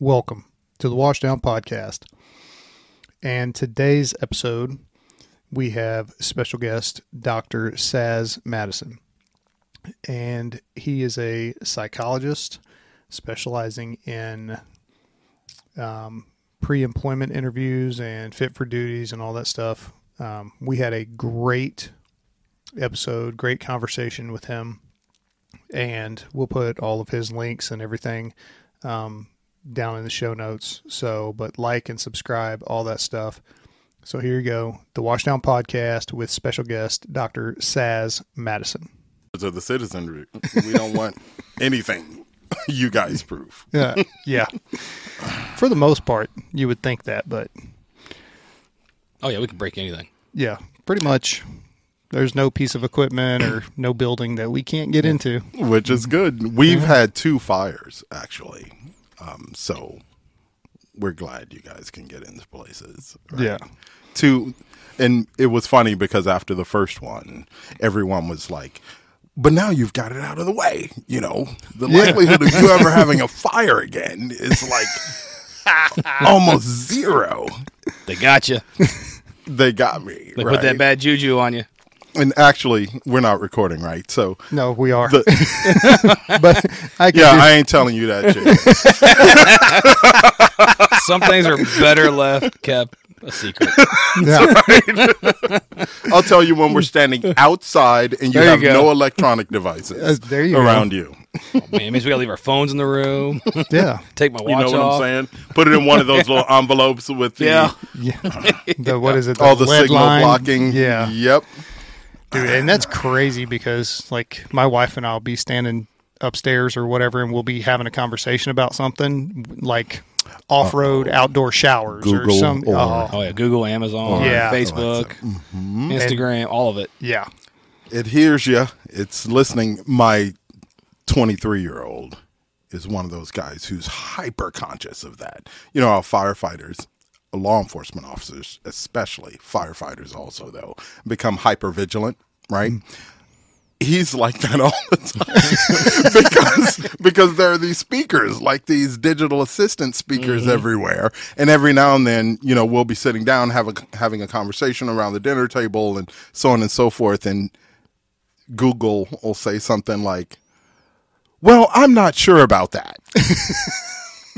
welcome to the Washdown Podcast. And today's episode, we have special guest Dr. Saz Madison. And he is a psychologist specializing in um, pre employment interviews and fit for duties and all that stuff. Um, we had a great episode, great conversation with him. And we'll put all of his links and everything um, down in the show notes. So, but like and subscribe, all that stuff. So here you go, the Washdown Podcast with special guest Dr. Saz Madison. of the citizenry. We don't want anything you guys prove. Yeah, yeah. For the most part, you would think that, but Oh yeah, we can break anything. yeah, pretty much. There's no piece of equipment or no building that we can't get into. Which is good. We've had two fires actually. Um, so we're glad you guys can get into places. right? Yeah. Two and it was funny because after the first one, everyone was like but now you've got it out of the way. You know, the likelihood of you ever having a fire again is like almost zero. They got you. They got me. They right? put that bad juju on you. And actually, we're not recording, right? So, No, we are. The- but I can yeah, just- I ain't telling you that shit. Some things are better left kept a secret. yeah. I'll tell you when we're standing outside and you There you have go. no electronic devices Uh, there you go. around you. Oh, man, it means we gotta leave our phones in the room. yeah. Take my You watch know what off. I'm saying? Put it in one of those little envelopes with the, Yeah. Yeah. The, what is it? all the signal line? blocking. Yeah. Yep. Dude, and that's crazy because like my wife and I'll be standing upstairs or whatever and we'll be having a conversation about something like off-road outdoor showers or some or- oh, Oh yeah, Google, Amazon, Yeah. Facebook, Mm-hmm. Instagram, all of it. yeah. It hears you. It's listening. My 23 year old is one of those guys who's hyper conscious of that. You know how firefighters, law enforcement officers, especially firefighters, also though, become hyper vigilant, right? He's like that all the time because because there are these speakers, like these digital assistant speakers mm-hmm. everywhere, and every now and then, you know, we'll be sitting down having a having a conversation around the dinner table and so on and so forth, and Google will say something like, "Well, I'm not sure about that."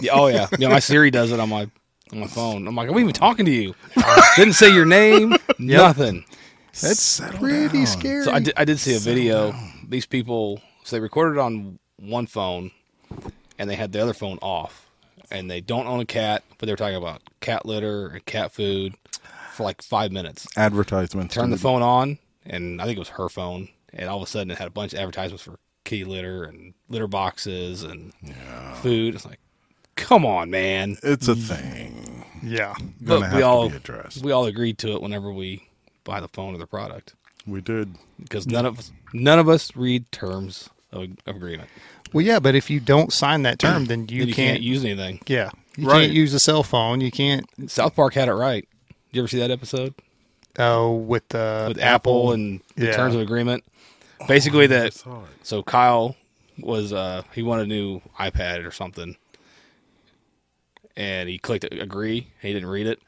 Yeah, oh yeah, yeah. My Siri does it on my on my phone. I'm like, are we even talking to you? Didn't say your name. Nothing. That's Settle pretty down. scary. So I did, I did see a video. These people, so they recorded on one phone, and they had the other phone off, and they don't own a cat, but they were talking about cat litter and cat food for like five minutes. Advertisements. Turned the phone on, and I think it was her phone, and all of a sudden it had a bunch of advertisements for kitty litter and litter boxes and food. It's like, come on, man. It's a thing. yeah. Gonna But have we to all be addressed. we all agreed to it whenever we buy the phone or the product We did. because none of us none of us read terms of, of agreement. Well, yeah, but if you don't sign that term, then you, Then you can't, can't use anything. Yeah, you Right. can't use a cell phone. You can't. South Park had it right. Did you ever see that episode Oh, with the with Apple, and the Yeah. terms of agreement? Basically, that so Kyle was uh he wanted a new iPad or something, and he clicked agree. He didn't read it.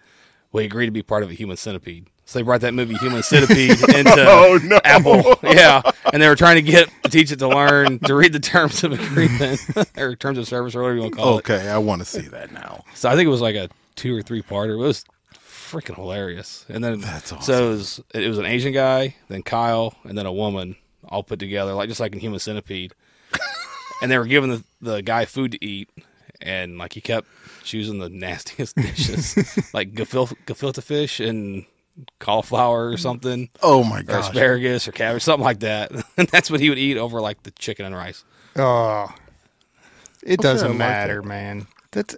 Well, he agreed to be part of a Human Centipede. So they brought that movie Human Centipede into Oh, no. Apple. Yeah, and they were trying to get teach it to learn to read the terms of agreement or terms of service or whatever you want to call it. Okay, I want to see that now. So I think it was like a two or three parter. It was freaking hilarious. And then That's awesome. so it was, it was an Asian guy, then Kyle, and then a woman all put together, like just like in Human Centipede. and they were giving the, the guy food to eat, and like he kept choosing the nastiest dishes, like gefilte, gefilte fish and cauliflower or something, Oh my god! asparagus or cabbage, something like that. and that's what he would eat over like the chicken and rice. Oh, it I doesn't like matter, that. man. That's.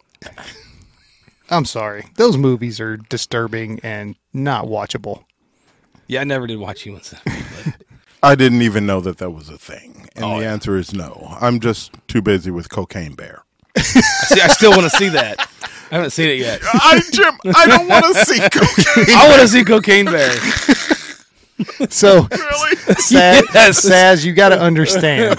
I'm sorry. Those movies are disturbing and not watchable. Yeah, I never did watch Human Centipede. But I didn't even know that that was a thing. And Oh, the yeah. answer is no. I'm just too busy with Cocaine Bear. I, see, I still want to see that. I haven't seen it yet. I Jim, I don't want to see cocaine. I want to see Cocaine Bear. So, Saz, Yes. Saz, you got to understand.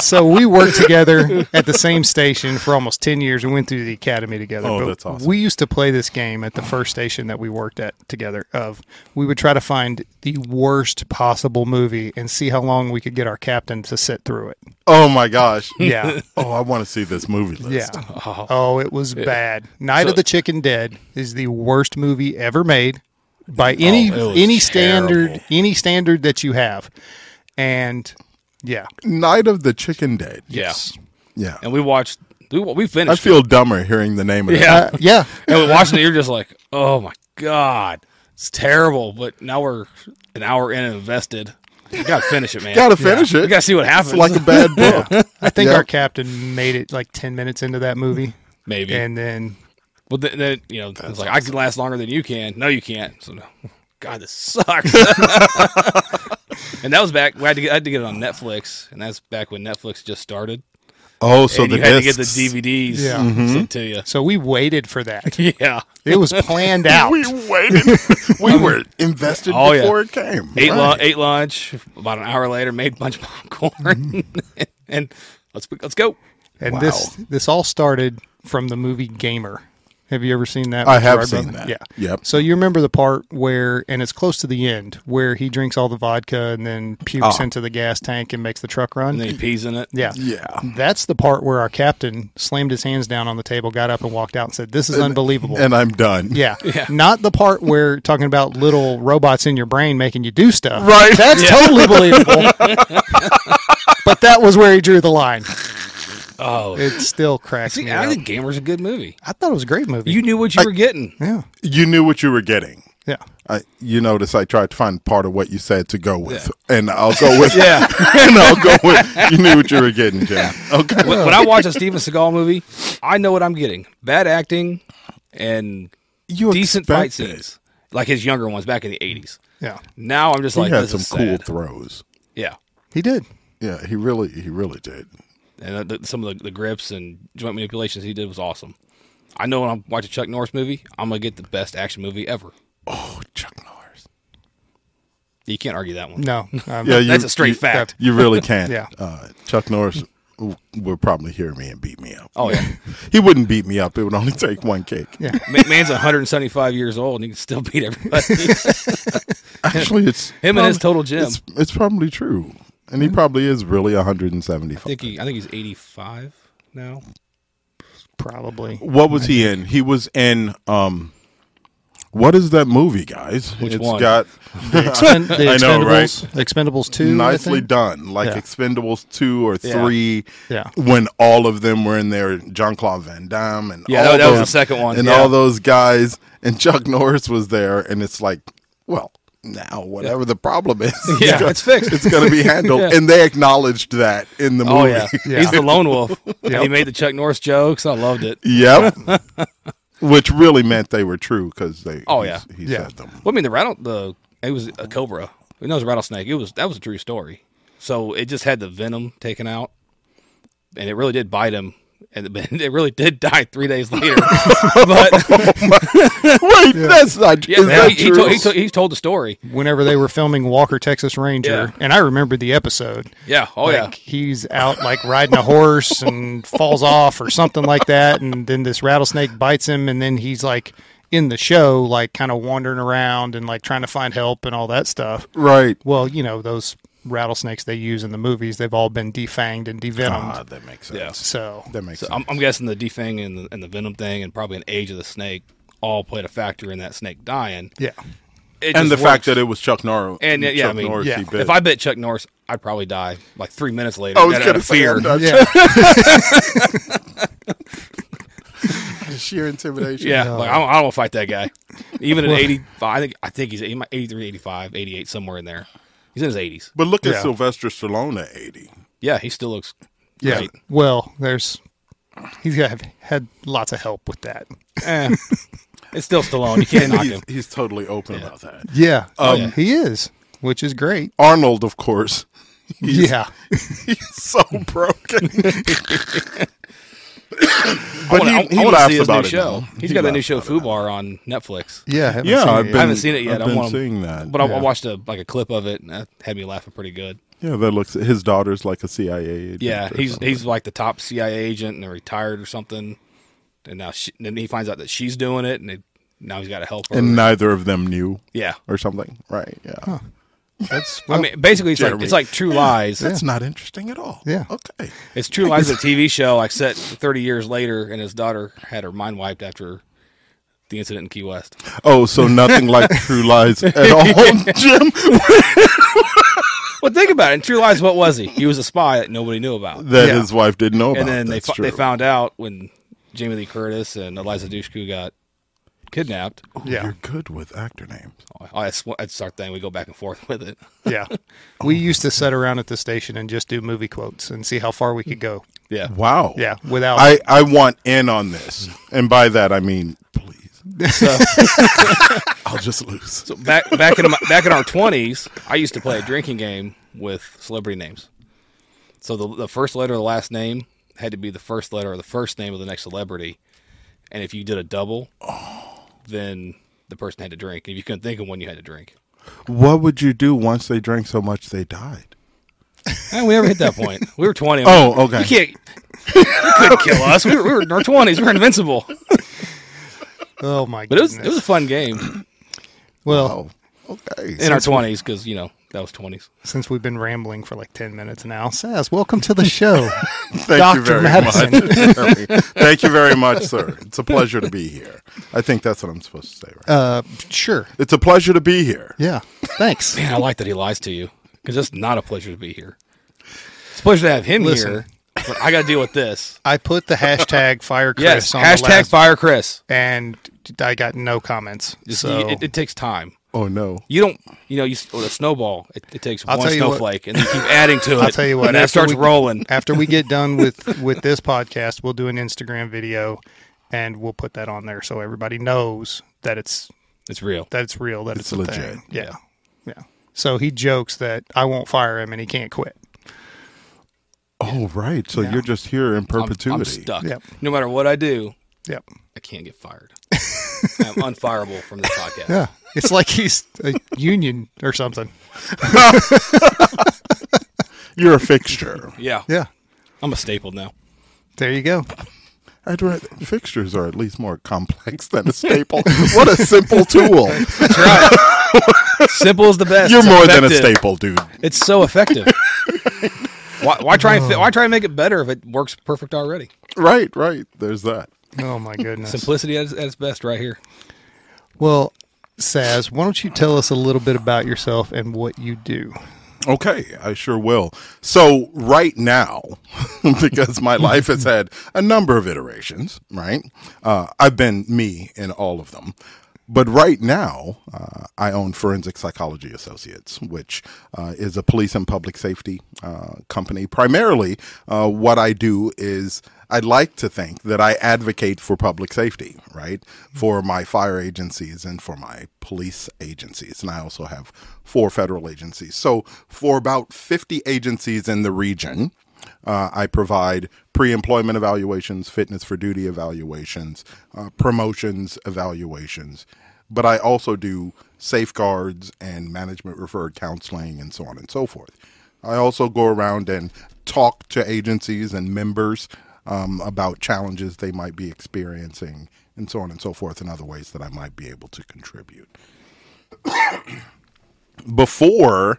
so we worked together at the same station for almost ten years. We went through the academy together. Oh, But that's awesome. We used to play this game at the first station that we worked at together. Of we would try to find the worst possible movie and see how long we could get our captain to sit through it. Oh my gosh. Yeah. Oh, I want to see this movie list. Yeah. Oh. Oh, it was bad. Night So- of the Chicken Dead is the worst movie ever made by any Oh, it was any standard terrible. any standard that you have. And yeah. Night of the Chicken Dead. Yeah. Yeah. And we watched. We, we finished I finished. feel dumber hearing the name of it. Yeah. Uh, yeah. and we watching it. You're just like, oh my god, it's terrible. But now we're an hour in and invested. You gotta finish it, man. Gotta finish You it. You gotta see what happens. It's like a bad book. I think Yeah. our captain made it like 10 minutes into that movie. Maybe. And then well, then, then you know, it's like I can last longer than you can. No, you can't. So, no. God, this sucks. and that was back. We had to get, I had to get it on Netflix, and that's back when Netflix just started. Oh, so and the you had to get the. DVDs Yeah. sent mm-hmm. to you. so we waited for that. Yeah, It was planned out. We waited. we um, were invested Oh, yeah. before it came. ate, lu- Right. ate lunch. About an hour later, made a bunch of popcorn, mm-hmm. and let's let's go. And Wow. this this all started from the movie Gamer. Have you ever seen that? I have seen Butler? that. Yeah. Yep. So you remember the part where, and it's close to the end, where he drinks all the vodka and then pukes Oh. into the gas tank and makes the truck run. And then he pees in it. yeah. Yeah. That's the part where our captain slammed his hands down on the table, got up and walked out and said, This is unbelievable. And I'm done. yeah. Yeah. Not the part where talking about little robots in your brain making you do stuff. Right. That's totally believable. but that was where he drew the line. Oh, It still cracks see, me I up. think Gamer's a good movie. I thought it was a great movie. You knew what you were getting. yeah. You knew what you were getting. Yeah. I, you notice I tried to find part of what you said to go with, and I'll go with Yeah. and I'll go with. You knew what you were getting, Jim. Okay. when, when I watch a Steven Seagal movie, I know what I'm getting: bad acting and You decent fight expect it. scenes, like his younger ones back in the '80s. Yeah. Now I'm just He like, had this some is cool sad. throws. Yeah, He did. Yeah, he really, he really did. And uh, the, some of the, the grips and joint manipulations he did was awesome. I know when I'm watching a Chuck Norris movie, I'm gonna get the best action movie ever. Oh, Chuck Norris. You can't argue that one. No. Um, Yeah, you, That's a straight you- fact. You really can't. Yeah. Uh, Chuck Norris w- would probably hear me and beat me up. Oh yeah, He wouldn't beat me up. It would only take one kick. Yeah. Man's 175 years old and he can still beat everybody. Actually, it's Him and his total gym. It's, it's probably true, and he probably is really 175. I think he, I think he's 85 now. Probably. What was he in? He was in um what is that movie, guys? Which It's one? got Expend- the I know, right? Expendables, Expendables 2. I nicely think? done. Like Yeah. Expendables 2 or Yeah. 3 Yeah. when all of them were in there, Jean-Claude Van Damme and Yeah, all that- that was the second one, And yeah. all those guys and Chuck Norris was there and it's like, well, now whatever the problem is, Yeah, gonna- it's fixed. It's going to be handled. Yeah. And they acknowledged that in the movie. Oh yeah. Yeah. he's the lone wolf. And he made the Chuck Norris jokes. I loved it. Yep. Which really meant they were true because they. Oh, yeah. he Yeah. said them. Well, I mean, the rattle, the it was a cobra. We know it was a rattlesnake. It was that was a true story. So it just had the venom taken out, and it really did bite him. And it really did die three days later. but oh Wait, that's not. yeah, is that he, he, true? told, he, told, he told the story. Whenever they were filming Walker, Texas Ranger, Yeah. and I remember the episode. Yeah. Oh like, yeah. He's out like riding a horse and falls off or something like that, and then this rattlesnake bites him, and then he's like in the show, like kind of wandering around and like trying to find help and all that stuff. right. Well, you know those rattlesnakes they use in the movies, they've all been defanged and devenomed. Ah, that makes sense. Yeah. so That makes So sense. I'm, I'm guessing the defang and the, and the venom thing, and probably an age of the snake, all played a factor in that snake dying. yeah, It and the just fact that it was Chuck Norris. And, yeah, Chuck I mean, Norris yeah. If I bet Chuck Norris, I'd probably die like three minutes later. I was out going to of fear. I'm yeah, sheer intimidation. Yeah, like I don't, I don't want to fight that guy. Even at 85, I think I think he's 83, 85, 88, somewhere in there. He's in his 80s. But look at Yeah. Sylvester Stallone at 80. Yeah, he still looks yeah. great. Well, there's he's got had lots of help with that. Eh, it's still Stallone. You can't knock He's, him. he's totally open about that. Yeah, Oh, yeah. he is, which is great. Arnold, of course, yeah, he's so broken. But wanna- he, I he wanna laughs see his about new it show. now. He's He got a new show, about it. Fubar, on Netflix. Yeah, haven't Yeah, seen I've it. Been, I haven't seen it yet. I've I been wanna- seeing that. But I, Yeah. I watched a like a clip of it, and that had me laughing pretty good. yeah, that looks. His daughter's like a CIA agent. Yeah, he's something. he's like the top CIA agent, and they're retired or something. And now she, then he finds out that she's doing it, and they, now he's got to help her. and neither of them knew yeah, or something. Right? Yeah. That's I mean, basically, it's like it's like True Lies. That's not interesting at all. Yeah. Okay. It's True Lies, a TV show like set 30 years later, and his daughter had her mind wiped after the incident in Key West. Oh, so nothing like True Lies at all, Jim. Well, think about it. In True Lies, what was he? He was a spy that nobody knew about. That Yeah. his wife didn't know about. and then they That's they true. found out when Jamie Lee Curtis and Eliza Dushku got kidnapped. yeah, You're good with actor names. Oh, that's, that's our thing. We go back and forth with it. yeah. Oh we used to sit around at the station and just do movie quotes and see how far we could go. Yeah. Wow. Yeah, without I, I want in on this. And by that, I mean, please. So, I'll just lose. so back back in my, back in our twenties, I used to play a drinking game with celebrity names. So the the first letter of the last name had to be the first letter of the first name of the next celebrity, and if you did a double, oh. Then the person had to drink. If you couldn't think of one, you had to drink. What would you do once they drank so much they died? And we never hit that point. We were twenty. Oh, okay. You can't. You couldn't kill us. We were, we were in our twenties. We were invincible. oh my But it was it was a fun game well, Oh, okay. in our twenties because you know that was twenties. since we've been rambling for like ten minutes now, Saz, welcome to the show. Thank Dr. you very Madison. much. Thank you very much, sir. It's a pleasure to be here. I think that's what I'm supposed to say, right? uh, sure. it's a pleasure to be here. Yeah. Thanks. Man, I like that he lies to you because it's not a pleasure to be here. It's a pleasure to have him Listen. here, but I got to deal with this. I put the hashtag fire Chris Yes, on the hashtag last, fire Chris. and I got no comments. Just, so it, it takes time. Oh, no. You don't, you know, you with oh, a snowball. It, it takes I'll one tell you what- snowflake, and you keep adding to it. I'll tell you what. and then it after starts we- rolling. After we get done with with this podcast, we'll do an Instagram video, and we'll put that on there so everybody knows that it's It's real. that it's real. That it's, It's a legit. thing. Yeah. Yeah. So he jokes that I won't fire him and he can't quit. Oh, right. So Yeah. you're just here in I'm, perpetuity. I'm stuck. Yep. No matter what I do, Yep. I can't get fired. I'm unfireable from this podcast. Yeah. It's like he's a union or something. You're a fixture. Yeah. Yeah. I'm a staple now. There you go. I'd rather, fixtures are at least more complex than a staple. what a simple tool. That's right. Simple is the best. You're It's more than a staple, dude. It's so effective. why, why try and fi- oh. why try and make it better if it works perfect already? Right, right. There's that. Oh my goodness. Simplicity at its, at its best, right here. Well, Saz, why don't you tell us a little bit about yourself and what you do? Okay, I sure will. So, right now, because my life has had a number of iterations, right? Uh, I've been me in all of them. But right now, uh, I own Forensic Psychology Associates, which uh, is a police and public safety uh, company. Primarily, uh, what I do is I'd like to think that I advocate for public safety, right? For my fire agencies and for my police agencies. And I also have four federal agencies. So, for about 50 agencies in the region, uh, I provide pre employment evaluations, fitness for duty evaluations, uh, promotions evaluations, but I also do safeguards and management referred counseling and so on and so forth. I also go around and talk to agencies and members um, about challenges they might be experiencing and so on and so forth, and other ways that I might be able to contribute. Before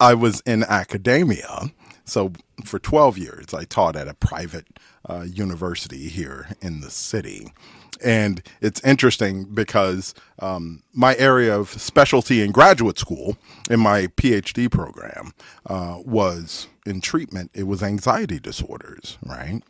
I was in academia, so for 12 years, I taught at a private uh, university here in the city. And it's interesting because um, my area of specialty in graduate school in my PhD program uh, was in treatment, it was anxiety disorders, right?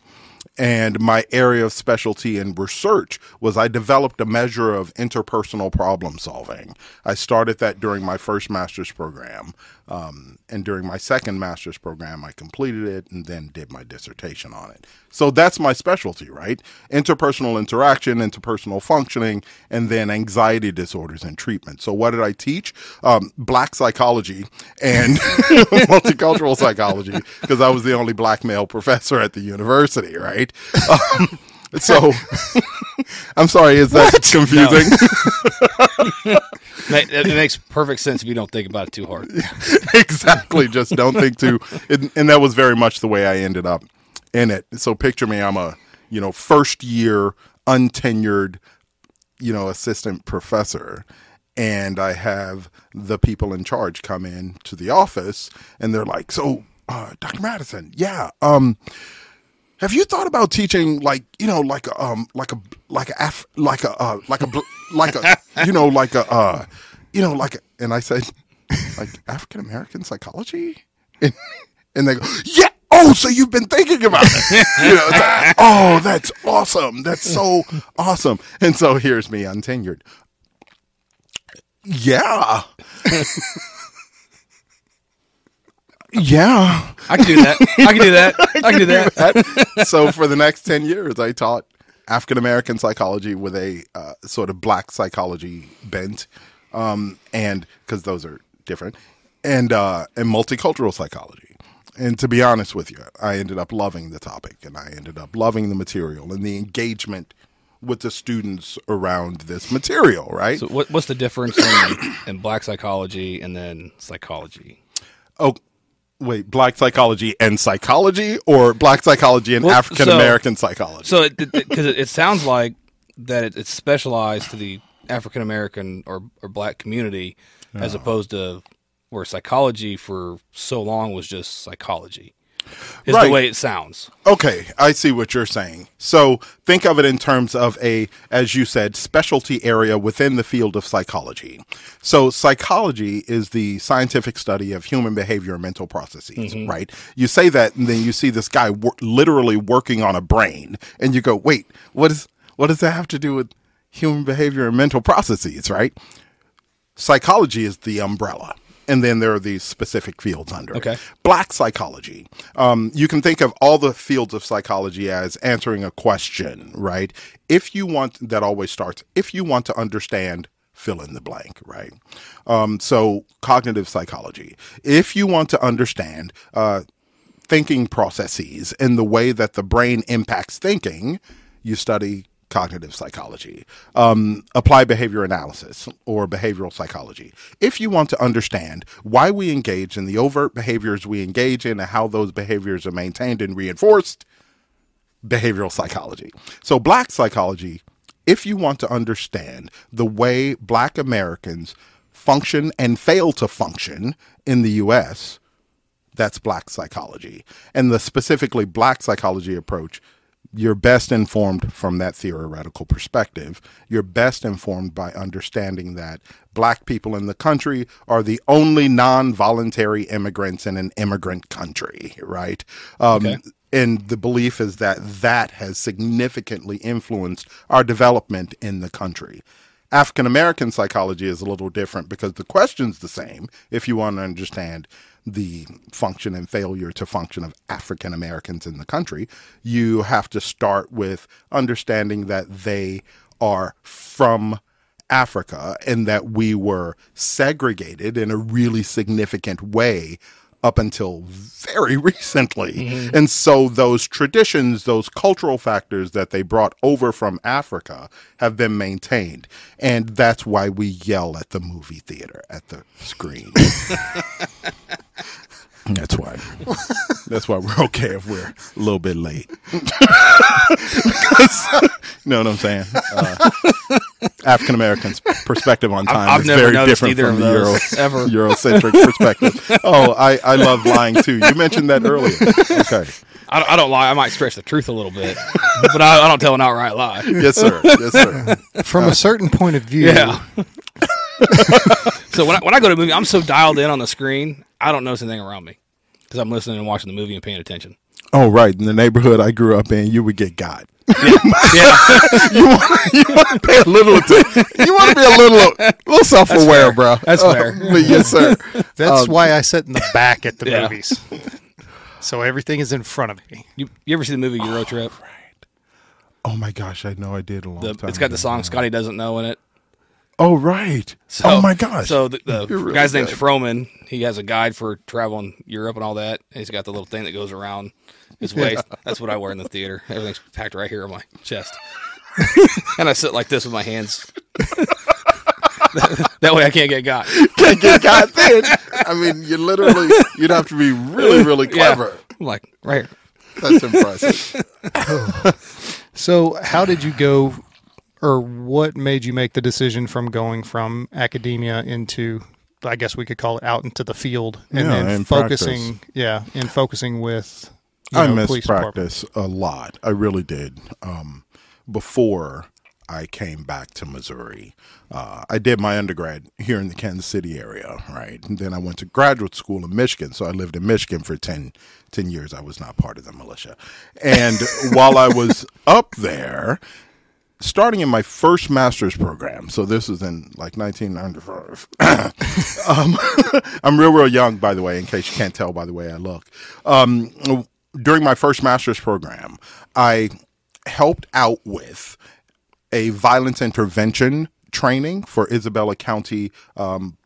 And my area of specialty in research was I developed a measure of interpersonal problem solving. I started that during my first master's program Um, and during my second master's program, I completed it and then did my dissertation on it. So that's my specialty, right? Interpersonal interaction, interpersonal functioning, and then anxiety disorders and treatment. So what did I teach? Um, black psychology and multicultural psychology because I was the only black male professor at the university, right? Um, so I'm sorry, is that confusing? Ma- It makes perfect sense if you don't think about it too hard. exactly. Just don't think too. And, and that was very much the way I ended up in it. So picture me, I'm a you know first year untenured you know assistant professor. And I have the people in charge come in to the office, and they're like, "So, uh, Dr. Madison, yeah, um, have you thought about teaching like you know like a um like a like a Af- like a uh, like a like a you know like a uh you know like a, and I said like African American psychology? And, and they go yeah oh so you've been thinking about it. You know oh that's awesome. That's so awesome. And so here's me untenured. Yeah yeah I can do that. I can do that. I can do that. so for the next 10 years i taught african american psychology with a uh, sort of black psychology bent um, and because those are different and uh, and multicultural psychology and to be honest with you i ended up loving the topic and i ended up loving the material and the engagement with the students around this material right So, what, what's the difference in, in black psychology and then psychology? oh wait black psychology and psychology or black psychology and Well, african american psychology So, because it, it, sounds like that it, it's specialized to the African American or, or black community, as opposed to where psychology for so long was just psychology. Is Right. the way it sounds. Okay, I see what you're saying. So think of it in terms of a, as you said, specialty area within the field of psychology. So psychology is the scientific study of human behavior and mental processes, mm-hmm. right? You say that, and then you see this guy wor- literally working on a brain, and you go, "Wait, what is what does that have to do with human behavior and mental processes?" Right? psychology is the umbrella and then there are these specific fields under it. Okay. black psychology um, you can think of all the fields of psychology as answering a question right if you want that always starts if you want to understand fill in the blank right um, so cognitive psychology if you want to understand uh, thinking processes and the way that the brain impacts thinking, you study cognitive psychology, um, applied behavior analysis, or behavioral psychology. If you want to understand why we engage in the overt behaviors we engage in and how those behaviors are maintained and reinforced, behavioral psychology. So, black psychology, if you want to understand the way black Americans function and fail to function in the US, that's black psychology. And the specifically black psychology approach, you're best informed from that theoretical perspective. You're best informed by understanding that black people in the country are the only non voluntary immigrants in an immigrant country, right? Um, Okay. And the belief is that that has significantly influenced our development in the country. African American psychology is a little different because the question's the same if you want to understand the function and failure to function of African Americans in the country. You have to start with understanding that they are from Africa and that we were segregated in a really significant way up until very recently. Mm-hmm. And so those traditions, those cultural factors that they brought over from Africa have been maintained. And that's why we yell at the movie theater, at the screen. That's why. That's why we're okay if we're a little bit late. you know what I'm saying? Uh, African Americans' perspective on time I've is very different from the Euro, ever. Eurocentric perspective. Oh, I, I love lying too. You mentioned that earlier. Okay. I, don't- I don't lie. I might stretch the truth a little bit, but I, I don't tell an outright lie. Yes, sir. Yes, sir. From a certain point of view, Yeah. so when I, when I go to a movie, I'm so dialed in on the screen, I don't notice anything around me because I'm listening and watching the movie and paying attention. Oh, right. In the neighborhood I grew up in, you would get got. yeah. you want you want to pay a little attention. You want to be a little little self aware, fair. bro. That's Uh, fair. but yes, sir. That's why I sit in the back at the Yeah. movies. So everything is in front of me. You, you ever see the movie Euro Trip? Right. Oh my gosh, I know I did a long The, time. it's got the song Scotty doesn't know in it. Oh right. Oh, so, oh my gosh. So the, the really guy's name's good. Froman. He has a guide for traveling Europe and all that. And he's got the little thing that goes around his waist. That's what I wear in the theater. Everything's packed right here on my chest. and I sit like this with my hands. that way I can't get got. can't get got then. I mean, you literally you'd have to be really really Yeah. clever. I'm like, right here. That's impressive. So how did you go, or what made you make the decision from going from academia into, I guess we could call it out into the field, and Yeah, then in focusing, yeah, and focusing with. I know, miss police department. practice a lot. I really did. Um, before I came back to Missouri, uh, I did my undergrad here in the Kansas City area, right? And then I went to graduate school in Michigan. So I lived in Michigan for 10, 10 years. I was not part of the militia. And while I was up there, starting in my first master's program, so this is in like 1995. um, I'm real, real young, by the way, in case you can't tell by the way I look. Um, during my first master's program, I helped out with a violence intervention training for Isabella County um,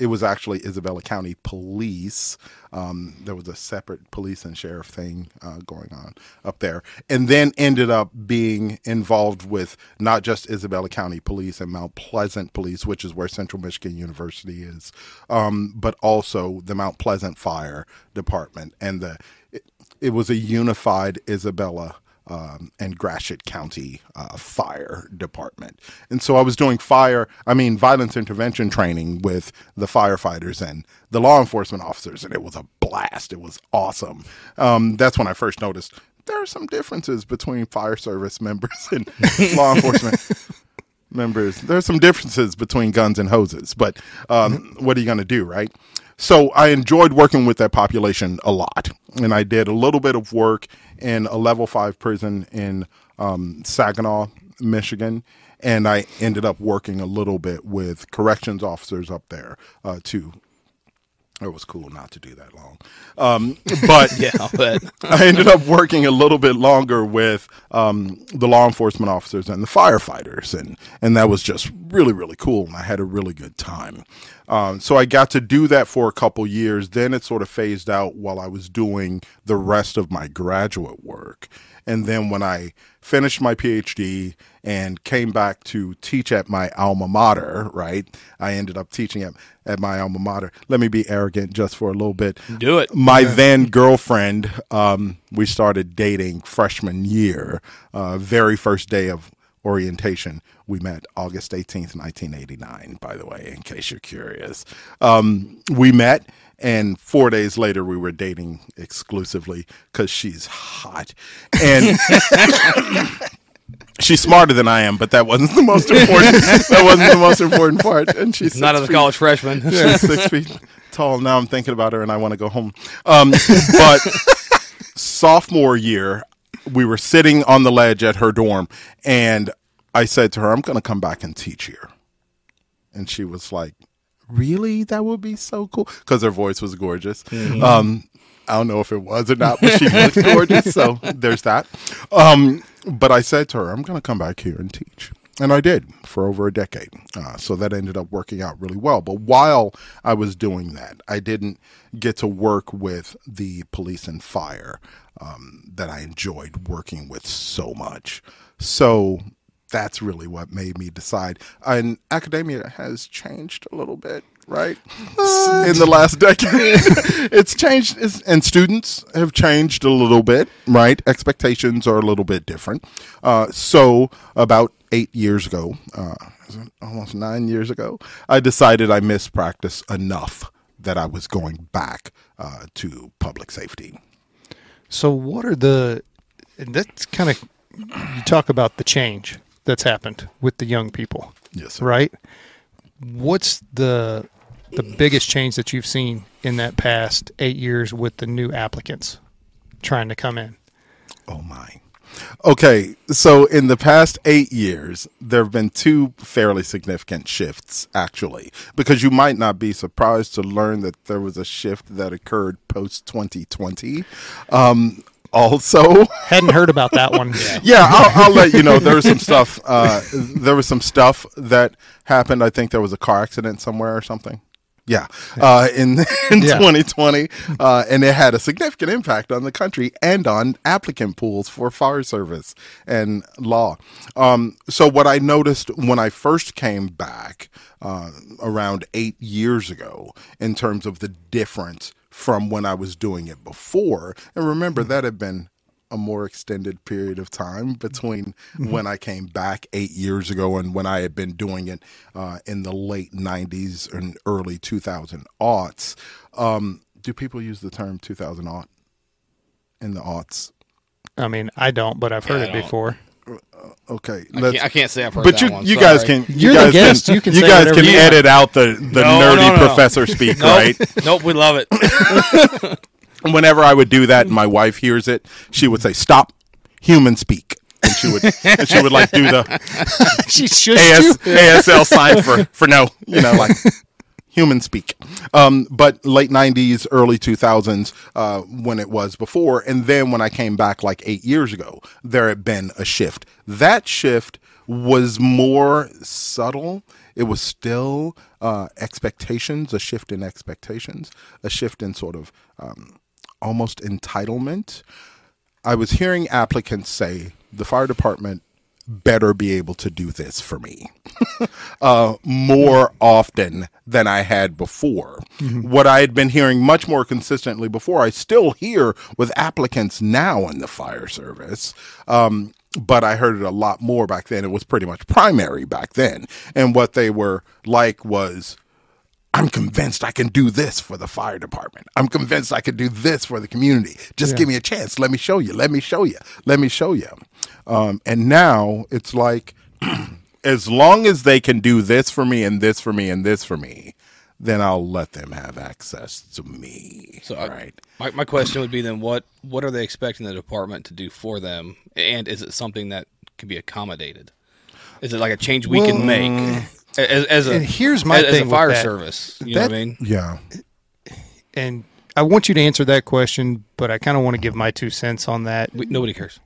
it was actually Isabella County Police. Um, there was a separate police and sheriff thing uh, going on up there, and then ended up being involved with not just Isabella County Police and Mount Pleasant Police, which is where Central Michigan University is, um, but also the Mount Pleasant Fire Department, and the it, it was a unified Isabella um, and Gratiot County uh, Fire Department. And so I was doing fire, I mean, violence intervention training with the firefighters and the law enforcement officers, and it was a blast. It was awesome. Um, that's when I first noticed there are some differences between fire service members and law enforcement members. There's some differences between guns and hoses, but um, what are you going to do, right? So I enjoyed working with that population a lot, and I did a little bit of work in a level five prison in um, Saginaw, Michigan, and I ended up working a little bit with corrections officers up there uh, too. It was cool not to do that long, um, but Yeah. I ended up working a little bit longer with um, the law enforcement officers and the firefighters, and and that was just really really cool, and I had a really good time. Um, so I got to do that for a couple years. Then it sort of phased out while I was doing the rest of my graduate work, and then when I finished my PhD and came back to teach at my alma mater, right? I ended up teaching at, at my alma mater. Let me be arrogant just for a little bit Do it. my then girlfriend um, we started dating freshman year uh, very first day of orientation we met august 18th 1989 by the way in case you're curious um, we met and four days later we were dating exclusively because she's hot and she's smarter than i am but that wasn't the most important that wasn't the most important part and she's Not as a college freshman. yeah, six feet tall. Now I'm thinking about her and I want to go home. Um, but sophomore year, we were sitting on the ledge at her dorm, and I said to her, "I'm going to come back and teach here," and she was like, "Really? That would be so cool." Because her voice was gorgeous. Um, I don't know if it was or not, but she looked gorgeous. So there's that. Um, but I said to her, I'm going to come back here and teach. And I did for over a decade. Uh, so that ended up working out really well. But while I was doing that, I didn't get to work with the police and fire um, that I enjoyed working with so much. So that's really what made me decide. And academia has changed a little bit, right? In the last decade, it's changed, it's, and students have changed a little bit, right? Expectations are a little bit different. Uh, so about eight years ago, uh, almost nine years ago, I decided I missed practice enough that I was going back uh, to public safety. So, what are the? And that's kind of you talk about the change that's happened with the young people, Yes, sir. right? What's the the biggest change that you've seen in that past eight years with the new applicants trying to come in? Oh my. Okay, so in the past eight years, there have been two fairly significant shifts, actually, because you might not be surprised to learn that there was a shift that occurred post 2020. Um, also, Hadn't heard about that one. yeah, I'll, I'll let you know. There was some stuff. Uh, there was some stuff that happened. I think there was a car accident somewhere or something. Yeah, uh, in in Yeah. 2020, uh, and it had a significant impact on the country and on applicant pools for fire service and law. Um, so what I noticed when I first came back uh, around eight years ago, in terms of the difference from when I was doing it before, and remember that had been a more extended period of time between when I came back eight years ago and when I had been doing it uh, in the late 90s and early 2000 aughts. Um, do people use the term 2000 aught in the aughts? I mean, I don't, but I've heard Yeah, it before. Uh, okay, I let's- can't, I can't say I've heard but that you one. you sorry. guys can you You're the guys guest. can You can you say guys can you want. edit out the the No, nerdy no, no, no. professor speak Nope. right. nope, we love it. whenever I would do that and my wife hears it, she would say, "Stop, human speak," and she would and she would like do the she should AS, ASL sign for for no, you know, like human speak. Um, but late '90s, early 2000s, uh, when it was before, and then when I came back like eight years ago, there had been a shift. That shift was more subtle. It was still uh, expectations, a shift in expectations, a shift in sort of um, almost entitlement. I was hearing applicants say the fire department better be able to do this for me uh, more often than I had before. What I had been hearing much more consistently before, I still hear with applicants now in the fire service. Um, but I heard it a lot more back then. It was pretty much primary back then. And what they were like was, I'm convinced I can do this for the fire department. I'm convinced I can do this for the community. Just give me a chance. Let me show you. Let me show you. Let me show you. Um, and now it's like, as long as they can do this for me and this for me and this for me, then I'll let them have access to me. So I- right. My, my question would be then what what are they expecting the department to do for them, and is it something that can be accommodated? Is it like a change we can make as, as a and here's my as, as a fire that. service? You know what I mean? Yeah. And I want you to answer that question, but I kind of want to give my two cents on that. We, nobody cares.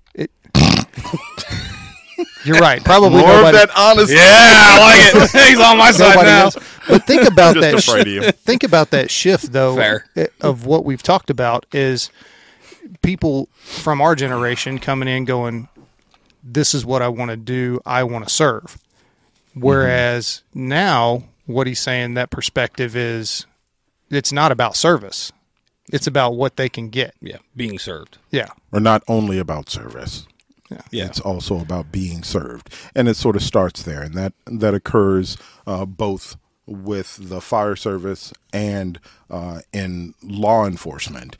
You're right. Probably More nobody. of that honesty. Yeah, I like it. He's on my side nobody now. is. But think about that. afraid of you. think about that shift, though, Fair. eh, of what we've talked about is people from our generation coming in going, "This is what I want to do. I want to serve." Whereas now, what he's saying that perspective is, it's not about service. It's about what they can get. Yeah, being served. Yeah. Or not only about service. Yeah, It's also about being served, and it sort of starts there, and that that occurs uh, both with the fire service and uh, in law enforcement.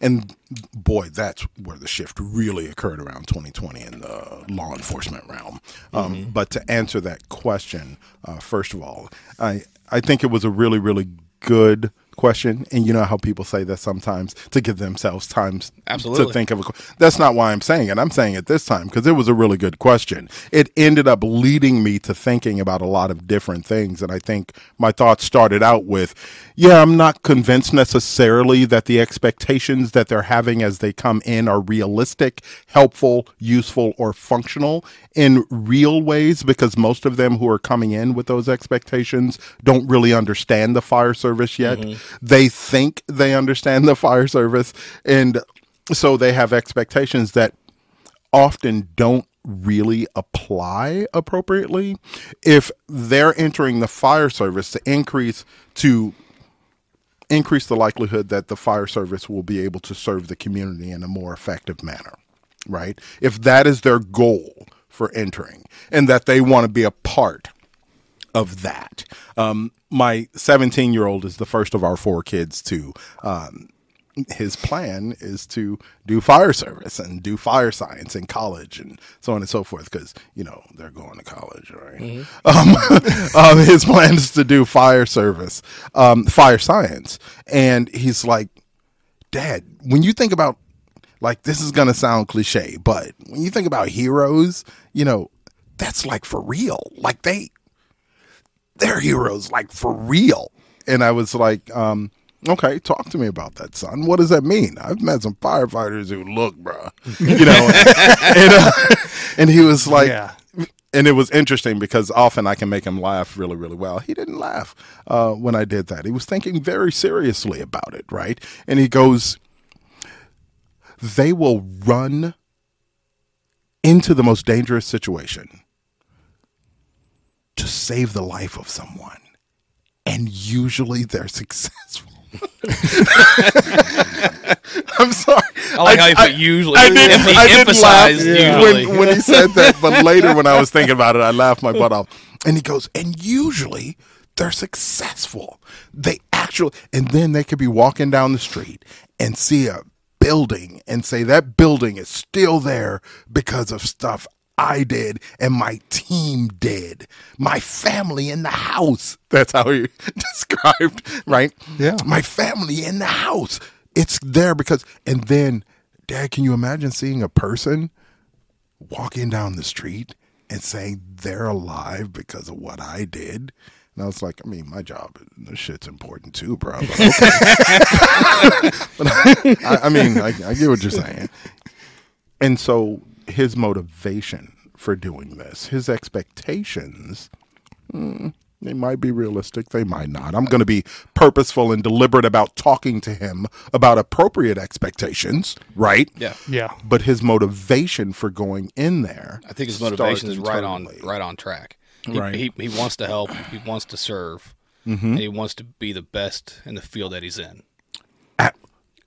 And boy, that's where the shift really occurred around 2020 in the law enforcement realm. Um, But to answer that question, uh, first of all, I I think it was a really really good question, and you know how people say that sometimes to give themselves times Absolutely. to think of a. que- That's not why I'm saying it. I'm saying it this time because it was a really good question. It ended up leading me to thinking about a lot of different things, and I think my thoughts started out with, yeah, I'm not convinced necessarily that the expectations that they're having as they come in are realistic, helpful, useful, or functional in real ways because most of them who are coming in with those expectations don't really understand the fire service yet. Mm-hmm. They think they understand the fire service and so they have expectations that often don't really apply appropriately if they're entering the fire service to increase to increase the likelihood that the fire service will be able to serve the community in a more effective manner right? If that is their goal for entering and that they want to be a part of that. Um, my 17 year old is the first of our four kids to um, his plan is to do fire service and do fire science in college and so on and so forth because you know they're going to college right um, um, his plan is to do fire service um, fire science and he's like dad when you think about like this is gonna sound cliche, but when you think about heroes, you know, that's like for real. Like they they're heroes, like for real. And I was like, um, okay, talk to me about that, son. What does that mean? I've met some firefighters who look, bruh. You know, and, uh, and he was like, Yeah. and it was interesting because often I can make him laugh really, really well. He didn't laugh uh, when I did that. He was thinking very seriously about it, right? And he goes, they will run into the most dangerous situation to save the life of someone. And usually they're successful. I'm sorry. I like how you put usually. I didn't, He I didn't laugh when, when he said that, but later when I was thinking about it, I laughed my butt off. And he goes, and usually they're successful. They actually, and then they could be walking down the street and see a building and say that building is still there because of stuff I did and my team did. My family in the house. That's how he described, right? Yeah. My family in the house. It's there because, and then, Dad, can you imagine seeing a person walking down the street and saying they're alive because of what I did? And I was like, I mean, my job, this shit's important too, bro. But okay. but I, I mean, I, I get what you're saying. And so his motivation for doing this, his expectations, mm, they might be realistic, they might not. I'm going to be purposeful and deliberate about talking to him about appropriate expectations, right? yeah, Yeah. But his motivation for going in there, I think his motivation is right on right on track. He, Right. he he wants to help. He wants to serve, Mm-hmm. and he wants to be the best in the field that he's in.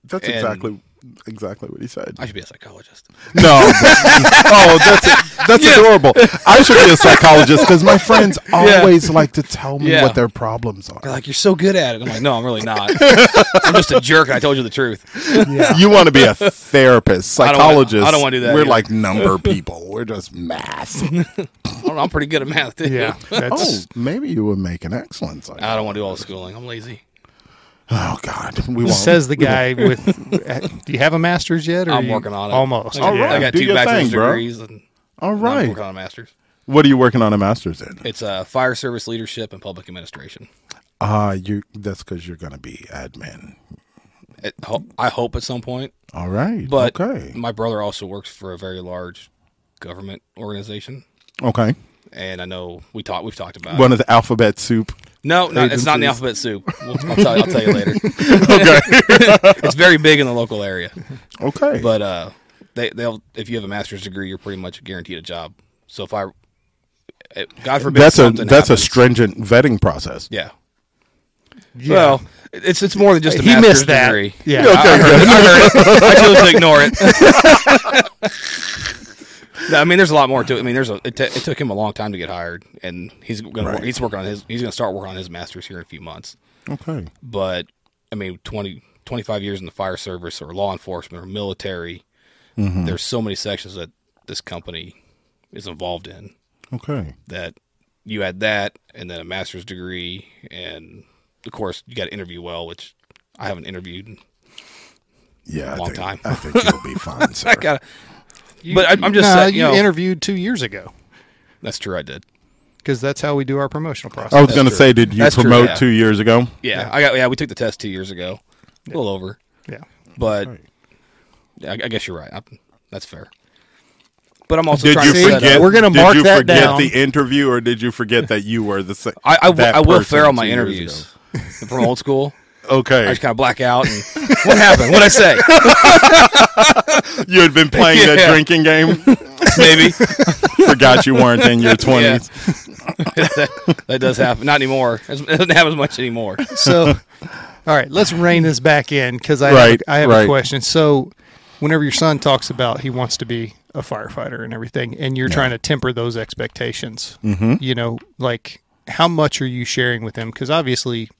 That's And- exactly exactly what he said. I should be a psychologist. No. oh, that's that's adorable. I should be a psychologist because my friends always like to tell me Yeah. what their problems are. They're like, "You're so good at it." I'm like, "No, I'm really not. I'm just a jerk." And I told you the truth. You want to be a therapist, I don't wanna- psychologist. I don't wanna do that We're either. like number people. We're just math. I don't know, I'm pretty good at math. Too. Yeah. oh, maybe you would make an excellent psychologist. I don't want to do all the schooling. I'm lazy. Oh God, we won't. says the guy with. Do you have a master's yet? Or I'm you- working on it. Almost. I got, All right. I got Do two bachelor's thing, degrees, and All I'm working on a master's. What are you working on a master's in? It's uh, fire service leadership and public administration. Ah, you. That's because you're going to be admin. It, ho- I hope at some point, All right. but okay. my brother also works for a very large government organization, Okay. and I know we talked. We've talked about. it. One of the alphabet soup. No, no, it's not in the alphabet soup. We'll, I'll, tell you, I'll tell you later. Okay. it's very big in the local area, okay. but uh, they they'll if you have a master's degree, you're pretty much guaranteed a job. So if I, God forbid, that's a something that's a stringent vetting process. Yeah. Yeah. Well, it's it's more than just a he master's missed that. degree. Yeah. Okay. I heard it. I heard it. I chose to ignore it. No, I mean, there's a lot more to it. I mean, there's a. It, t- it took him a long time to get hired, and he's gonna. Right. He's working on his. He's gonna start working on his master's here in a few months. Okay. But I mean, 20, 25 years in the fire service or law enforcement or military. Mm-hmm. There's so many sections that this company is involved in Okay. that you had that, and then a master's degree, and of course you got to interview well, which I haven't interviewed. Yeah. I Long think, time. I think you'll be fine, sir. I got. To But I, I'm just Nah, saying, you you know, interviewed two years ago that's true. I did. because that's how we do our promotional process. I was going to say, did you That's true, promote yeah. two years ago? Yeah, I got. Yeah, we took the test two years ago. A little over, yeah. but Right. I, I guess you're right. I, that's fair. But I'm also Did trying you to forget? We're gonna did mark you that forget down. the interview, or did you forget that you were the same? I, I, will- I will fail on my interviews from old school. I Okay, just kind of black out. And what happened? What I say? you had been playing that drinking game. Maybe Forgot you weren't in your twenties. that, that does happen. Not anymore. It doesn't happen as much anymore. So, all right, let's rein this back in because I Right, have, I have right. a question. So, whenever your son talks about he wants to be a firefighter and everything, and you're trying to temper those expectations, Mm-hmm. you know, like how much are you sharing with him? Because obviously,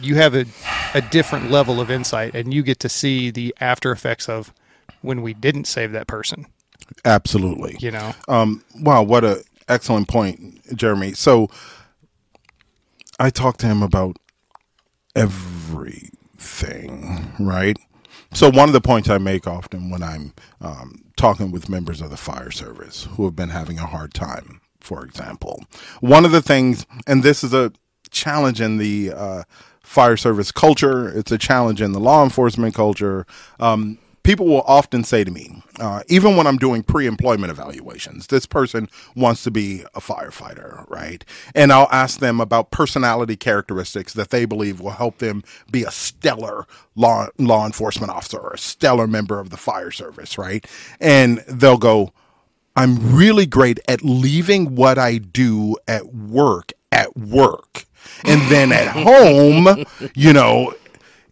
you have a, a different level of insight, and you get to see the after effects of when we didn't save that person. Absolutely. You know, Um, wow, what a excellent point, Jeremy. So I talked to him about everything, right? So one of the points I make often when I'm um, talking with members of the fire service who have been having a hard time, for example, one of the things, and this is a challenge in the uh, fire service culture, it's a challenge in the law enforcement culture. Um, people will often say to me, uh, even when I'm doing pre employment evaluations, this person wants to be a firefighter, right? And I'll ask them about personality characteristics that they believe will help them be a stellar law, law enforcement officer or a stellar member of the fire service, right? And they'll go, I'm really great at leaving what I do at work at work. And then at home, you know,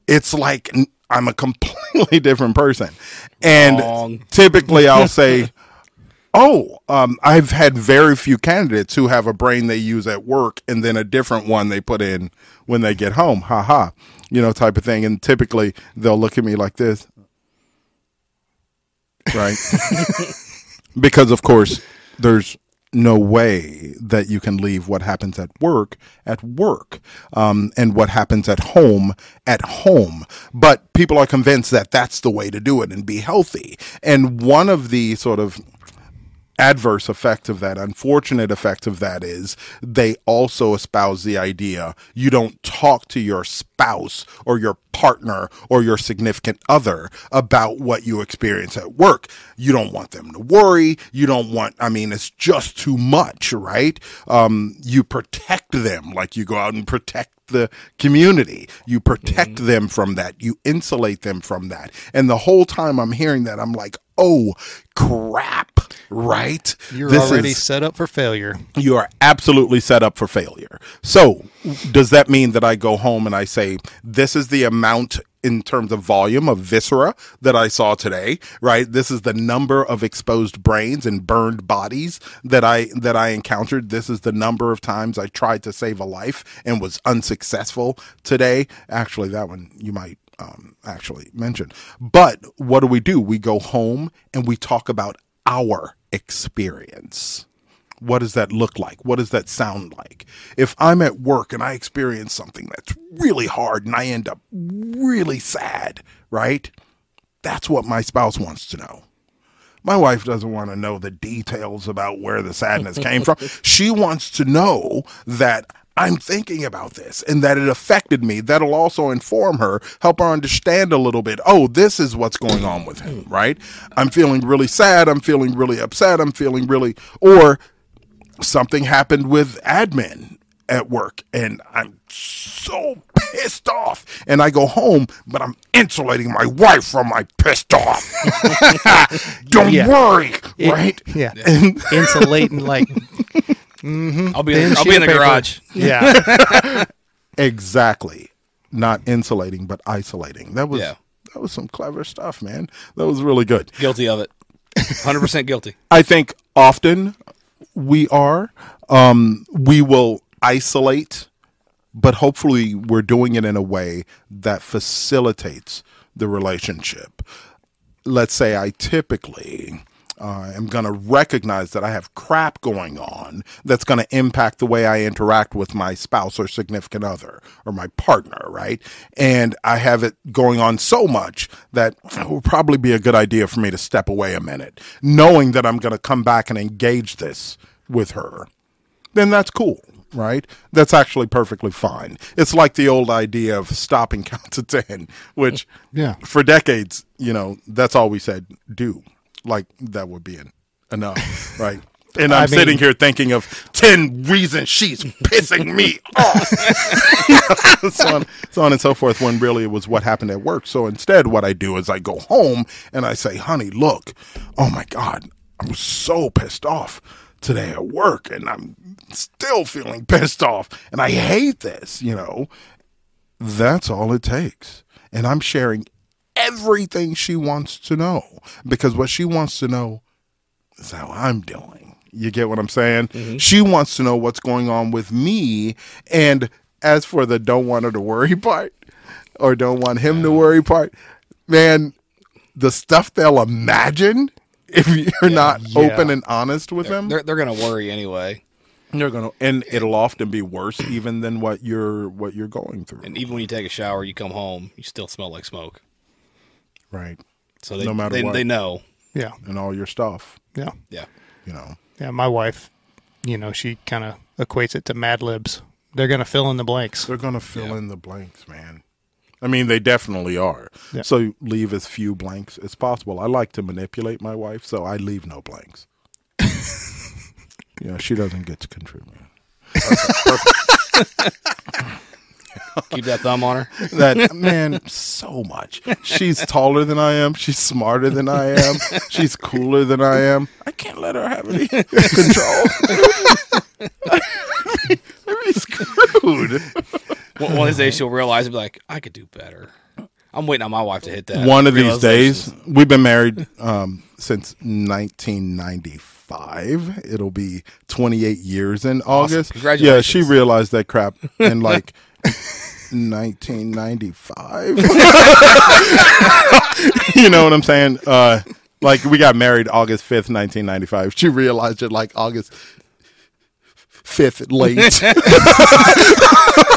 it's like I'm a completely different person. And Wrong. typically I'll say, Oh, um, I've had very few candidates who have a brain they use at work and then a different one they put in when they get home. Ha ha. You know, type of thing. And typically they'll look at me like this. Right? because, of course, there's no way that you can leave what happens at work at work um, and what happens at home at home. But people are convinced that that's the way to do it and be healthy. And one of the sort of adverse effect of that, unfortunate effect of that is they also espouse the idea you don't talk to your spouse or your partner or your significant other about what you experience at work. You don't want them to worry. You don't want, I mean, it's just too much, right? Um, you protect them like you go out and protect the community. You protect them from that. You insulate them from that. And the whole time I'm hearing that, I'm like, oh crap, right? You're This already is- set up for failure. you are absolutely set up for failure. So, does that mean that I go home and I say, this is the amount in terms of volume of viscera that I saw today, right? This is the number of exposed brains and burned bodies that I that I encountered. This is the number of times I tried to save a life and was unsuccessful today. Actually, that one you might um, actually mention. But what do we do? We go home and we talk about our experience. What does that look like? What does that sound like? If I'm at work and I experience something that's really hard and I end up really sad, right? That's what my spouse wants to know. My wife doesn't want to know the details about where the sadness came from. She wants to know that I'm thinking about this and that it affected me. That'll also inform her, help her understand a little bit. Oh, this is what's going on with him, right? I'm feeling really sad. I'm feeling really upset. I'm feeling really, or something happened with admin at work and I'm so pissed off. And I go home, but I'm insulating my wife from my pissed off. Don't Yeah. worry, It- right? Yeah. And Insulating like mm-hmm. I'll be in, I'll be in the paper. garage. Yeah. exactly. Not insulating, but isolating. That was Yeah. that was some clever stuff, man. That was really good. Guilty of it. 100% guilty. I think often we are. Um, we will isolate, but hopefully we're doing it in a way that facilitates the relationship. Let's say I typically uh, am going to recognize that I have crap going on that's going to impact the way I interact with my spouse or significant other or my partner, right? And I have it going on so much that it would probably be a good idea for me to step away a minute, knowing that I'm going to come back and engage this with her. Then that's cool. Right? That's actually perfectly fine. It's like the old idea of stopping count to 10, which Yeah. for decades, you know, that's all we said do. Like that would be en- enough, right? And I'm I mean- sitting here thinking of 10 reasons she's pissing me off. so, on, so on and so forth, when really it was what happened at work. So instead, what I do is I go home and I say, honey, look, oh my God, I'm so pissed off today at work and I'm still feeling pissed off and I hate this, you know. That's all it takes. And I'm sharing everything she wants to know because what she wants to know is how I'm doing. You get what I'm saying? Mm-hmm. She wants to know what's going on with me. And as for the don't want her to worry part or don't want him to worry part, man, the stuff they'll imagine if you're not Yeah. open and honest with them, They're, they're going to worry anyway. they're gonna, and it'll often be worse even than what you're what you're going through. And even when you take a shower, you come home, you still smell like smoke. Right, So they No matter they, what. they know. Yeah. and all your stuff. Yeah. Yeah. You know, Yeah. My wife, you know, she kind of equates it to Mad Libs. They're going to fill in the blanks. they're gonna fill Yeah. in the blanks, man. I mean, they definitely are. Yeah. So leave as few blanks as possible. I like to manipulate my wife, so I leave no blanks. yeah, she doesn't get to contribute. Keep that thumb on her. That man, so much. She's taller than I am. She's smarter than I am. She's cooler than I am. I can't let her have any control. I'd be screwed. One one of these days she'll realize and be like, I could do better. I'm waiting on my wife to hit that. One of these days, we've been married um, since 1995. It'll be 28 years in August. Yeah, Congratulations. she realized that crap in like 1995. you know what I'm saying? Uh, like we got married August 5th, 1995. She realized it like August 5th late.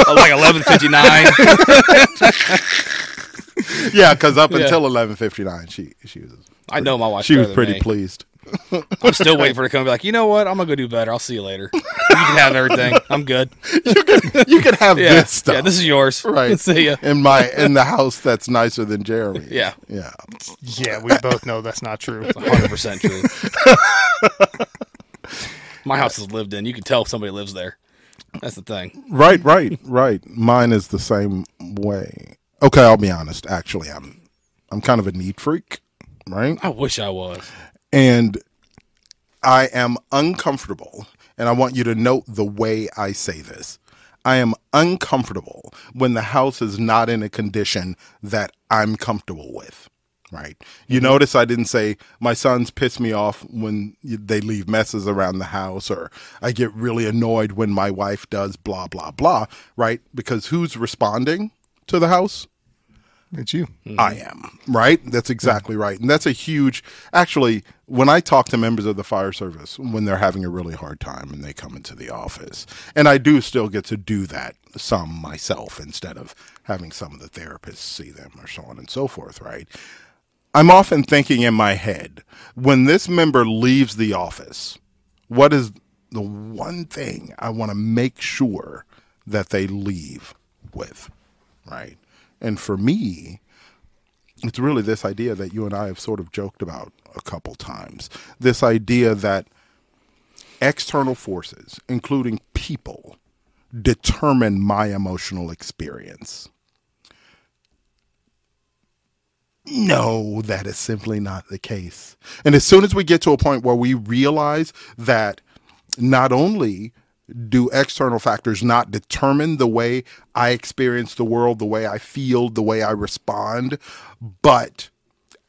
Oh, like 11:59. yeah, because up Yeah. until 11:59, she she was I know my wife. she was pretty me. pleased. I'm still waiting for her to come and be like, you know what? I'm gonna go do better. I'll see you later. You can have everything. I'm good. You can have Yeah, this stuff. yeah. This is yours. right. see ya. in my in the house that's nicer than Jeremy. Yeah. yeah. Yeah. We both know that's not true. 100 percent true. my house is lived in. You can tell if somebody lives there. That's the thing. Right, right, right. Mine is the same way. Okay, I'll be honest. Actually, I'm I'm kind of a neat freak, right? I wish I was. And I am uncomfortable, and I want you to note the way I say this. I am uncomfortable when the house is not in a condition that I'm comfortable with. Right. You mm-hmm. notice I didn't say my sons piss me off when they leave messes around the house, or I get really annoyed when my wife does blah, blah, blah. Right. Because who's responding to the house? It's you. Mm-hmm. I am, right? That's exactly right. And that's a huge, actually, when I talk to members of the fire service when they're having a really hard time and they come into the office, and I do still get to do that some myself instead of having some of the therapists see them or so on and so forth, right? I'm often thinking in my head, when this member leaves the office, what is the one thing I want to make sure that they leave with, right? And for me, it's really this idea that you and I have sort of joked about a couple times. This idea that external forces, including people, determine my emotional experience. No, that is simply not the case. And as soon as we get to a point where we realize that not only do external factors not determine the way I experience the world, the way I feel, the way I respond, but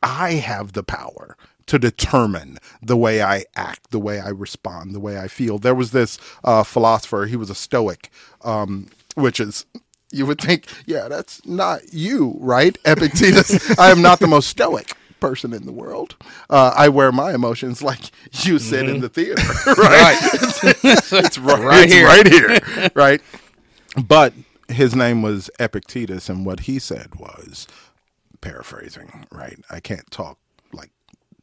I have the power to determine the way I act, the way I respond, the way I feel. There was this uh, philosopher, he was a Stoic, um, which is, you would think, yeah, that's not you, right? Epictetus. I am not the most Stoic person in the world. Uh, I wear my emotions like you sit in the theater, right? it's right, Right it's here. right here, right? But his name was Epictetus, and what he said was paraphrasing, right? I can't talk like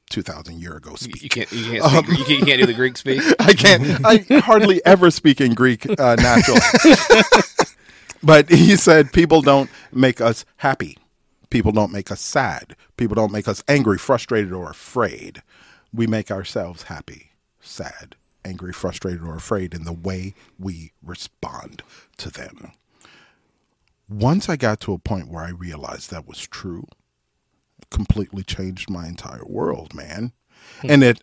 two thousand year ago You, speak. you can't. You can't. Speak, you, can't you can't do the Greek speak. I can't. I hardly ever speak in Greek uh, naturally. but he said people don't make us happy. People don't make us sad. People don't make us angry, frustrated, or afraid. We make ourselves happy, sad, angry, frustrated, or afraid in the way we respond to them. Once I got to a point where I realized that was true, it completely changed my entire world, man. And it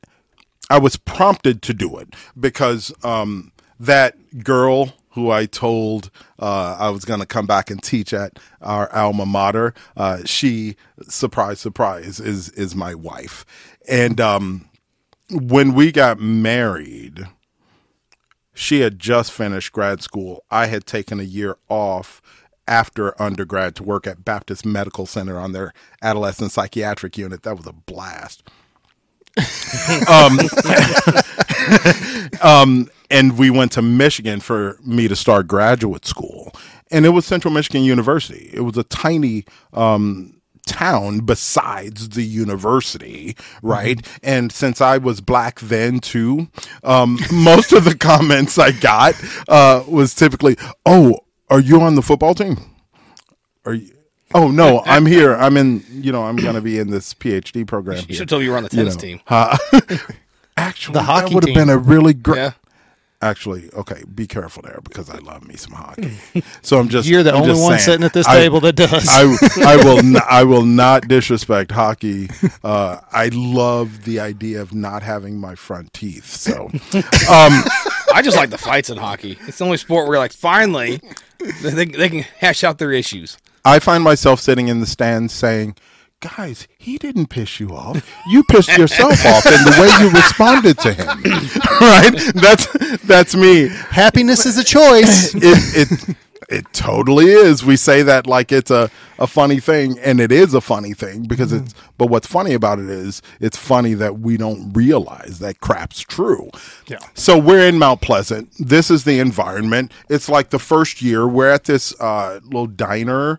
I was prompted to do it because um, that girl who I told uh, I was going to come back and teach at our alma mater, uh, she, surprise, surprise, is is my wife. And um, when we got married, she had just finished grad school. I had taken a year off after undergrad to work at Baptist Medical Center on their adolescent psychiatric unit. That was a blast. um, um, and we went to Michigan for me to start graduate school. And it was Central Michigan University. It was a tiny um, town besides the university, right? And since I was black then too, um, most of the comments I got uh, was typically, "Oh, are you on the football team? Are you?" Oh no, I'm here. I'm in. You know, I'm going to be in this PhD program. You should have told me you were on the You tennis know, team. uh, actually, The hockey that would have been a really great. Yeah. Actually, okay, be careful there because I love me some hockey. So I'm just You're the I'm only one saying, sitting at this I- table that does. I I will n- I will not disrespect hockey. Uh, I love the idea of not having my front teeth. So I just like the fights in hockey. It's the only sport where, like, finally, they, they can hash out their issues. I find myself sitting in the stands saying, "Guys, he didn't piss you off. You pissed yourself off in the way you responded to him." right? That's that's me. Happiness is a choice. it it it totally is. We say that like it's a, a funny thing, and it is a funny thing because it's. But what's funny about it is it's funny that we don't realize that crap's true. Yeah. So we're in Mount Pleasant. This is the environment. It's like the first year we're at this uh, little diner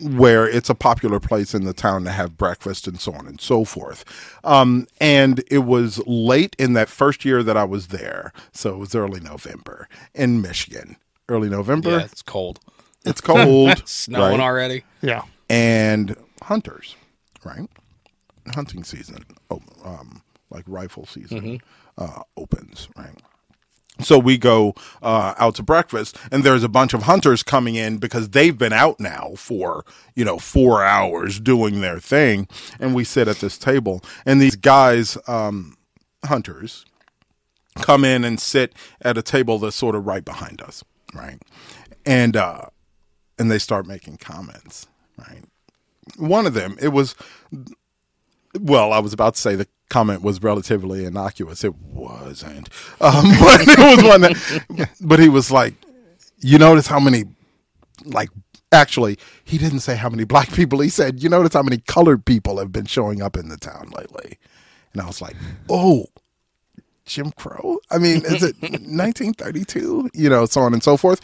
where it's a popular place in the town to have breakfast and so on and so forth. Um, and it was late in that first year that I was there, so it was early November in Michigan. Early November. Yeah, it's cold. It's cold, Snowing right? already. yeah. and hunters, right? Hunting season, oh, um, like rifle season, uh, opens, right? So we go uh, out to breakfast, and there's a bunch of hunters coming in because they've been out now for you know four hours doing their thing, and we sit at this table, and these guys, um, hunters, come in and sit at a table that's sort of right behind us, right? And uh, and they start making comments, right? One of them, it was, well, I was about to say the comment was relatively innocuous. It wasn't, um, but it was one that, but he was like, you notice how many, like, actually, he didn't say how many black people. He said, you notice how many colored people have been showing up in the town lately, and I was like, oh. Jim Crow? I mean, is it 1932? You know, so on and so forth.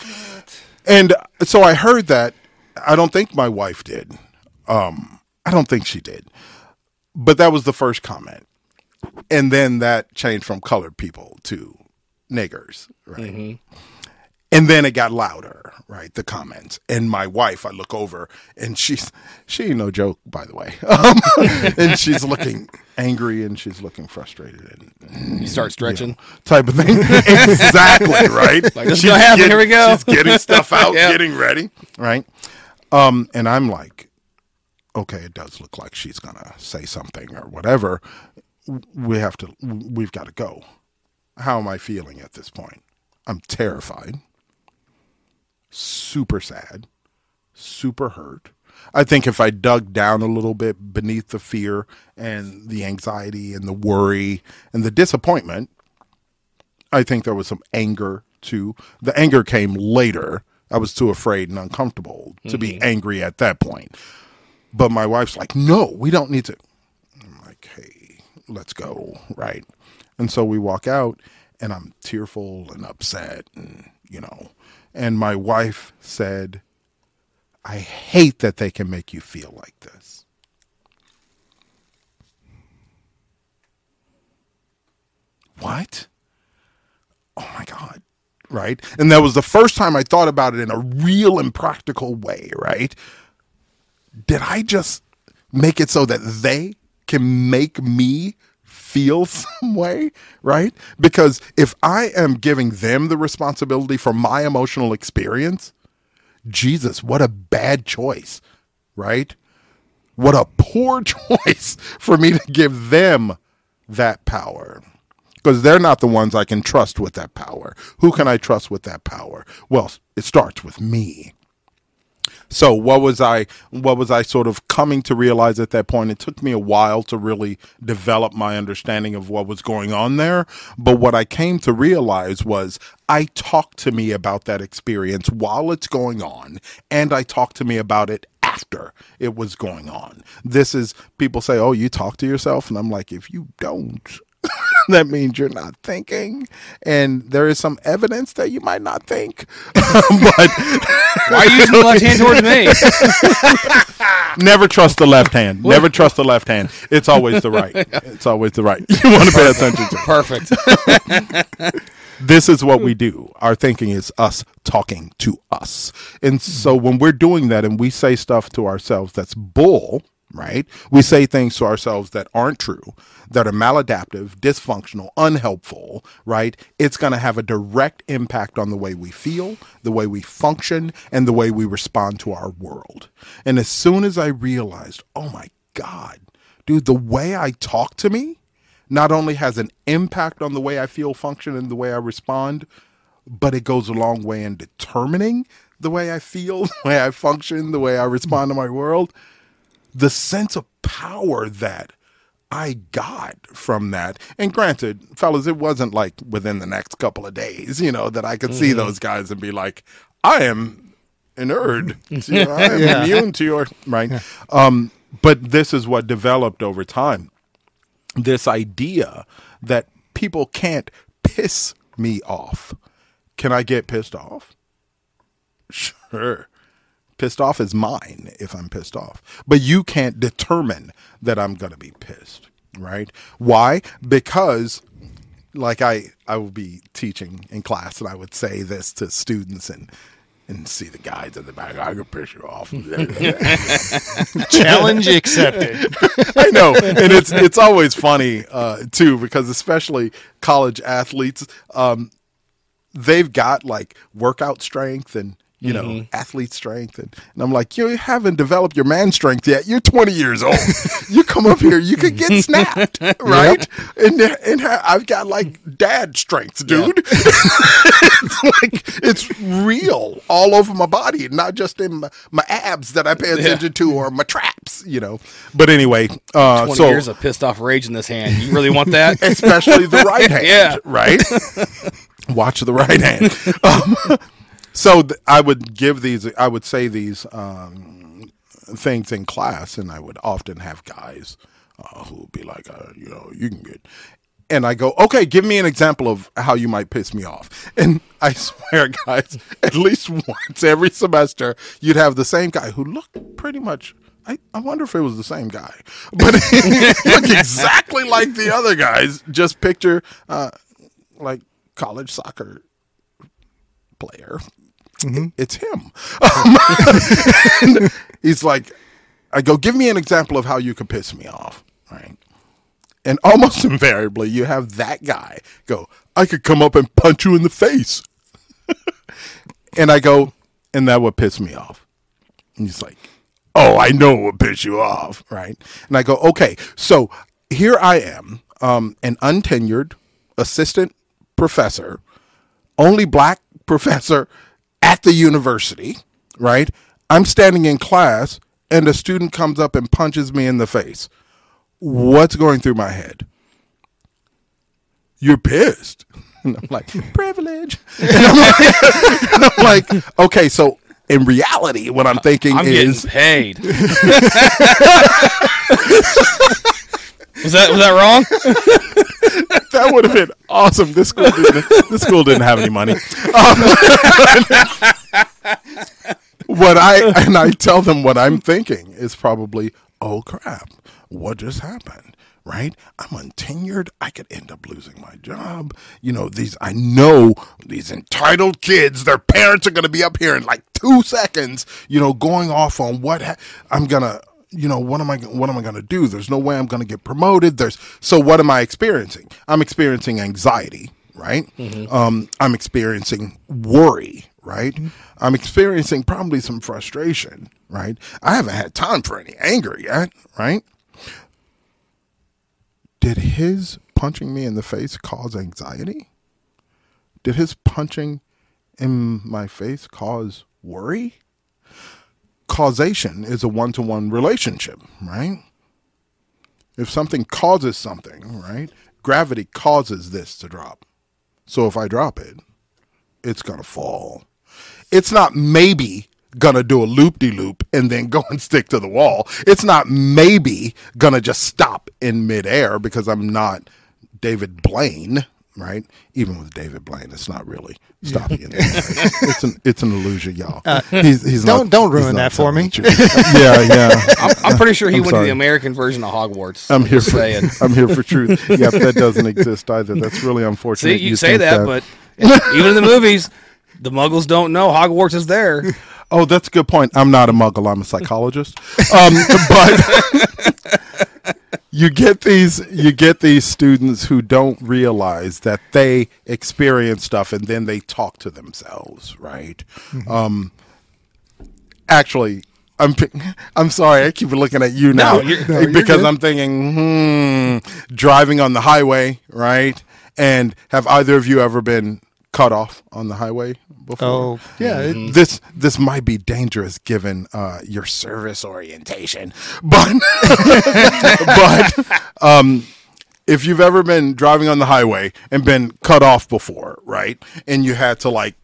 And so I heard that. I don't think my wife did. Um, I don't think she did. But that was the first comment. And then that changed from colored people to niggers, right? And then it got louder, right? The comments. And my wife, I look over and she's, she ain't no joke, by the way. Um, and she's looking angry and she's looking frustrated and You start stretching. type of thing. exactly, right? Like, gonna happen. getting- Here we go. She's getting stuff out, Yeah. getting ready, right? Um, and I'm like, okay, it does look like she's gonna say something or whatever. We have to. We've got to go. How am I feeling at this point? I'm terrified, super sad, super hurt. I think if I dug down a little bit beneath the fear and the anxiety and the worry and the disappointment, I think there was some anger too. The anger came later. I was too afraid and uncomfortable to be mm-hmm. angry at that point. But my wife's like, no, we don't need to. I'm like, hey, let's go. Right. And so we walk out and I'm tearful and upset and, you know, and my wife said, I hate that they can make you feel like this. What? Oh my God. Right. And that was the first time I thought about it in a real and practical way. Right. Did I just make it so that they can make me feel some way? Right. Because if I am giving them the responsibility for my emotional experience, Jesus, what a bad choice, right? What a poor choice for me to give them that power. Because they're not the ones I can trust with that power. Who can I trust with that power? Well, it starts with me. So what was I what was I sort of coming to realize at that point? It took me a while to really develop my understanding of what was going on there, but what I came to realize was I talked to me about that experience while it's going on and I talked to me about it after it was going on. This is people say, "Oh, you talk to yourself?" and I'm like, "If you don't, that means you're not thinking, and there is some evidence that you might not think. but Why are you using the left hand towards me? never trust the left hand. Never trust the left hand. It's always the right. It's always the right. You want to pay attention to. Perfect. this is what we do. Our thinking is us talking to us. And so when we're doing that and we say stuff to ourselves that's bull, right? We say things to ourselves that aren't true, that are maladaptive, dysfunctional, unhelpful, right? It's going to have a direct impact on the way we feel, the way we function, and the way we respond to our world. And as soon as I realized, oh my God, dude, the way I talk to me, not only has an impact on the way I feel, function, and the way I respond, but it goes a long way in determining the way I feel, the way I function, the way I respond to my world. The sense of power that I got from that. And granted, fellas, it wasn't like within the next couple of days, you know, that I could see those guys and be like, I am a nerd. You know, I am Yeah. immune to your right. Um, but this is what developed over time this idea that people can't piss me off. Can I get pissed off? Sure. Pissed off is mine if I'm pissed off. But you can't determine that I'm going to be pissed, right? Why? Because like I I would be teaching in class and I would say this to students and and see the guys in the back. I could piss you off. Challenge accepted. I know, and it's it's always funny uh, too because especially college athletes, um, they've got like workout strength and you know athlete strength, and, and I'm like, you haven't developed your man strength yet. You're 20 years old. you come up here, you could get snapped, right? And and I've got like dad strength, dude. it's like it's real all over my body, not just in my, my abs that I pay attention to or my traps, you know. But anyway, uh, 20 so years of pissed off rage in this hand. You really want that? especially the right hand, Yeah. right? Watch the right hand. Um, so th- I would give these, I would say these um, things in class, and I would often have guys uh, who would be like, uh, you know, you can get. And I go, okay, give me an example of how you might piss me off. And I swear, guys, at least once every semester, you'd have the same guy who looked pretty much. I, I wonder if it was the same guy, but he looked exactly like the other guys. Just picture, uh, like college soccer player. It's him. He's like, I go, give me an example of how you could piss me off, right? And almost invariably, you have that guy go, I could come up and punch you in the face. and I go, and that would piss me off. And he's like, Oh, I know it would piss you off, right? And I go, Okay, so here I am, um, an untenured assistant professor, only black professor at the university, right? I'm standing in class and a student comes up and punches me in the face. What's going through my head? You're pissed. And I'm like, privilege. And I'm like, and I'm like, okay, so in reality, what I'm thinking I'm is getting paid. Was that was that wrong? that would have been awesome. This school didn't, this school didn't have any money. Um, what I and I tell them what I'm thinking is probably, oh crap, what just happened? Right? I'm untenured. I could end up losing my job. You know, these I know these entitled kids, their parents are gonna be up here in like two seconds, you know, going off on what ha- I'm gonna you know what am i what am i going to do? There's no way i'm going to get promoted. There's so what am i experiencing? I'm experiencing anxiety right? Um, i'm experiencing worry right? I'm experiencing probably some frustration right? I haven't had time for any anger yet right? Did his punching me in the face cause anxiety? Did his punching in my face cause worry causation is a one to one relationship, right? If something causes something, right? Gravity causes this to drop. So if I drop it, it's going to fall. It's not maybe going to do a loop de loop and then go and stick to the wall. It's not maybe going to just stop in midair because I'm not David Blaine, right? Even with David Blaine, it's not really stopping it. it's an it's an illusion, y'all. he's, he's don't- not- don't ruin not that for me. yeah, yeah. I'm, I'm pretty sure he I'm went to the American version of Hogwarts. I'm here for saying. I'm here for truth. Yep, that doesn't exist either. That's really unfortunate. See, you, say think that, but even in the movies, the Muggles don't know Hogwarts is there. Oh, that's a good point. I'm not a muggle. I'm a psychologist. Um, but you get these you get these students who don't realize that they experience stuff and then they talk to themselves, right? Um, actually, I'm I'm sorry. I keep looking at you now no, you're because. I'm thinking, hmm, driving on the highway, right? And have either of you ever been cut off on the highway before? Oh, yeah. it- this this might be dangerous given uh, your service orientation, but but um, if you've ever been driving on the highway and been cut off before, right, and you had to like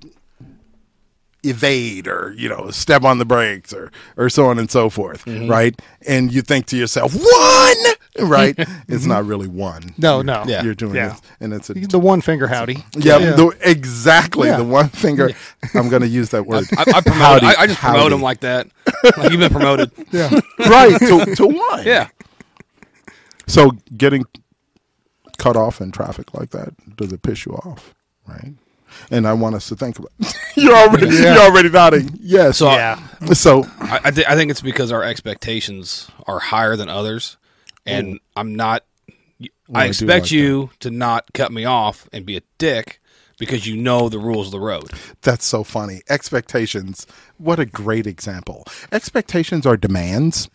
evade or you know step on the brakes or or so on and so forth, mm-hmm. right, and you think to yourself, one, right, mm-hmm. it's not really one. No, no. Yeah. You're doing Yeah. it, and it's a The one finger howdy. yeah, The, exactly. Yeah. The one finger. I'm going to use that word. I, I promote. Howdy, I, I just promote howdy. him like that. Like you've been promoted. Yeah. right to, to one. Yeah. So getting cut off in traffic like that does it piss you off? Right. And I want us to think about. you're already Yeah. you're already nodding. Yes. So Yeah. So I I, th- I think it's because our expectations are higher than others, and I'm not. I I expect like you to not cut me off and be a dick because you know the rules of the road. That's so funny. Expectations. What a great example. Expectations are demands.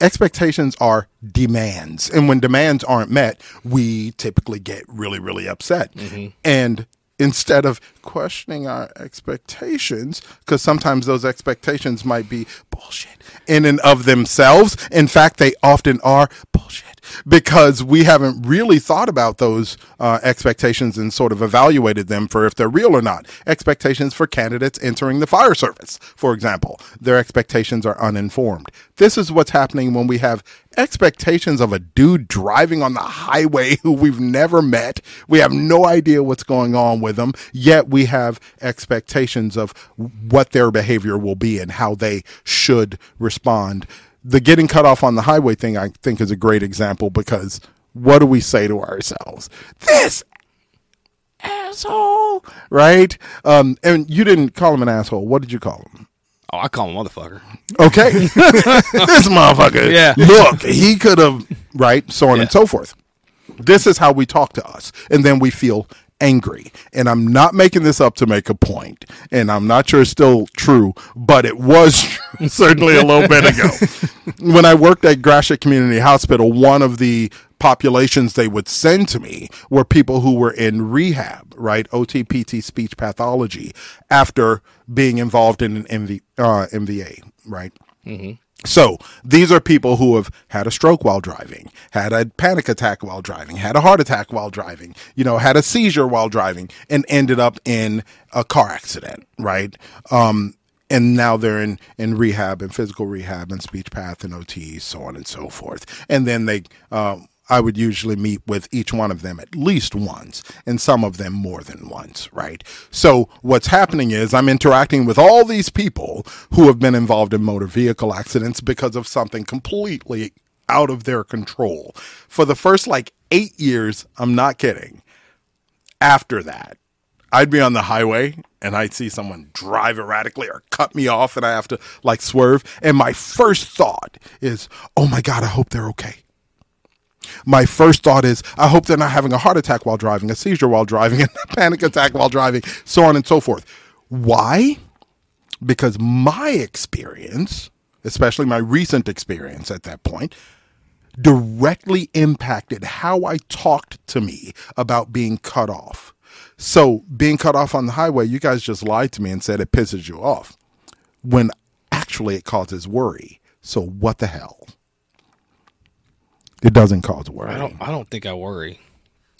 Expectations are demands. And when demands aren't met, we typically get really, really upset. Mm-hmm. And instead of questioning our expectations, because sometimes those expectations might be bullshit in and of themselves. In fact, they often are bullshit because we haven't really thought about those uh, expectations and sort of evaluated them for if they're real or not. Expectations for candidates entering the fire service, for example, their expectations are uninformed. This is what's happening when we have expectations of a dude driving on the highway who we've never met. We have no idea what's going on with them, yet we have expectations of what their behavior will be and how they should respond the getting cut off on the highway thing I think is a great example because what do we say to ourselves? This asshole, right? Um, and you didn't call him an asshole. What did you call him? Oh, I call him a motherfucker. Okay, this motherfucker. Yeah. look, he could have right, so on and so forth. This is how we talk to us, and then we feel angry. And I'm not making this up to make a point, and I'm not sure it's still true, but it was certainly a little bit ago. when I worked at Gratiot Community Hospital, one of the populations they would send to me were people who were in rehab, right? OTPT speech pathology after being involved in an MV, uh, MVA, right? So these are people who have had a stroke while driving, had a panic attack while driving, had a heart attack while driving, you know, had a seizure while driving, and ended up in a car accident, right? Um, and now they're in, in rehab and physical rehab and speech path and OT, so on and so forth. And then they, um, I would usually meet with each one of them at least once, and some of them more than once, right? So what's happening is I'm interacting with all these people who have been involved in motor vehicle accidents because of something completely out of their control. For the first like eight years, I'm not kidding. After that, I'd be on the highway and I'd see someone drive erratically or cut me off and I have to like swerve. And my first thought is, oh my God, I hope they're okay my first thought is, I hope they're not having a heart attack while driving, a seizure while driving, a panic attack while driving, so on and so forth. Why? Because my experience, especially my recent experience at that point, directly impacted how I talked to me about being cut off. So, being cut off on the highway, you guys just lied to me and said it pisses you off when actually it causes worry. So, what the hell? It doesn't cause worry. I don't. I don't think I worry.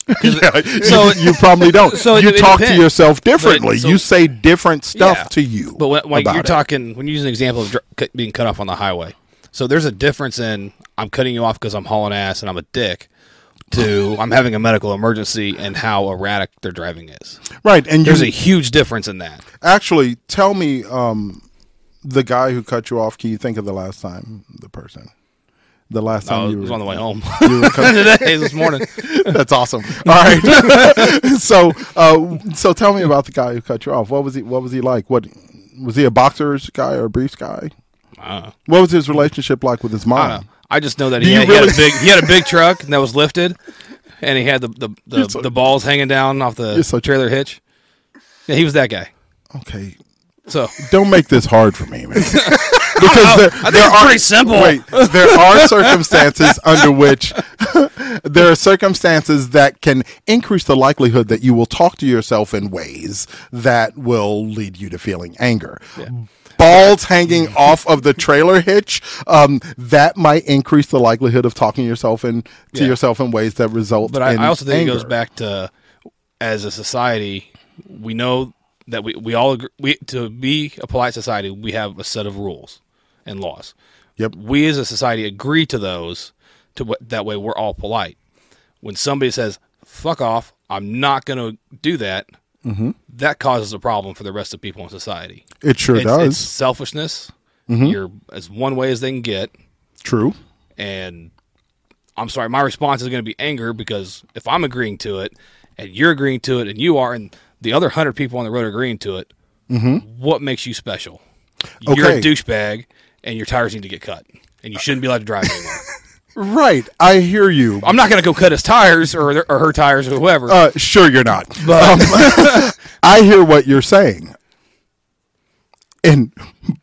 Yeah, So- you probably don't. so you talk to yourself differently. so- you say different stuff Yeah. to you. But when, when you're it. talking, when you use an example of dr- being cut off on the highway, so there's a difference in I'm cutting you off because I'm hauling ass and I'm a dick, to I'm having a medical emergency and how erratic their driving is. Right, and There's you a huge difference in that. actually tell me um, the guy who cut you off. Can you think of the last time the person? The last time Oh, you it was on the way home you were today, this morning. That's awesome. All right. so, uh, so tell me about the guy who cut you off. What was he? What was he like? What was he a boxer's guy or a briefs guy? Uh, What was his relationship like with his mom? don't. I just know that he had, he had a big he had a big truck that was lifted, and he had the the, the, so- the balls hanging down off the You're trailer hitch. Yeah, he was that guy. Okay, So don't make this hard for me, man. because there, I think there it's are pretty simple. Wait, there are circumstances under which there are circumstances that can increase the likelihood that you will talk to yourself in ways that will lead you to feeling anger. Balls hanging off of the trailer hitch, um, that might increase the likelihood of talking yourself in to Yeah. yourself in ways that result But I, in I also think anger. it goes back to as a society, we know that we, we all agree we, to be a polite society, we have a set of rules and laws. Yep. We as a society agree to those to what that way we're all polite. When somebody says "fuck off," I'm not going to do that. Mm-hmm. That causes a problem for the rest of people in society. It sure it's, does. Mm-hmm. Selfishness. You're as one way as they can get, True. and I'm sorry, my response is going to be anger because if I'm agreeing to it and you're agreeing to it and you are and the other hundred people on the road are agreeing to it, what makes you special? You're Mm-hmm. A douchebag and your tires need to get cut and you shouldn't be allowed to drive anymore. Right. I hear you. I'm not going to go cut his tires or, or her tires or whoever. Uh, sure, you're not. Um, I hear what you're saying. And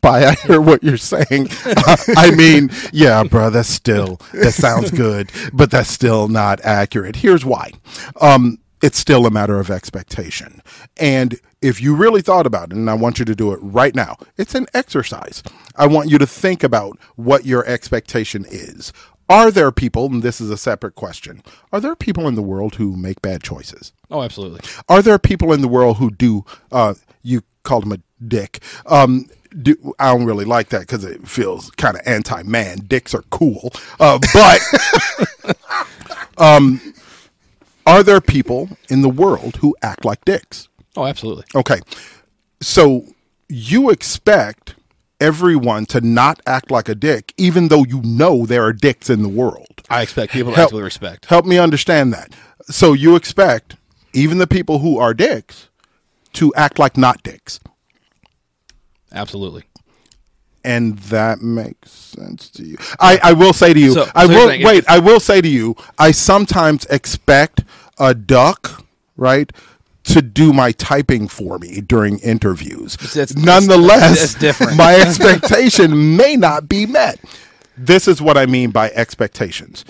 by I hear what you're saying, uh, I mean, yeah, bro, that's still, that sounds good, but that's still not accurate. Here's why. Um, it's still a matter of expectation. And if you really thought about it, and I want you to do it right now, it's an exercise. I want you to think about what your expectation is. Are there people, and this is a separate question, are there people in the world who make bad choices? oh, absolutely. Are there people in the world who do? Uh, you called him a dick. Um, do, I don't really like that because it feels kind of anti-man. Dicks are cool, uh, but um, are there people in the world who act like dicks? Oh, absolutely. Okay, so you expect everyone to not act like a dick, even though you know there are dicks in the world. I expect people to Help- act with respect. Help me understand that. So you expect even the people who are dicks to act like not dicks. Absolutely. And that makes sense to you. I, I will say to you, So- I so will wait, I will say to you, I sometimes expect a duck, right? To do my typing for me during interviews. that's- Nonetheless, different. my expectation may not be met. This is what I mean by expectations.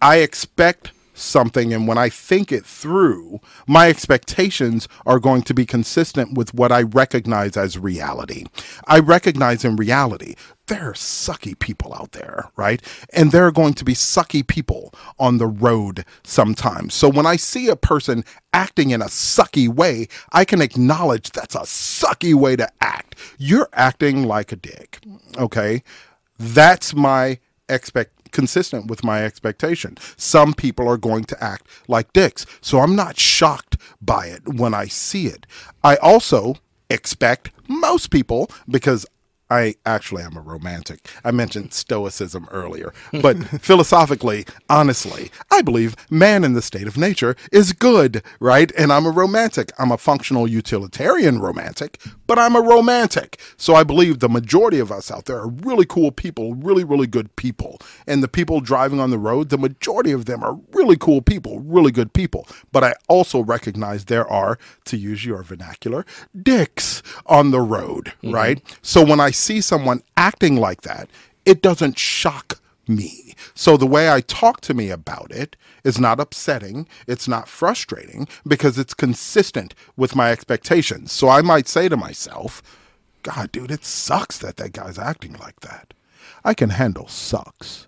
I expect something, and when I think it through, my expectations are going to be consistent with what I recognize as reality. I recognize in reality there are sucky people out there, right? And there are going to be sucky people on the road sometimes. So when I see a person acting in a sucky way, I can acknowledge that's a sucky way to act. You're acting like a dick, okay? That's my expect consistent with my expectation. Some people are going to act like dicks. So I'm not shocked by it when I see it. I also expect most people because I actually am a romantic. I mentioned stoicism earlier, but philosophically, honestly, I believe man in the state of nature is good, right? And I'm a romantic. I'm a functional utilitarian romantic, but I'm a romantic. So I believe the majority of us out there are really cool people, really, really good people. And the people driving on the road, the majority of them are really cool people, really good people. But I also recognize there are, to use your vernacular, dicks on the road, mm-hmm. right? So when I see someone acting like that, it doesn't shock me. So the way I talk to me about it is not upsetting, it's not frustrating because it's consistent with my expectations. So I might say to myself, God, dude, it sucks that that guy's acting like that. I can handle sucks.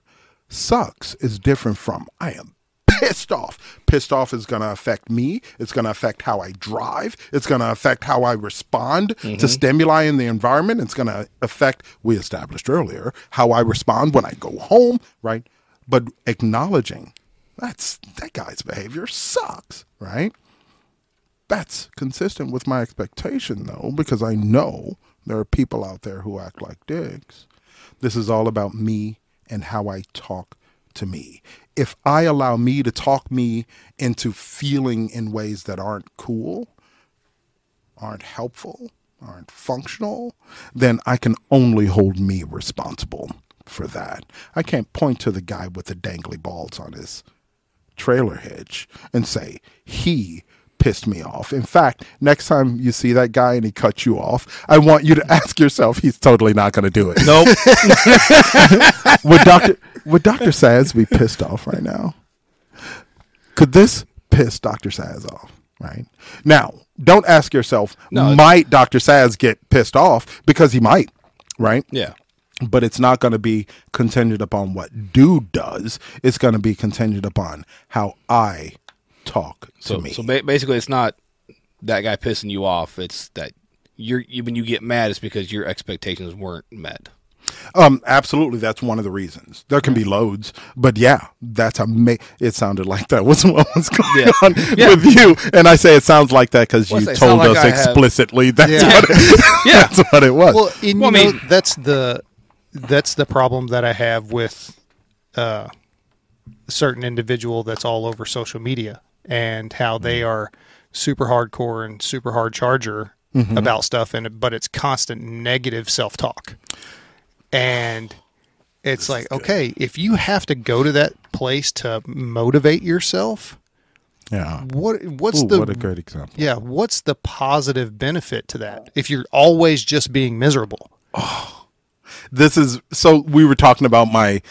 Sucks is different from I am pissed off. Pissed off is going to affect me. It's going to affect how I drive. It's going to affect how I respond to mm-hmm. stimuli in the environment. It's going to affect, we established earlier, how I respond when I go home, right? But acknowledging that's that guy's behavior sucks, right? That's consistent with my expectation though, because I know there are people out there who act like dicks. This is all about me and how I talk to me. If I allow me to talk me into feeling in ways that aren't cool, aren't helpful, aren't functional, then I can only hold me responsible for that. I can't point to the guy with the dangly balls on his trailer hitch and say, he pissed me off. In fact, next time you see that guy and he cuts you off, I want you to ask yourself, he's totally not going to do it. Nope. would Dr. Would Dr. Saz be pissed off right now? Could this piss Dr. Saz off? Right now, don't ask yourself, No. might Dr. Saz get pissed off? Because he might, right? yeah. But it's not going to be contingent upon what dude does. It's going to be contingent upon how I talk to So, me. so ba- basically, it's not that guy pissing you off. It's that you're when you get mad, it's because your expectations weren't met. Um, absolutely, that's one of the reasons. There can be loads, but yeah, that's a. Ma- it sounded like that was what was going Yeah. on Yeah. with you, and I say it sounds like that because you told sound like us I have- explicitly. That's Yeah. what. It, Yeah. that's what it was. Well, and Well, you I know, mean- that's the that's the problem that I have with uh, a certain individual that's all over social media and how they mm-hmm. are super hardcore and super hard charger mm-hmm. about stuff, and but it's constant negative self talk, and it's like okay, if you have to go to that place to motivate yourself, yeah. what what's Ooh, the what a great example. yeah, what's the positive benefit to that if you're always just being miserable? Oh, this is so we were talking about my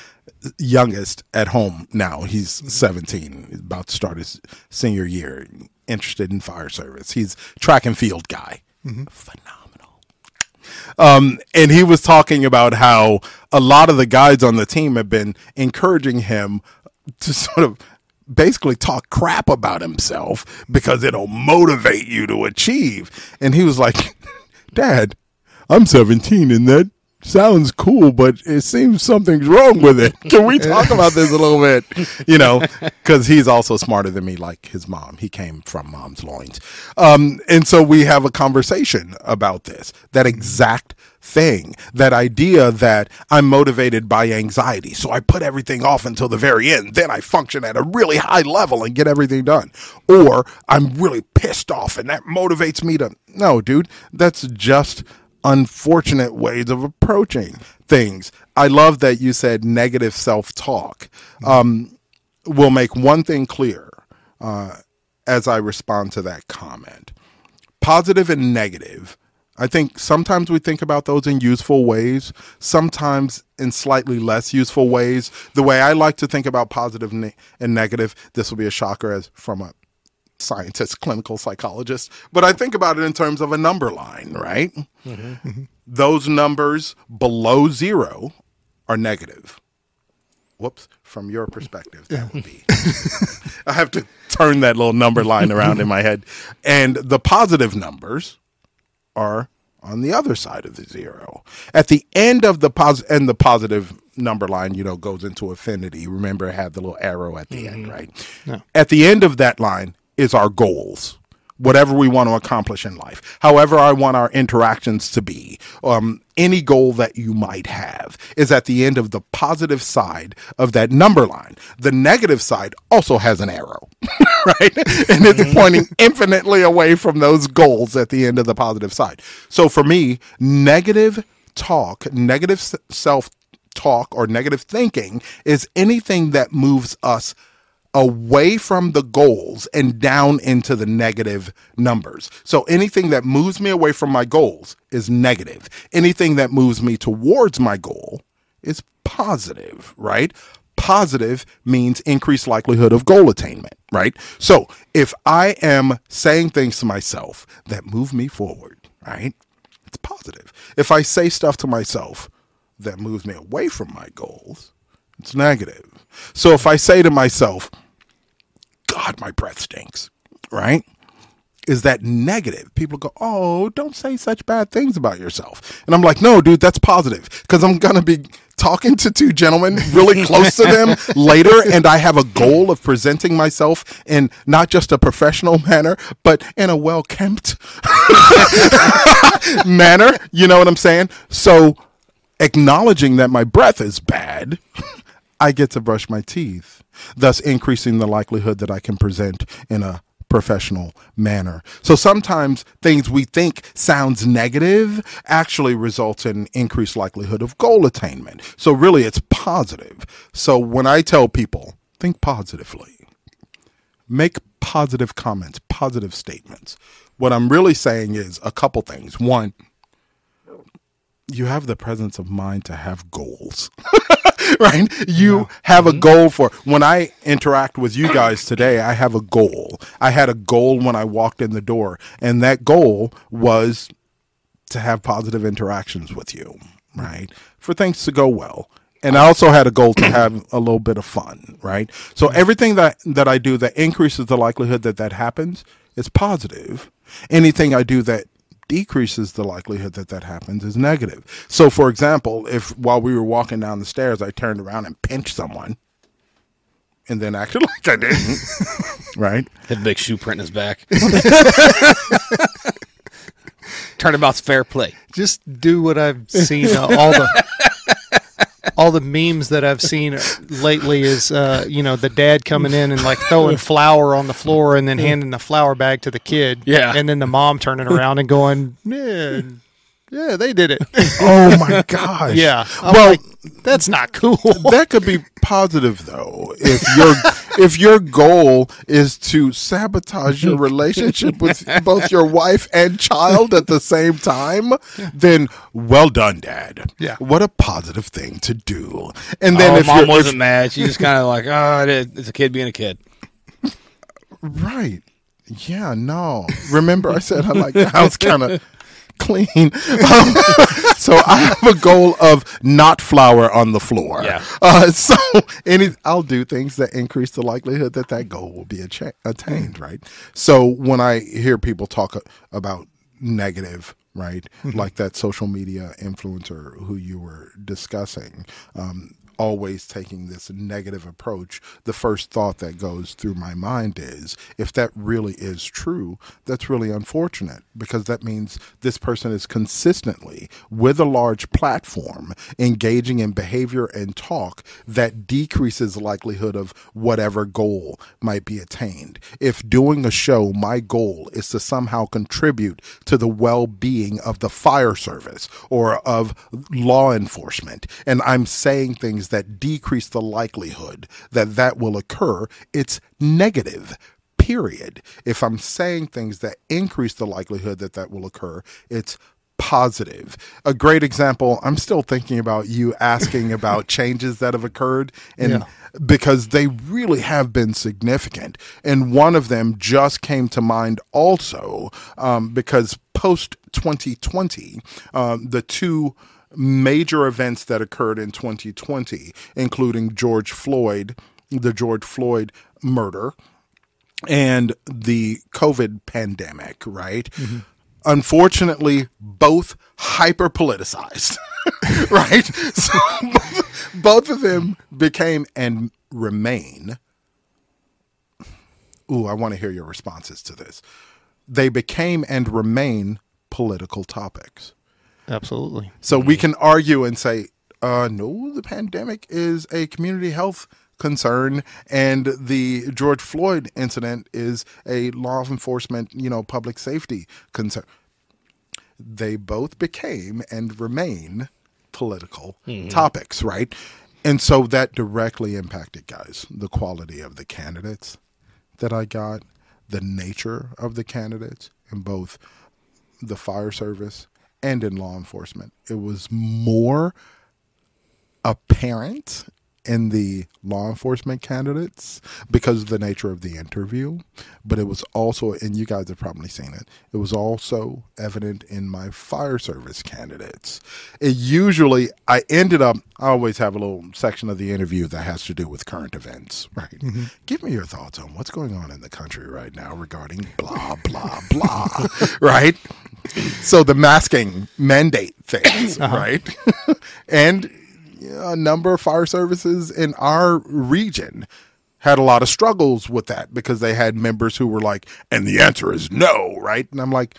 youngest at home now. He's 17 about to start his senior year. Interested in fire service. He's track and field guy. Phenomenal. Um, and he was talking about how a lot of the guys on the team have been encouraging him to sort of basically talk crap about himself because it'll motivate you to achieve. And he was like, Dad, I'm 17 and that sounds cool, but it seems something's wrong with it. Can we talk about this a little bit? You know, because he's also smarter than me, like his mom. He came from mom's loins. Um, and so we have a conversation about this, that exact thing, that idea that I'm motivated by anxiety. So I put everything off until the very end. Then I function at a really high level and get everything done. Or I'm really pissed off and that motivates me to. No, dude, that's just unfortunate ways of approaching things. I love that you said negative self talk. Um, will make one thing clear uh, as I respond to that comment positive and negative. I think sometimes we think about those in useful ways, sometimes in slightly less useful ways. The way I like to think about positive and negative, this will be a shocker as from a scientist, clinical psychologist, but I think about it in terms of a number line, right? Mm-hmm. Those numbers below zero are negative. Whoops, from your perspective, that would be. I have to turn that little number line around in my head. And the positive numbers are on the other side of the zero. At the end of the pos and the positive number line, you know, goes into affinity. Remember, it had the little arrow at the end, mm-hmm. right? At the end of that line is our goals. Whatever we want to accomplish in life, however I want our interactions to be, um, any goal that you might have is at the end of the positive side of that number line. The negative side also has an arrow, right? And it's pointing infinitely away from those goals at the end of the positive side. So for me, negative talk, negative self talk, or negative thinking is anything that moves us away from the goals and down into the negative numbers. So anything that moves me away from my goals is negative. Anything that moves me towards my goal is positive, right? Positive means increased likelihood of goal attainment, right? So if I am saying things to myself that move me forward, right? It's positive. If I say stuff to myself that moves me away from my goals, it's negative. So if I say to myself, God, my breath stinks, right? Is that negative? People go, Oh, don't say such bad things about yourself. And I'm like, No, dude, that's positive because I'm going to be talking to two gentlemen really close to them later, and I have a goal of presenting myself in not just a professional manner, but in a well kempt manner. You know what I'm saying? So, acknowledging that my breath is bad, I get to brush my teeth, thus increasing the likelihood that I can present in a professional manner. So sometimes things we think sounds negative actually results in increased likelihood of goal attainment. So really it's positive. So when I tell people think positively, make positive comments, positive statements. What I'm really saying is a couple things. One, you have the presence of mind to have goals. right? You yeah. have mm-hmm. a goal for when I interact with you guys today, I have a goal. I had a goal when I walked in the door, and that goal was to have positive interactions with you, right? For things to go well. And I also had a goal to have a little bit of fun, right? So mm-hmm. everything that that I do that increases the likelihood that that happens is positive. Anything I do that decreases the likelihood that that happens is negative. So, for example, if while we were walking down the stairs, I turned around and pinched someone and then acted like I didn't, right? Had a big shoe print in his back. Turnabout's fair play. Just do what I've seen uh, all the all the memes that I've seen lately is, uh, you know, the dad coming in and like throwing flour on the floor and then handing the flour bag to the kid. Yeah. And then the mom turning around and going, yeah, yeah, they did it. oh my gosh. Yeah. I'm well, like, that's not cool. that could be positive though. If your if your goal is to sabotage your relationship with both your wife and child at the same time, then well done, Dad. Yeah. What a positive thing to do. And then oh, if mom wasn't if, mad, she just kind of like, oh, it's a kid being a kid. Right. Yeah. No. Remember, I said I like the house kind of clean. Um, so I have a goal of not flour on the floor. Yeah. Uh, so any, I'll do things that increase the likelihood that that goal will be attained. Right. So when I hear people talk about negative right? Mm-hmm. Like that social media influencer who you were discussing. Um, always taking this negative approach, the first thought that goes through my mind is if that really is true, that's really unfortunate because that means this person is consistently, with a large platform, engaging in behavior and talk that decreases likelihood of whatever goal might be attained. If doing a show, my goal is to somehow contribute to the well being of the fire service or of law enforcement, and I'm saying things that decrease the likelihood that that will occur, it's negative. Period. If I'm saying things that increase the likelihood that that will occur, it's positive. A great example, I'm still thinking about you asking about changes that have occurred and yeah. because they really have been significant. And one of them just came to mind also um, because post 2020, um, the two major events that occurred in 2020, including George Floyd, the George Floyd murder, and the COVID pandemic, right? Mm-hmm. Unfortunately, both hyper politicized, right? So both, both of them became and remain. Ooh, I want to hear your responses to this. They became and remain political topics. Absolutely. So we can argue and say, uh, no, the pandemic is a community health concern and the George Floyd incident is a law enforcement, you know, public safety concern. They both became and remain political mm-hmm. topics, right? And so that directly impacted guys, the quality of the candidates that I got, the nature of the candidates in both the fire service and in law enforcement. It was more apparent in the law enforcement candidates because of the nature of the interview, but it was also, and you guys have probably seen it, it was also evident in my fire service candidates. It usually, I ended up, I always have a little section of the interview that has to do with current events, right? Mm-hmm. Give me your thoughts on what's going on in the country right now regarding blah, blah, blah, right? So the masking mandate things, uh-huh. right? and a number of fire services in our region had a lot of struggles with that because they had members who were like, and the answer is no, right? And I'm like,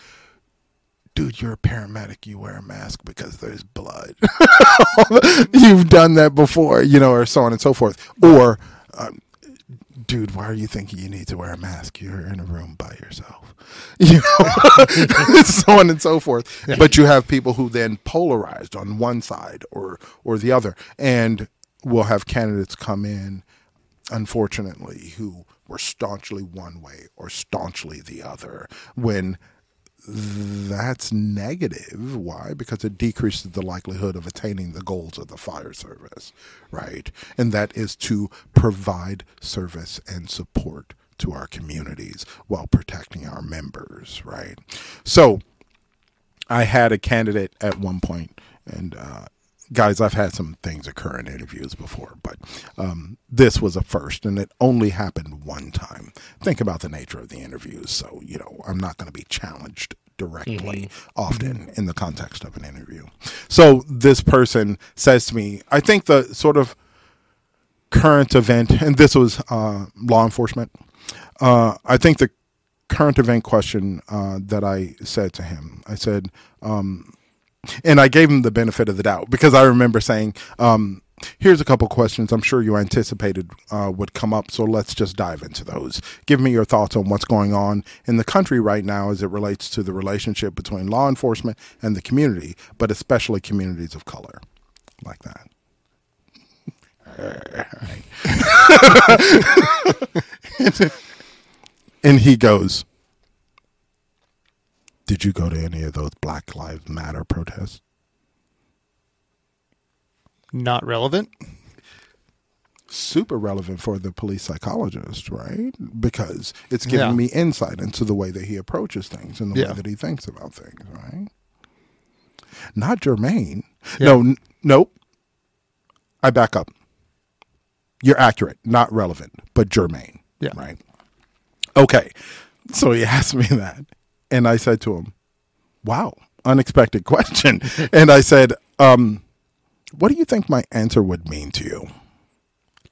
dude, you're a paramedic. You wear a mask because there's blood. You've done that before, you know, or so on and so forth. Or, um, dude, why are you thinking you need to wear a mask? You're in a room by yourself. You know, so on and so forth. But you have people who then polarized on one side or or the other, and we'll have candidates come in, unfortunately, who were staunchly one way or staunchly the other. When that's negative. Why? Because it decreases the likelihood of attaining the goals of the fire service, right? And that is to provide service and support to our communities while protecting our members, right? So I had a candidate at one point, and uh, guys, I've had some things occur in interviews before, but um, this was a first, and it only happened one time. Think about the nature of the interviews. So, you know, I'm not going to be challenged directly often in the context of an interview. So, this person says to me, I think the sort of current event, and this was uh, law enforcement. Uh, I think the current event question uh, that I said to him, I said, um, and I gave him the benefit of the doubt because I remember saying, um, "Here's a couple questions I'm sure you anticipated uh, would come up, so let's just dive into those. Give me your thoughts on what's going on in the country right now as it relates to the relationship between law enforcement and the community, but especially communities of color, like that." and he goes, Did you go to any of those Black Lives Matter protests? Not relevant. Super relevant for the police psychologist, right? Because it's giving Yeah. me insight into the way that he approaches things and the Yeah. way that he thinks about things, right? Not germane. Yeah. No, n- nope. I back up. You're accurate, not relevant, but germane. Yeah. Right. Okay. So he asked me that. And I said to him, Wow, unexpected question. and I said, um, What do you think my answer would mean to you?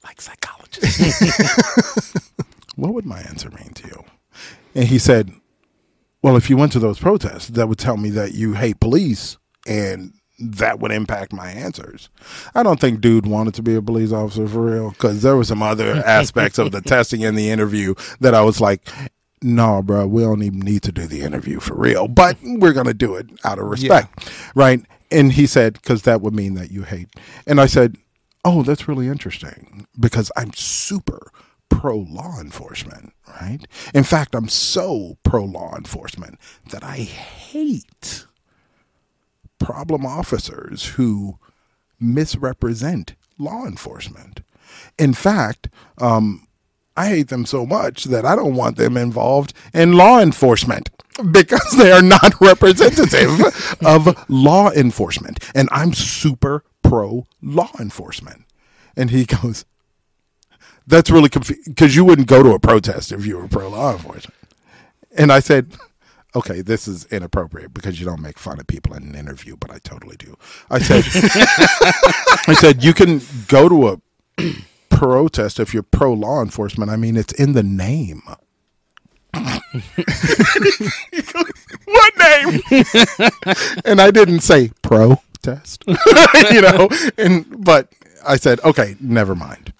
Like psychologist. what would my answer mean to you? And he said, Well, if you went to those protests, that would tell me that you hate police and that would impact my answers. I don't think dude wanted to be a police officer for real because there were some other aspects of the testing in the interview that I was like, no, bro, we don't even need to do the interview for real, but we're going to do it out of respect. Right. And he said, because that would mean that you hate. And I said, oh, that's really interesting because I'm super pro law enforcement, right? In fact, I'm so pro law enforcement that I hate problem officers who misrepresent law enforcement. In fact, um, I hate them so much that I don't want them involved in law enforcement because they are not representative of law enforcement. And I'm super pro law enforcement. And he goes, That's really confusing because you wouldn't go to a protest if you were pro law enforcement. And I said, Okay, this is inappropriate because you don't make fun of people in an interview, but I totally do. I said, I said, you can go to a protest if you're pro law enforcement. I mean, it's in the name. what name? and I didn't say protest, you know. And but I said, okay, never mind.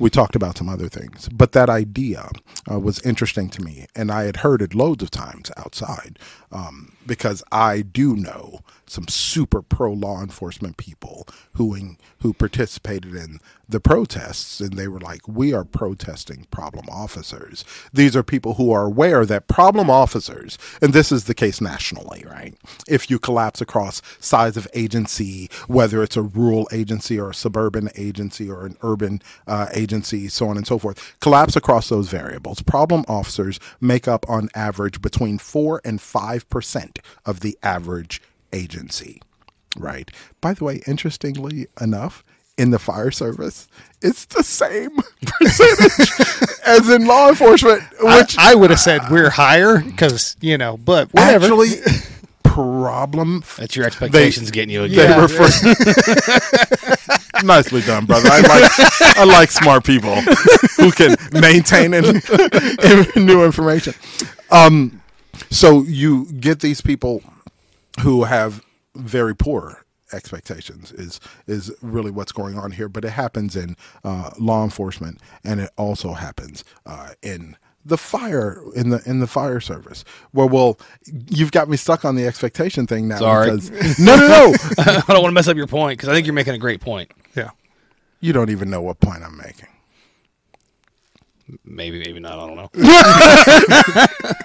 We talked about some other things, but that idea uh, was interesting to me, and I had heard it loads of times outside um, because I do know some super pro law enforcement people who in, who participated in the protests, and they were like, "We are protesting problem officers." These are people who are aware that problem officers, and this is the case nationally, right? If you collapse across size of agency, whether it's a rural agency or a suburban agency or an urban uh, agency, so on and so forth, collapse across those variables. Problem officers make up, on average, between four and five percent of the average agency. Right. By the way, interestingly enough, in the fire service, it's the same percentage as in law enforcement, which I, I would have said we're higher because you know, but whatever. actually problem That's your expectations getting you they again. refer Nicely done, brother. I like I like smart people who can maintain and new information. Um, so you get these people who have very poor expectations is is really what's going on here. But it happens in uh, law enforcement, and it also happens uh, in the fire in the in the fire service. Well, well, you've got me stuck on the expectation thing now. Sorry. Because, no, no, no. I don't want to mess up your point because I think you're making a great point. Yeah. you don't even know what point I'm making. Maybe, maybe not. I don't know.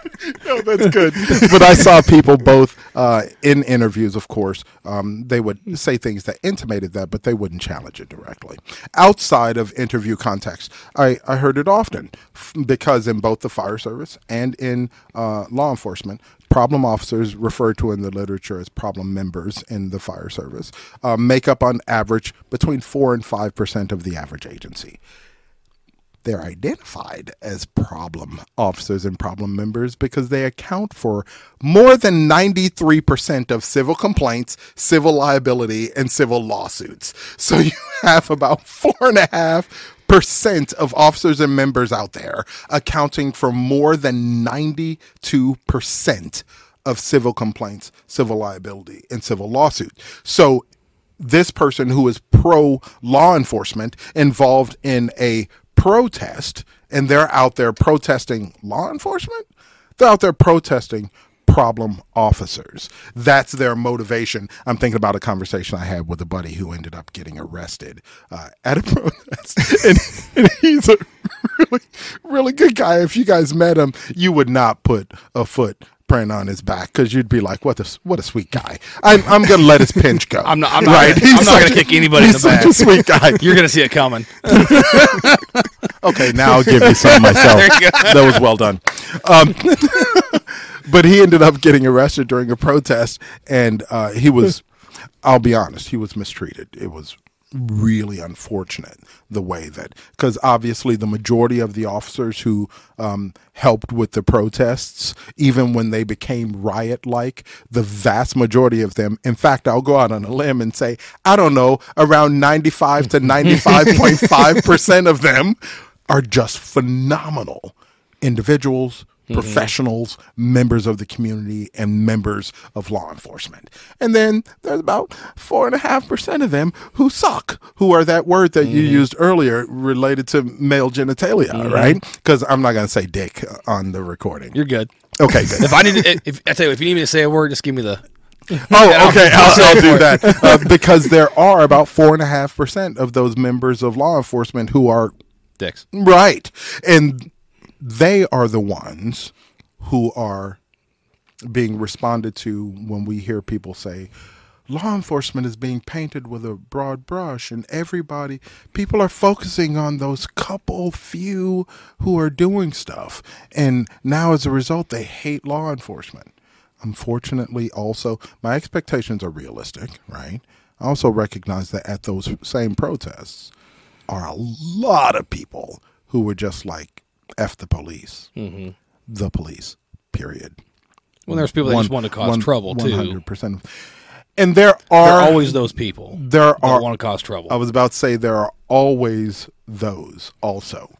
No, that's good. but I saw people both uh, in interviews, of course. Um, they would say things that intimated that, but they wouldn't challenge it directly. Outside of interview context, I, I heard it often f- because in both the fire service and in uh, law enforcement, problem officers, referred to in the literature as problem members in the fire service, uh, make up on average between 4 and 5% of the average agency they're identified as problem officers and problem members because they account for more than 93% of civil complaints, civil liability, and civil lawsuits. So you have about four and a half percent of officers and members out there accounting for more than 92% of civil complaints, civil liability, and civil lawsuits. So this person who is pro law enforcement involved in a protest and they're out there protesting law enforcement they're out there protesting problem officers. That's their motivation. I'm thinking about a conversation i had with a buddy who ended up getting arrested uh, at a protest. And, and he's a really really good guy. If you guys met him you would not put a foot print on his back because you'd be like, "What a what a sweet guy." I'm I'm gonna let his pinch go. I'm not. I'm not. right. Gonna, I'm not gonna a- kick anybody in the back. a sweet guy. You're going to see it coming. Okay, now I'll give you some myself. You that was well done. Um, but he ended up getting arrested during a protest, and uh, he was, I'll be honest, he was mistreated. It was really unfortunate the way that, because obviously the majority of the officers who um, helped with the protests, even when they became riot like, the vast majority of them, in fact, I'll go out on a limb and say, I don't know, around 95 to 95.5% of them are just phenomenal individuals, Mm-hmm. professionals, members of the community, and members of law enforcement. And then there's about four and a half percent of them who suck, who are that word that you mm-hmm. used earlier related to male genitalia, mm-hmm. right? Because I'm not going to say dick on the recording. You're good. Okay, good. If I need, to, if I tell you, if you need me to say a word, just give me the. Oh, okay. I'll I'll, I'll do that uh, because there are about four and a half percent of those members of law enforcement who are Dicks. Right. And they are the ones who are being responded to when we hear people say, law enforcement is being painted with a broad brush, and everybody, people are focusing on those couple few who are doing stuff. And now as a result, they hate law enforcement. Unfortunately, also, my expectations are realistic, right? I also recognize that at those same protests, are a lot of people who were just like f the police, Mm-hmm. the police. Period. Well, there's people that just want to cause trouble too. One hundred percent. And there There are are always those people there are. want to cause trouble. I was about to say there are always those also.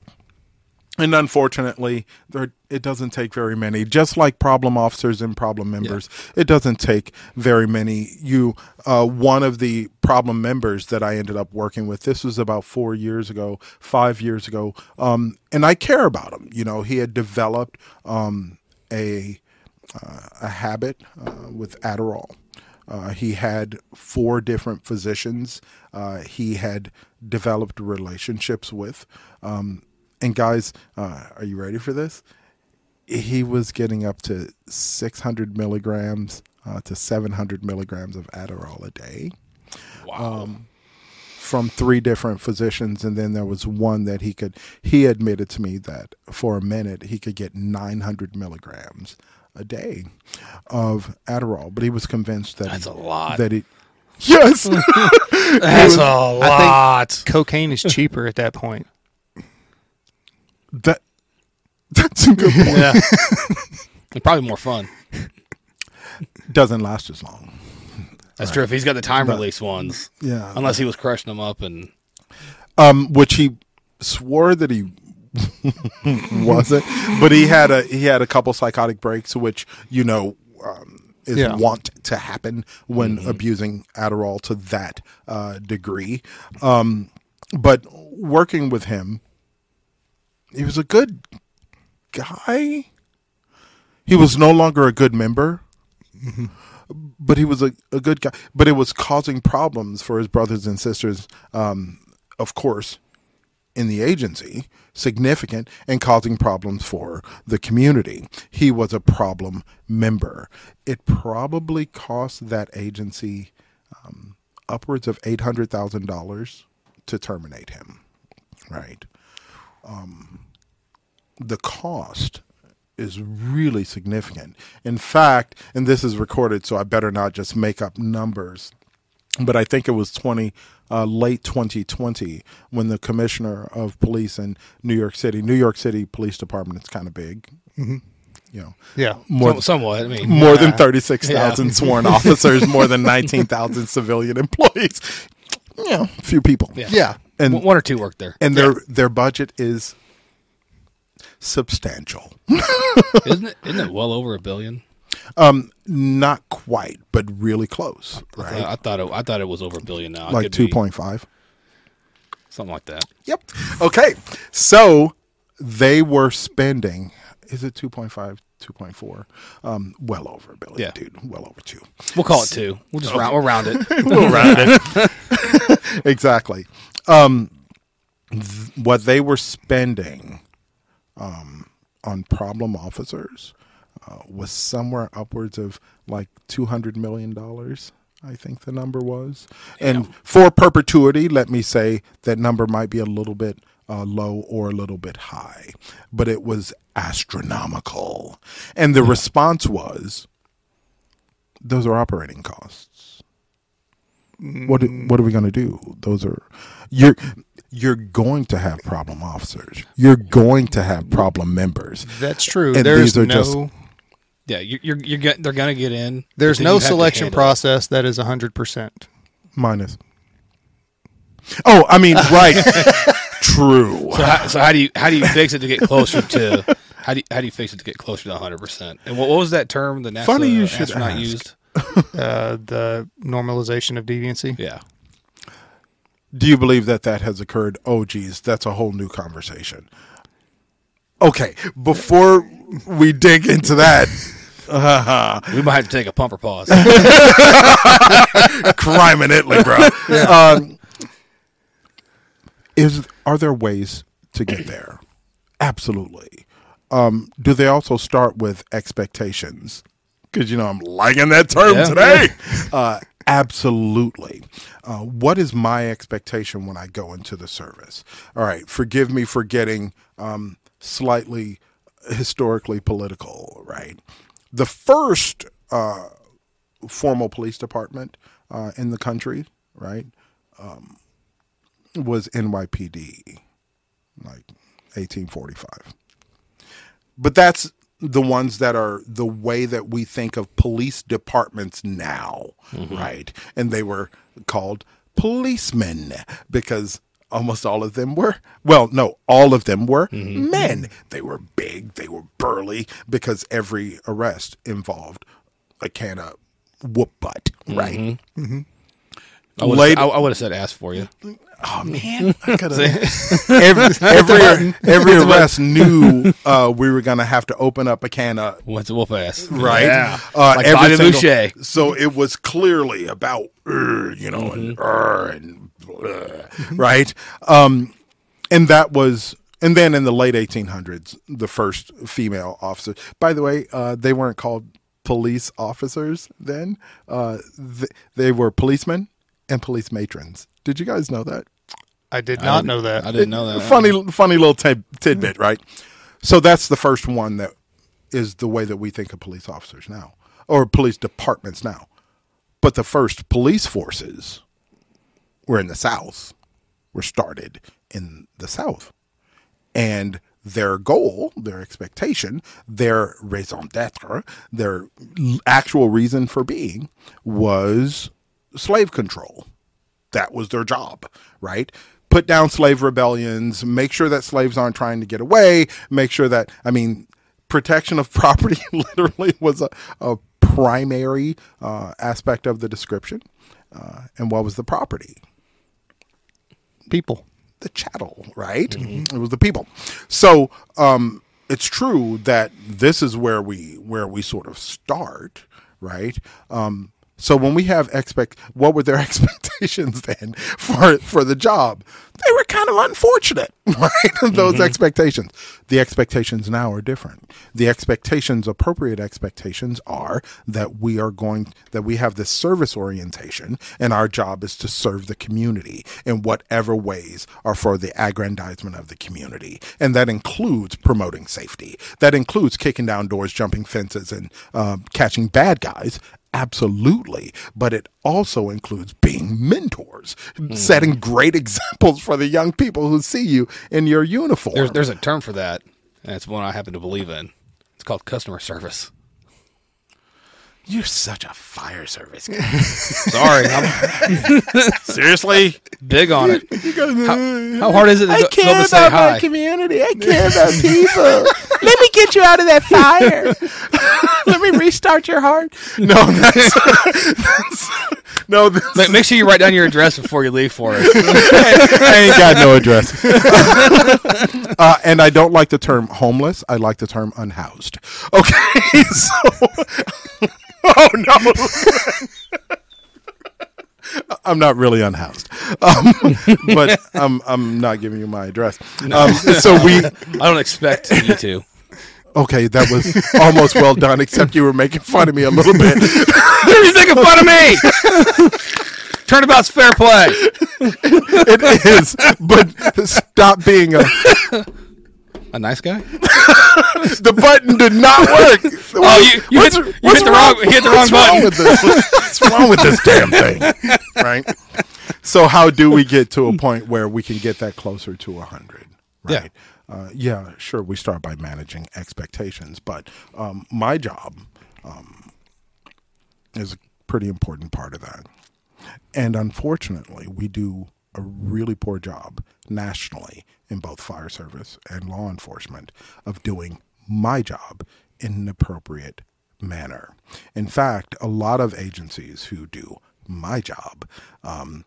And unfortunately, there it doesn't take very many. Just like problem officers and problem members, it doesn't take very many. You, uh, one of the problem members that I ended up working with. This was about four years ago, five years ago, um, and I care about him. You know, he had developed um, a uh, a habit uh, with Adderall. Uh, he had four different physicians uh, he had developed relationships with. Um, and guys, uh, are you ready for this? He was getting up to 600 milligrams uh, to 700 milligrams of Adderall a day wow. from three different physicians and then there was one that he could he admitted to me that for a minute he could get 900 milligrams a day of adderall but he was convinced that That's he- a lot. that he yes That's a lot. Cocaine is cheaper at that point. That that's a good point Yeah. And Probably more fun. doesn't last as long That's true. If he's got the time release ones, Yeah. unless he was crushing them up and um, which he swore that he wasn't, but he had a he had a couple psychotic breaks, which you know um, is Yeah. want to happen when abusing Adderall to that uh, degree. Um, but working with him, he was a good guy. He was no longer a good member but he was a, a good guy. But it was causing problems for his brothers and sisters, um, of course, in the agency, significant, and causing problems for the community. He was a problem member. It probably cost that agency um, upwards of $800,000 to terminate him. Right. Um, the cost is really significant. In fact, and this is recorded, so I better not just make up numbers. But I think it was twenty uh, late 2020 when the commissioner of police in New York City, New York City Police Department, it's kind of big, you know, Yeah. more some, somewhat. I mean, more than 36,000 sworn officers, more than 19,000 civilian employees. You know, few people. Yeah. Yeah. And one or two work there, and their their budget is substantial. isn't it? Isn't it well over a billion? Um, not quite, but really close, right? I, I thought it. I thought it was over a billion now. Like two point five. something like that. Yep. Okay. So they were spending. Is it 2.5, 2.4? Um, well over a billion, Yeah. dude. Well over two. We'll call it two. We'll just round. We'll round it. we'll round it. exactly. Um, th- what they were spending um, on problem officers uh, was somewhere upwards of like two hundred million dollars. I think the number was, and for perpetuity, let me say that number might be a little bit uh, low or a little bit high, but it was astronomical. And the response was, "Those are operating costs." What what are we going to do those are you're you're going to have problem officers you're going to have problem members That's true. And there's these are no just- Yeah, you're. you're, you're get, they're gonna get in. there's no you have to selection process that is 100%. minus oh i mean right true So how, so how do you how do you fix it to get closer to how do you, how do you fix it to get closer to 100 percent? And what, what was that term the NASA Funny you should astronaut ask. used? Uh, the normalization of deviancy. Yeah, do you believe that that has occurred oh geez that's a whole new conversation okay before we dig into that we might have to take a pumper pause. crime in Italy, bro. Um, is are there ways to get there? Absolutely. Um, do they also start with expectations? Because you know I'm liking that term Yeah. today. Uh, absolutely. Uh, what is my expectation when I go into the service? All right. Forgive me for getting um, slightly historically political. Right. The first uh, formal police department uh, in the country, right, um, was NYPD, like 1845. But that's the ones that are the way that we think of police departments now, mm-hmm. right? And they were called policemen because almost all of them were well no all of them were mm-hmm. men. They were big they were burly because every arrest involved a can of whoop butt right mm-hmm. I would Late- have I, would have said ask for you. Oh man, I could have. every every, every arrest knew uh, we were gonna have to open up a can of What's a whoop ass? right. Yeah. Uh, like every Bobby single- Boucher. So it was clearly about you know and "Urgh," and blah, right. Um, and that was. And then in the late 1800s, the first female officer. By the way, uh, they weren't called police officers then. Uh, th- they were policemen and police matrons. Did you guys know that? I did not know that. I didn't know that. funny funny little tid- tidbit, right? So that's the first one that is the way that we think of police officers now, or police departments now. But the first police forces were in the South, were started in the South, and their goal, their expectation, their raison d'être, their actual reason for being was slave control. That was their job, right? Put down slave rebellions, make sure that slaves aren't trying to get away, make sure that, I mean, protection of property literally was a, a primary uh, aspect of the description. Uh, and what was the property? People. the chattel, right? It was the people. So um, it's true that this is where we where we sort of start, right? Um, so when we have expect, what were their expectations then for for the job? They were kind of unfortunate, right? Those expectations. The expectations now are different. The expectations, appropriate expectations, are that we are going that we have this service orientation, and our job is to serve the community in whatever ways are for the aggrandizement of the community, and that includes promoting safety. That includes kicking down doors, jumping fences, and um, catching bad guys absolutely but it also includes being mentors hmm. setting great examples for the young people who see you in your uniform There's there's a term for that, and it's one I happen to believe in. It's called customer service. You're such a fire service guy Sorry, I'm seriously big on it. How, how hard is it to go, go up and say hi? community i care about people let me get you out of that fire let me restart your heart no that's, that's no this, Ma- Make sure you write down your address before you leave for us. I ain't got no address. uh, and I don't like the term homeless. I like the term unhoused. Okay, so oh no. I'm not really unhoused, um, but I'm I'm not giving you my address. Um, so we I don't expect you to. okay. That was almost well done, except you were making fun of me a little bit. You're making fun of me. Turnabout's fair play. it is, but stop being a. A nice guy. The button did not work. Oh, you, you, hit, What's- you hit the wrong, you hit the wrong What's wrong button. with this? What's wrong with this damn thing? Right. So how do we get to a point where we can get that closer to a hundred? Yeah. Right. Uh, yeah. Sure. We start by managing expectations, but um, my job um, is a pretty important part of that. And unfortunately, we do a really poor job nationally in both fire service and law enforcement of doing my job in an appropriate manner. In fact, a lot of agencies who do my job um,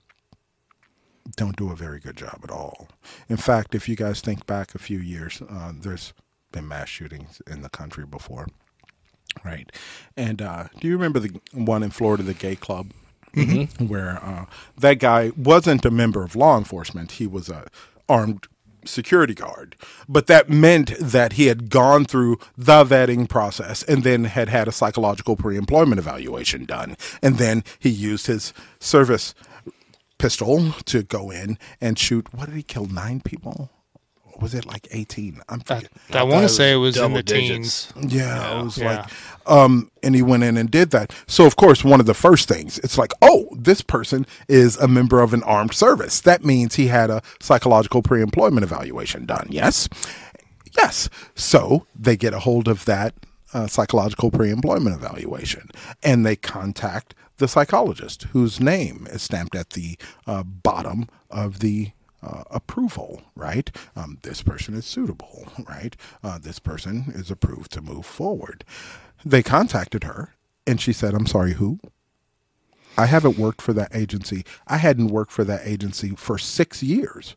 don't do a very good job at all. In fact, if you guys think back a few years, uh, there's been mass shootings in the country before. Right. And uh, do you remember the one in Florida, the gay club? Where uh, that guy wasn't a member of law enforcement, he was a armed security guard. But that meant that he had gone through the vetting process and then had had a psychological pre employment evaluation done. And then he used his service pistol to go in and shoot. What did he kill? Nine people? Or was it like 18? I'm forgetting. I want to say it was in the digits. teens. Yeah, it was Yeah. like, um, and he went in and did that. So, of course, one of the first things, it's like, oh, this person is a member of an armed service. That means he had a psychological pre employment evaluation done. Yes. Yes. So they get a hold of that uh, psychological pre employment evaluation and they contact the psychologist whose name is stamped at the uh, bottom of the uh, approval, right? Um, this person is suitable, right? Uh, this person is approved to move forward. They contacted her and she said, I'm sorry, who? I haven't worked for that agency. I hadn't worked for that agency for six years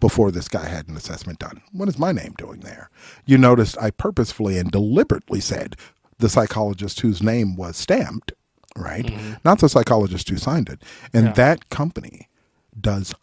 before this guy had an assessment done. What is my name doing there? You noticed I purposefully and deliberately said the psychologist whose name was stamped, right? Not the psychologist who signed it. And that company does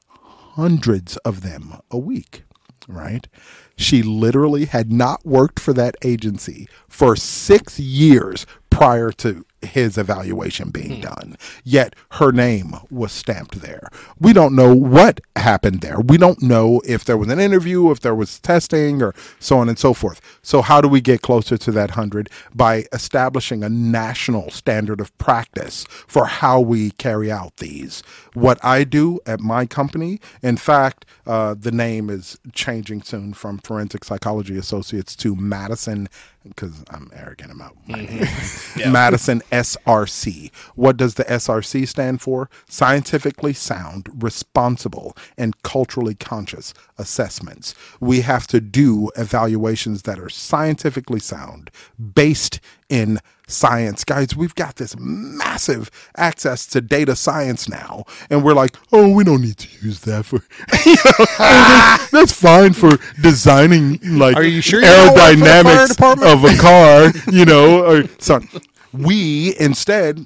hundreds of them a week, right? She literally had not worked for that agency for six years prior to his evaluation being done. Yet her name was stamped there. We don't know what happened there. We don't know if there was an interview, if there was testing, or so on and so forth. So, how do we get closer to that 100? By establishing a national standard of practice for how we carry out these. What I do at my company, in fact, uh, the name is changing soon from Forensic Psychology Associates to Madison, because I'm arrogant about my mm-hmm. name. Madison SRC. What does the SRC stand for? Scientifically sound, responsible, and culturally conscious assessments. We have to do evaluations that are scientifically sound, based in science. Guys, we've got this massive access to data science now, and we're like, oh, we don't need to use that for, you know, oh, that's fine for designing like Are you sure you don't work for fire aerodynamics department? of a car, you know, or something. We instead,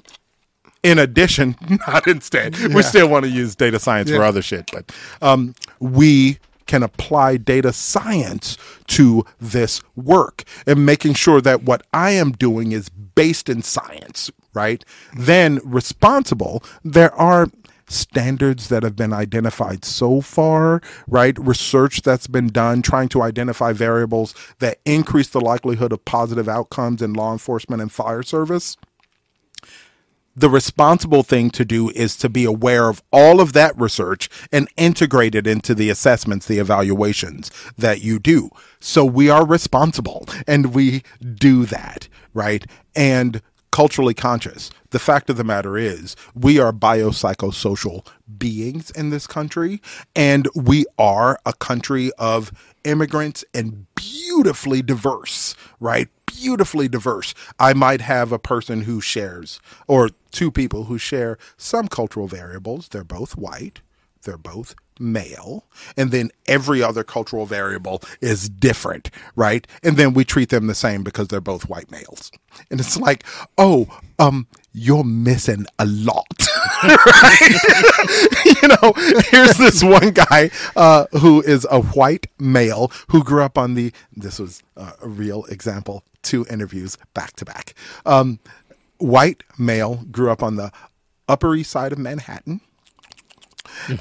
in addition, not instead, we still want to use data science for other shit, but um, we can apply data science to this work and making sure that what I am doing is based in science, right? Then responsible, there are standards that have been identified so far, right? Research that's been done trying to identify variables that increase the likelihood of positive outcomes in law enforcement and fire service the responsible thing to do is to be aware of all of that research and integrate it into the assessments, the evaluations that you do. So we are responsible and we do that, right? And culturally conscious. The fact of the matter is, we are biopsychosocial beings in this country, and we are a country of immigrants and beautifully diverse, right? Beautifully diverse. I might have a person who shares, or two people who share some cultural variables. They're both white, they're both male, and then every other cultural variable is different, right? And then we treat them the same because they're both white males. And it's like, oh, um, you're missing a lot. you know, here's this one guy uh, who is a white male who grew up on the, this was a real example, two interviews back to back. Um, white male grew up on the Upper East Side of Manhattan.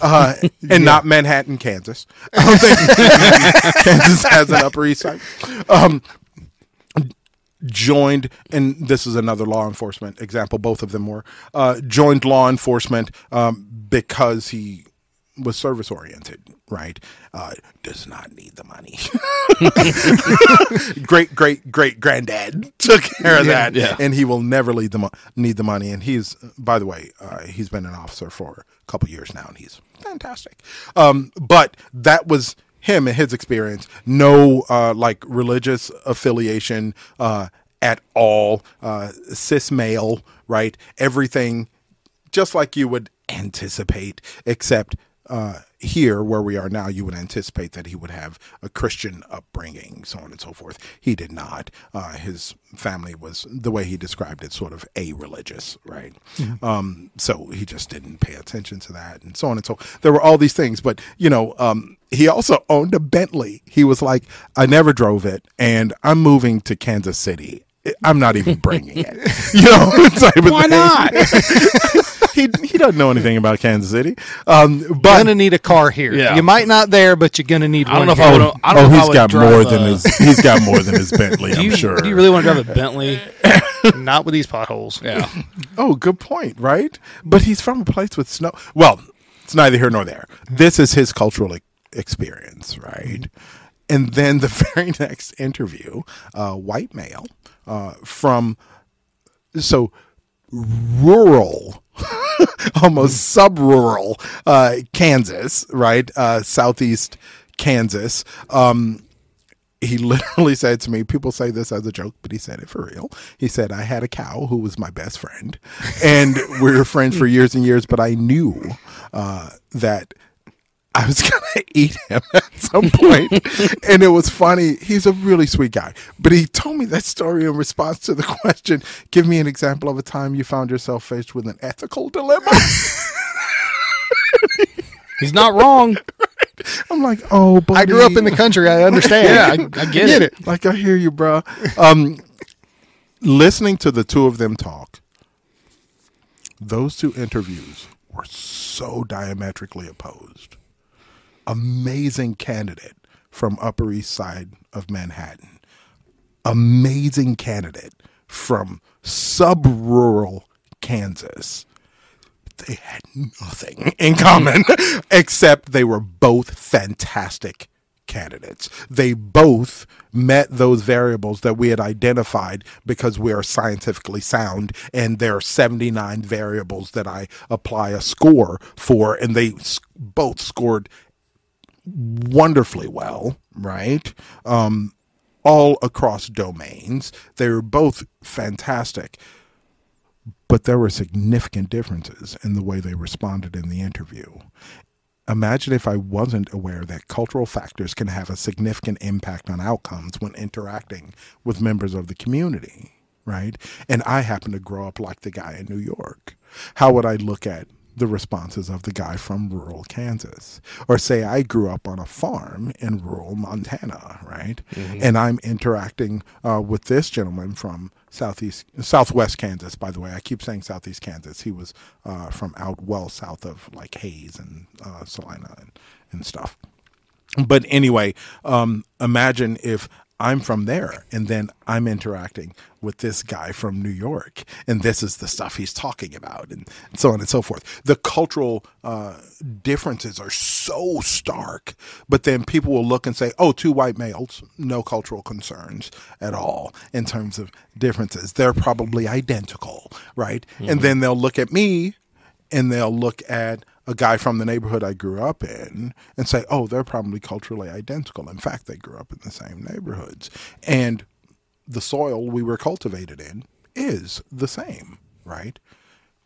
Uh, and not Manhattan, Kansas. I don't think Kansas has an Upper East Side. Um, joined, and this is another law enforcement example. Both of them were uh, joined law enforcement um, because he was service oriented. Right? Uh, does not need the money. great, great, great granddad took care of that, Yeah. and he will never need the mo- need the money. And he's, by the way, uh, he's been an officer for a couple years now, and he's fantastic. Um, but that was him and his experience. No, uh, like religious affiliation uh, at all. Uh, cis male, right? Everything just like you would anticipate, except uh, here where we are now, you would anticipate that he would have a Christian upbringing, so on and so forth. He did not. Uh, his family was the way he described it, sort of a religious, right? Um, so he just didn't pay attention to that, and so on and so. Forth. There were all these things, but you know, um, he also owned a Bentley. He was like, I never drove it, and I'm moving to Kansas City. I'm not even bringing it. You know, Why not? he he doesn't know anything about Kansas City. Um, but gonna need a car here. Yeah. You might not there, but you're gonna need one. I don't one. know if here. I would. I don't oh, know if I he's would got drive more a- than his he's got more than his Bentley. I'm you, sure. do you really want to drive a Bentley? not with these potholes. Yeah. oh, good point, right? But he's from a place with snow. Well, it's neither here nor there. This is his cultural e- experience, right? And then the very next interview, uh, white male uh, from so rural, almost sub-rural uh, Kansas, right? Uh, southeast Kansas. Um, he literally said to me, people say this as a joke, but he said it for real. He said, I had a cow who was my best friend, and we were friends for years and years, but I knew uh, that I was going to eat him at some point. and it was funny. He's a really sweet guy, but he told me that story in response to the question Give me an example of a time you found yourself faced with an ethical dilemma. He's not wrong. I'm like, oh, buddy. I grew up in the country. I understand. Yeah, I, I get, it. Like I hear you, bro. Um, listening to the two of them talk, those two interviews were so diametrically opposed. Amazing candidate from Upper East Side of Manhattan. Amazing candidate from sub-rural Kansas. They had nothing in common except they were both fantastic candidates. They both met those variables that we had identified because we are scientifically sound, and there are 79 variables that I apply a score for, and they both scored wonderfully well, right? Um, all across domains. They were both fantastic, but there were significant differences in the way they responded in the interview. Imagine if I wasn't aware that cultural factors can have a significant impact on outcomes when interacting with members of the community, right? And I happen to grow up like the guy in New York. How would I look at the responses of the guy from rural Kansas? Or say I grew up on a farm in rural Montana, right? And I'm interacting uh, with this gentleman from southeast, southwest Kansas. By the way, I keep saying southeast Kansas. He was uh, from out well south of like Hays and uh, Salina and, and stuff. But anyway, um, imagine if I'm from there and then I'm interacting with this guy from New York and this is the stuff he's talking about and so on and so forth. The cultural uh, differences are so stark, but then people will look and say, oh, two white males, no cultural concerns at all in terms of differences. They're probably identical, right? And then they'll look at me and they'll look at a guy from the neighborhood I grew up in and say, oh, they're probably culturally identical. In fact, they grew up in the same neighborhoods. And the soil we were cultivated in is the same, right?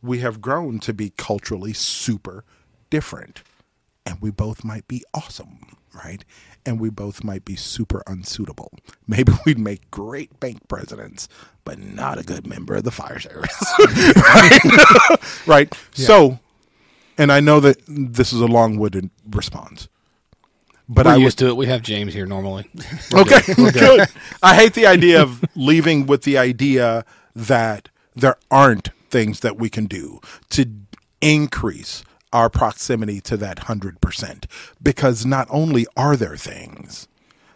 We have grown to be culturally super different. And we both might be awesome, right? And we both might be super unsuitable. Maybe we'd make great bank presidents, but not a good member of the fire service. right? right? So, and I know that this is a long winded response. But We're I used would, to it. We have James here normally. Okay, good. I hate the idea of leaving with the idea that there aren't things that we can do to increase our proximity to that 100%. Because not only are there things,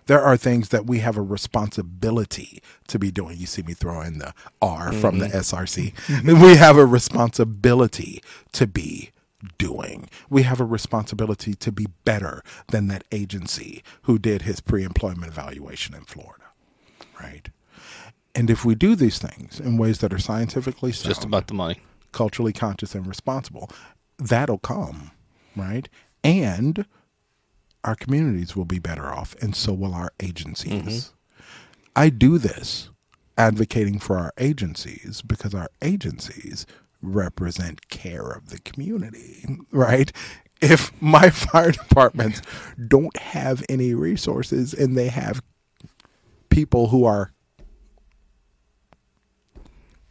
there are things that we have a responsibility to be doing. You see me throw in the R from the mm-hmm. SRC. We have a responsibility to be doing. We have a responsibility to be better than that agency who did his pre employment evaluation in Florida. Right? And if we do these things in ways that are scientifically sound, Just about the money. culturally conscious and responsible, that'll come, right? And our communities will be better off, and so will our agencies. Mm-hmm. I do this advocating for our agencies because our agencies represent care of the community, right? If my fire departments don't have any resources and they have people who are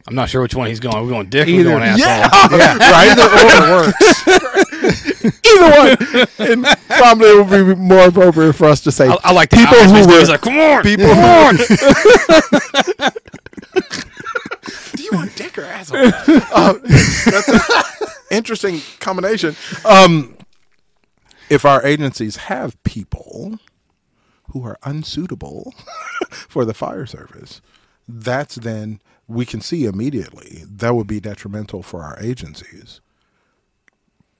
I'm not sure which one he's going. We're going dick. Either- We're going asshole. yeah, right? Either works. Either one. And probably it would be more appropriate for us to say I, I like the people who he's were like, come on, people come who on. You want dick or asshole? Uh, that's an interesting combination. Um, if our agencies have people who are unsuitable for the fire service, that's then we can see immediately that would be detrimental for our agencies.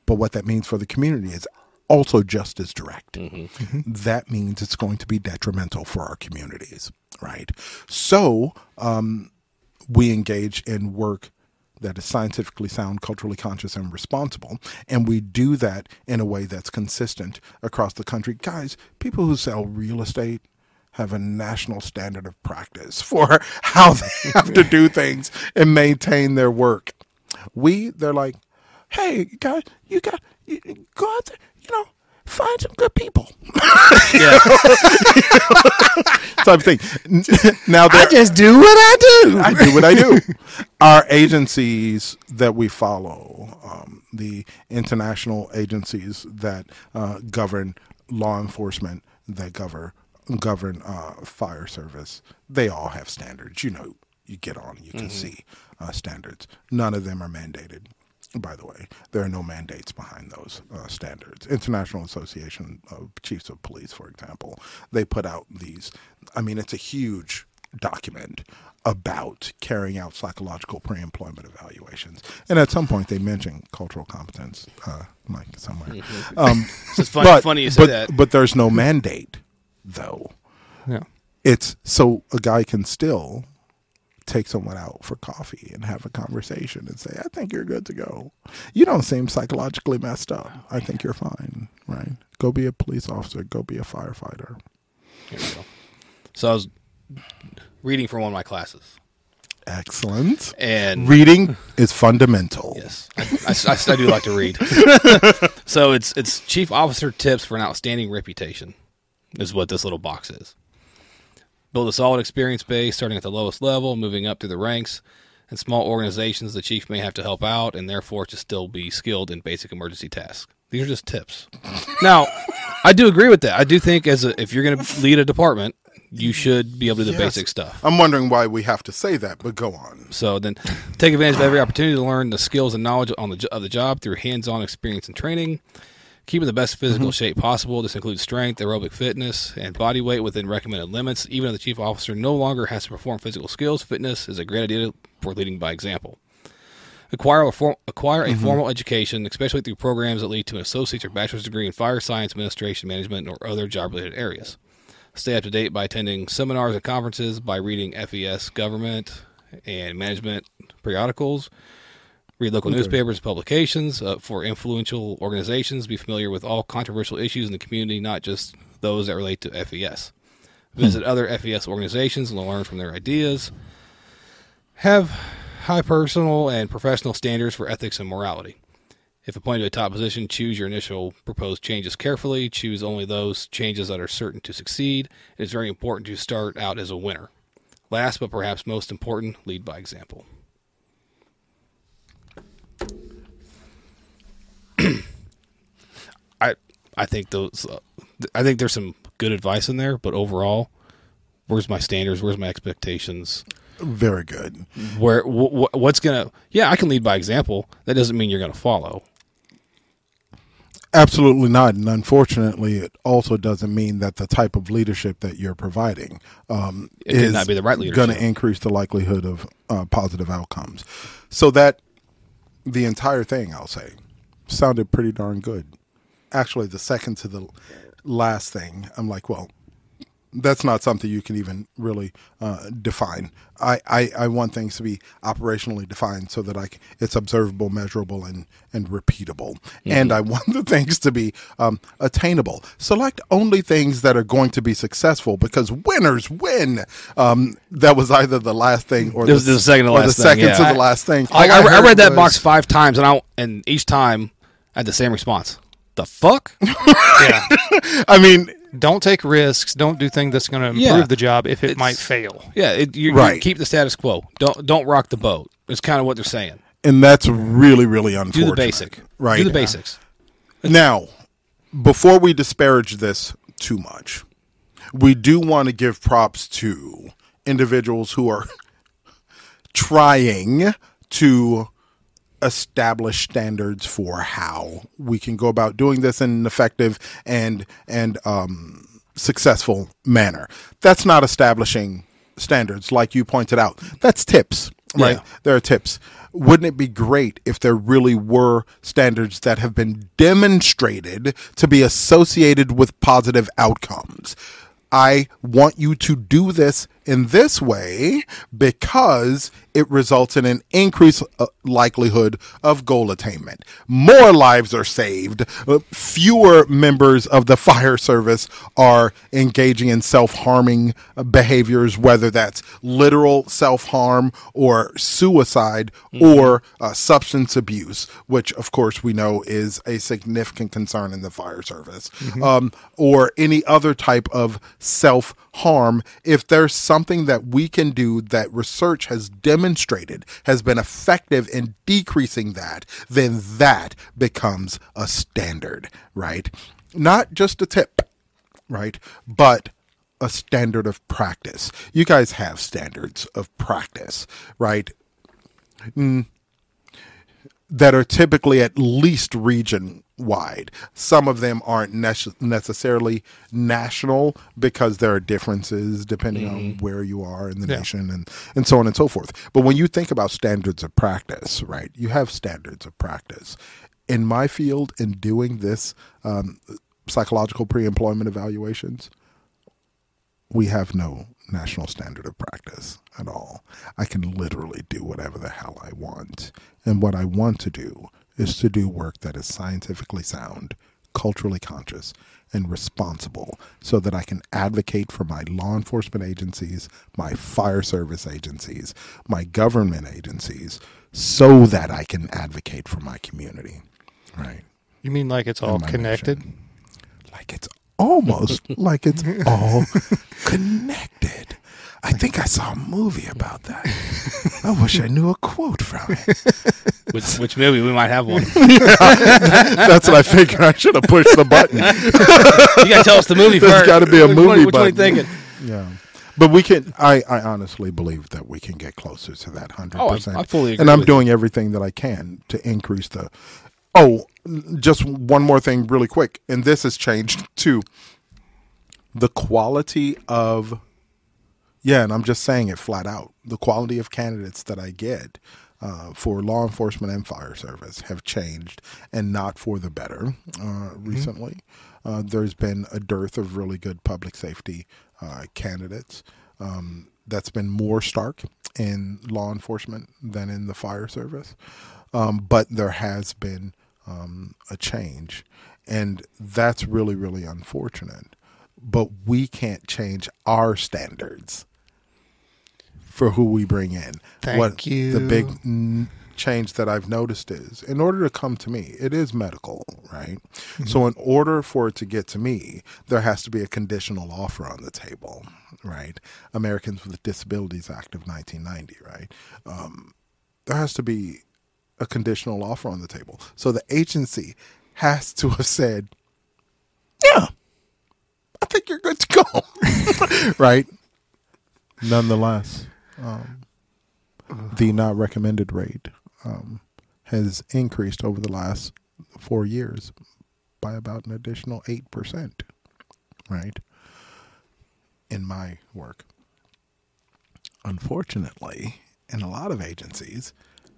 But what that means for the community is also just as direct. That means it's going to be detrimental for our communities, right? So, um, we engage in work that is scientifically sound, culturally conscious, and responsible. And we do that in a way that's consistent across the country. Guys, people who sell real estate have a national standard of practice for how they have to do things and maintain their work. We, they're like, hey, guys, you got, you, go out there, you know, find some good people. Yeah. type of thing. Now, I just do what I do. I do what I do. Our agencies that we follow, um, the international agencies that uh, govern law enforcement, that govern govern uh, fire service, they all have standards. You know, you get on, you can see uh, standards. None of them are mandated. By the way, there are no mandates behind those uh, standards. International Association of Chiefs of Police, for example, they put out these. I mean, it's a huge document about carrying out psychological pre-employment evaluations, and at some point they mention cultural competence, uh, like somewhere. Um, It's funny, but, funny you said but, that. but there's no mandate though. Yeah. It's so a guy can still take someone out for coffee and have a conversation and say, I think you're good to go. You don't seem psychologically messed up. Oh, I think you're fine, right? Go be a police officer, go be a firefighter. Here we go. So I was reading for one of my classes, Excellent. and Reading is fundamental. Yes, I, I, I, I do like to read. so it's it's chief officer tips for an outstanding reputation, is what this little box is. Build a solid experience base, starting at the lowest level, moving up through the ranks. In small organizations, the chief may have to help out, and therefore to still be skilled in basic emergency tasks. These are just tips. now, I do agree with that. I do think as a, if you're going to lead a department, you should be able to do the basic stuff. I'm wondering why we have to say that, but go on. So then, take advantage of every opportunity to learn the skills and knowledge on the of the job through hands-on experience and training. Keep in the best physical mm-hmm. shape possible. This includes strength, aerobic fitness, and body weight within recommended limits. Even if the chief officer no longer has to perform physical skills, fitness is a great idea for leading by example. Acquire a, for, acquire a mm-hmm. formal education, especially through programs that lead to an associate's or bachelor's degree in fire science, administration, management, or other job-related areas. Stay up to date by attending seminars and conferences, by reading FES government and management periodicals, read local newspapers and publications uh, for influential organizations, be familiar with all controversial issues in the community, not just those that relate to FES. Visit other FES organizations and learn from their ideas. Have high personal and professional standards for ethics and morality. If appointed to a top position, choose your initial proposed changes carefully. Choose only those changes that are certain to succeed. It is very important to start out as a winner. Last but perhaps most important, lead by example. I I think those uh, I think there's some good advice in there, but overall, where's my standards? Where's my expectations? Very good. Where wh- wh- what's gonna? Yeah, I can lead by example. That doesn't mean you're gonna follow. Absolutely not. And unfortunately, it also doesn't mean that the type of leadership that you're providing um, is not be the right going to increase the likelihood of uh, positive outcomes. So that the entire thing, I'll say, sounded pretty darn good. Actually, the second to the last thing, I'm like, well, that's not something you can even really uh, define. I, I, I want things to be operationally defined so that I c it's observable, measurable, and, and repeatable. And I want the things to be um, attainable. Select only things that are going to be successful because winners win. Um, that was either the last thing or is the second to last the thing, second to yeah. the last thing. All I, I read that was- box five times, and I and each time I had the same response. The fuck? Yeah. I mean, don't take risks. Don't do things that's going to improve Yeah. the job if it It's- might fail. Yeah, it, you, Right. you keep the status quo. Don't don't rock the boat. It's kind of what they're saying. and that's really, really Do unfortunate. the basic. Right. Do the basics. Now, before we disparage this too much, we do want to give props to individuals who are trying to establish standards for how we can go about doing this in an effective and and um, successful manner. That's not establishing standards, like you pointed out. That's tips, right? Yeah. There are tips. Wouldn't it be great if there really were standards that have been demonstrated to be associated with positive outcomes? I want you to do this in this way because it results in an increased uh, likelihood of goal attainment. More lives are saved. Uh, fewer members of the fire service are engaging in self harming behaviors, whether that's literal self harm or suicide or uh, substance abuse, which, of course, we know is a significant concern in the fire service, um, or any other type of self harm. If there's something that we can do that research has demonstrated has been effective in decreasing that, then that becomes a standard, right? Not just a tip, right? But a standard of practice. You guys have standards of practice, right? Mm, that are typically at least region wide. Some of them aren't nece- necessarily national because there are differences depending on where you are in the Yeah. nation and, and so on and so forth. But when you think about standards of practice, right, you have standards of practice. In my field, in doing this um, psychological pre employment evaluations, we have no national standard of practice at all. I can literally do whatever the hell I want. And what I want to do is to do work that is scientifically sound, culturally conscious, and responsible so that I can advocate for my law enforcement agencies, my fire service agencies, my government agencies, so that I can advocate for my community. Right. You mean like it's all connected? mission. Like it's almost like it's all connected. I think I saw a movie about that. I wish I knew a quote from it. Which, which maybe we might have one. That's what I figured. I should have pushed the button. You got to tell us the movie There's first. gotta be a Which one- movie Which one are you button. thinking? Yeah. But we can. I, I honestly believe that we can get closer to that hundred Oh, I- percent. I fully agree And I'm with you. doing everything that I can to increase the. Oh, just one more thing, really quick, and this has changed too. The quality of, yeah, and I'm just saying it flat out. The quality of candidates that I get uh, for law enforcement and fire service have changed, and not for the better. Uh, recently, uh, there's been a dearth of really good public safety uh, candidates. Um, that's been more stark in law enforcement than in the fire service, um, but there has been um, a change, and that's really really unfortunate. But we can't change our standards for who we bring in. Thank what you. The big n- change that I've noticed is in order to come to me, it is medical, right? So, in order for it to get to me, there has to be a conditional offer on the table, right? Americans with Disabilities Act of 1990, right? Um, there has to be a conditional offer on the table. So, the agency has to have said, yeah, I think you're good to go, right? Nonetheless, um, the not recommended rate um, has increased over the last four years by about an additional 8%, right? In my work. Unfortunately, in a lot of agencies,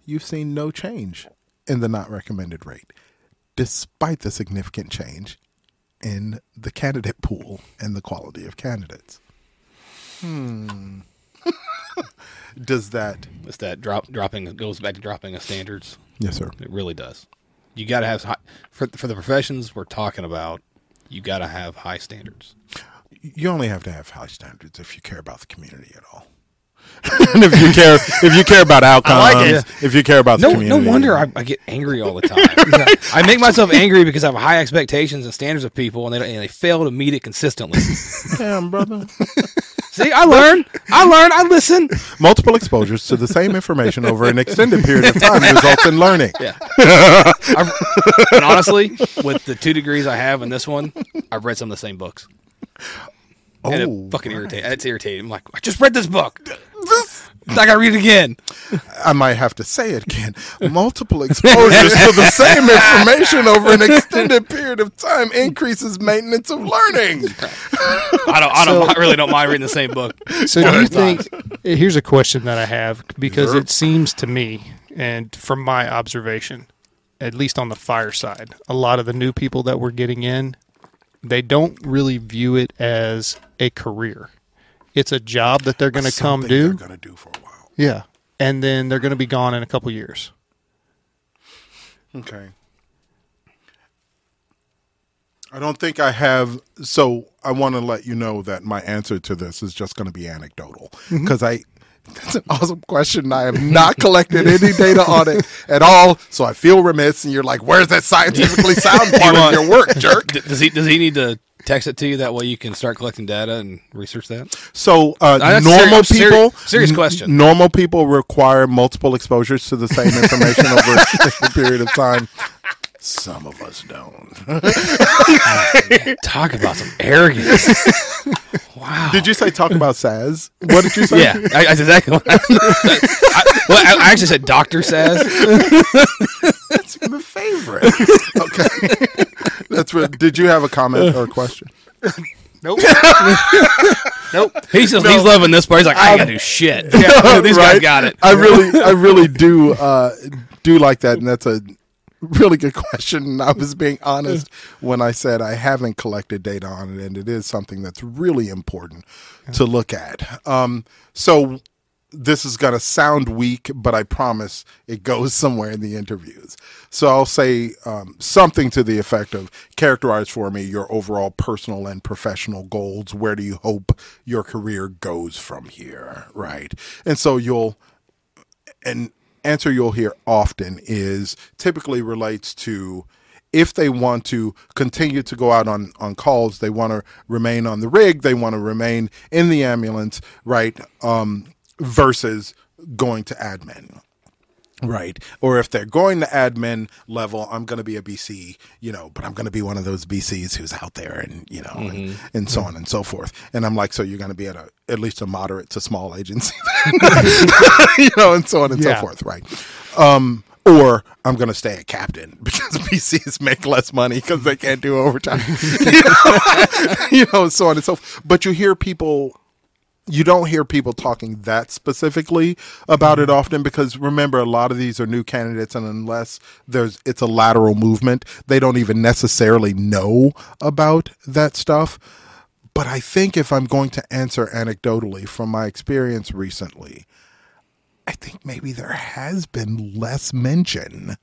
you've seen no change in the not recommended rate, despite the significant change in the candidate pool and the quality of candidates. Hmm. Does that? It's that drop dropping it goes back to dropping of standards. Yes, sir. It really does. You got to have high, for for the professions we're talking about. You got to have high standards. You only have to have high standards if you care about the community at all. and if you care, if you care about outcomes, like it. if you care about the No, no wonder I, I get angry all the time. I make myself angry because I have high expectations and standards of people, and they don't, and they fail to meet it consistently. Damn, brother. See, I learn, I learn, I listen. Multiple exposures to the same information over an extended period of time results in learning. Yeah. I've, and honestly, with the two degrees I have in this one, I've read some of the same books. And Oh, it fucking irritating. It's irritating. I'm like, I just read this book. I gotta read it again. I might have to say it again. Multiple exposures to the same information over an extended period of time increases maintenance of learning. I don't. I don't. I really don't mind reading the same book. So do you think? Here's a question that I have because it seems to me, and from my observation, at least on the fire side, a lot of the new people that we're getting in, they don't really view it as a career. It's a job that they're going to come do. They're going to do for a while. Yeah, and then they're going to be gone in a couple years. Okay. I don't think I have. So I want to let you know that my answer to this is just going to be anecdotal mm-hmm. because I. That's an awesome question. I have not collected any data on it at all, so I feel remiss. And you're like, "Where's that scientifically sound part of your work, jerk?" Does he? Does he need to text it to you that way you can start collecting data and research that? So uh, that's normal seri- seri- people, serious n- question. Normal people require multiple exposures to the same information over a period of time. Some of us don't. Talk about some arrogance. wow. Did you say talk about Saz? What did you say? Yeah, I, I exactly. What I, I, well, I I actually said Doctor Saz. That's my favorite. okay. That's what. Did you have a comment or a question? Nope. Nope. He's just he's loving this part. He's like, I ain't gotta do shit. Yeah, these guys got it. I really, I really do, uh, do like that, and that's a really good question. I was being honest when I said I haven't collected data on it, and it is something that's really important to look at. Um, so this is going to sound weak, but I promise it goes somewhere in the interviews. So I'll say um, something to the effect of characterize for me your overall personal and professional goals. Where do you hope your career goes from here? Right. And so you'll, and answer you'll hear often is typically relates to if they want to continue to go out on, on calls, they want to remain on the rig, they want to remain in the ambulance, right? Um, versus going to admin. Right. Or if they're going to admin level, I'm going to be a BC, you know, but I'm going to be one of those BCs who's out there and, you know, and, and so on and so forth. And I'm like, so you're going to be at a, at least a moderate to small agency, you know, and so on and Yeah. so forth. Right. Um, or I'm going to stay a captain because BCs make less money because they can't do overtime, you know, you know, so on and so forth. But you hear people you don't hear people talking that specifically about it mm-hmm. often because remember a lot of these are new candidates and unless there's it's a lateral movement they don't even necessarily know about that stuff. But i think if i'm going to answer anecdotally from my experience recently i think maybe there has been less mention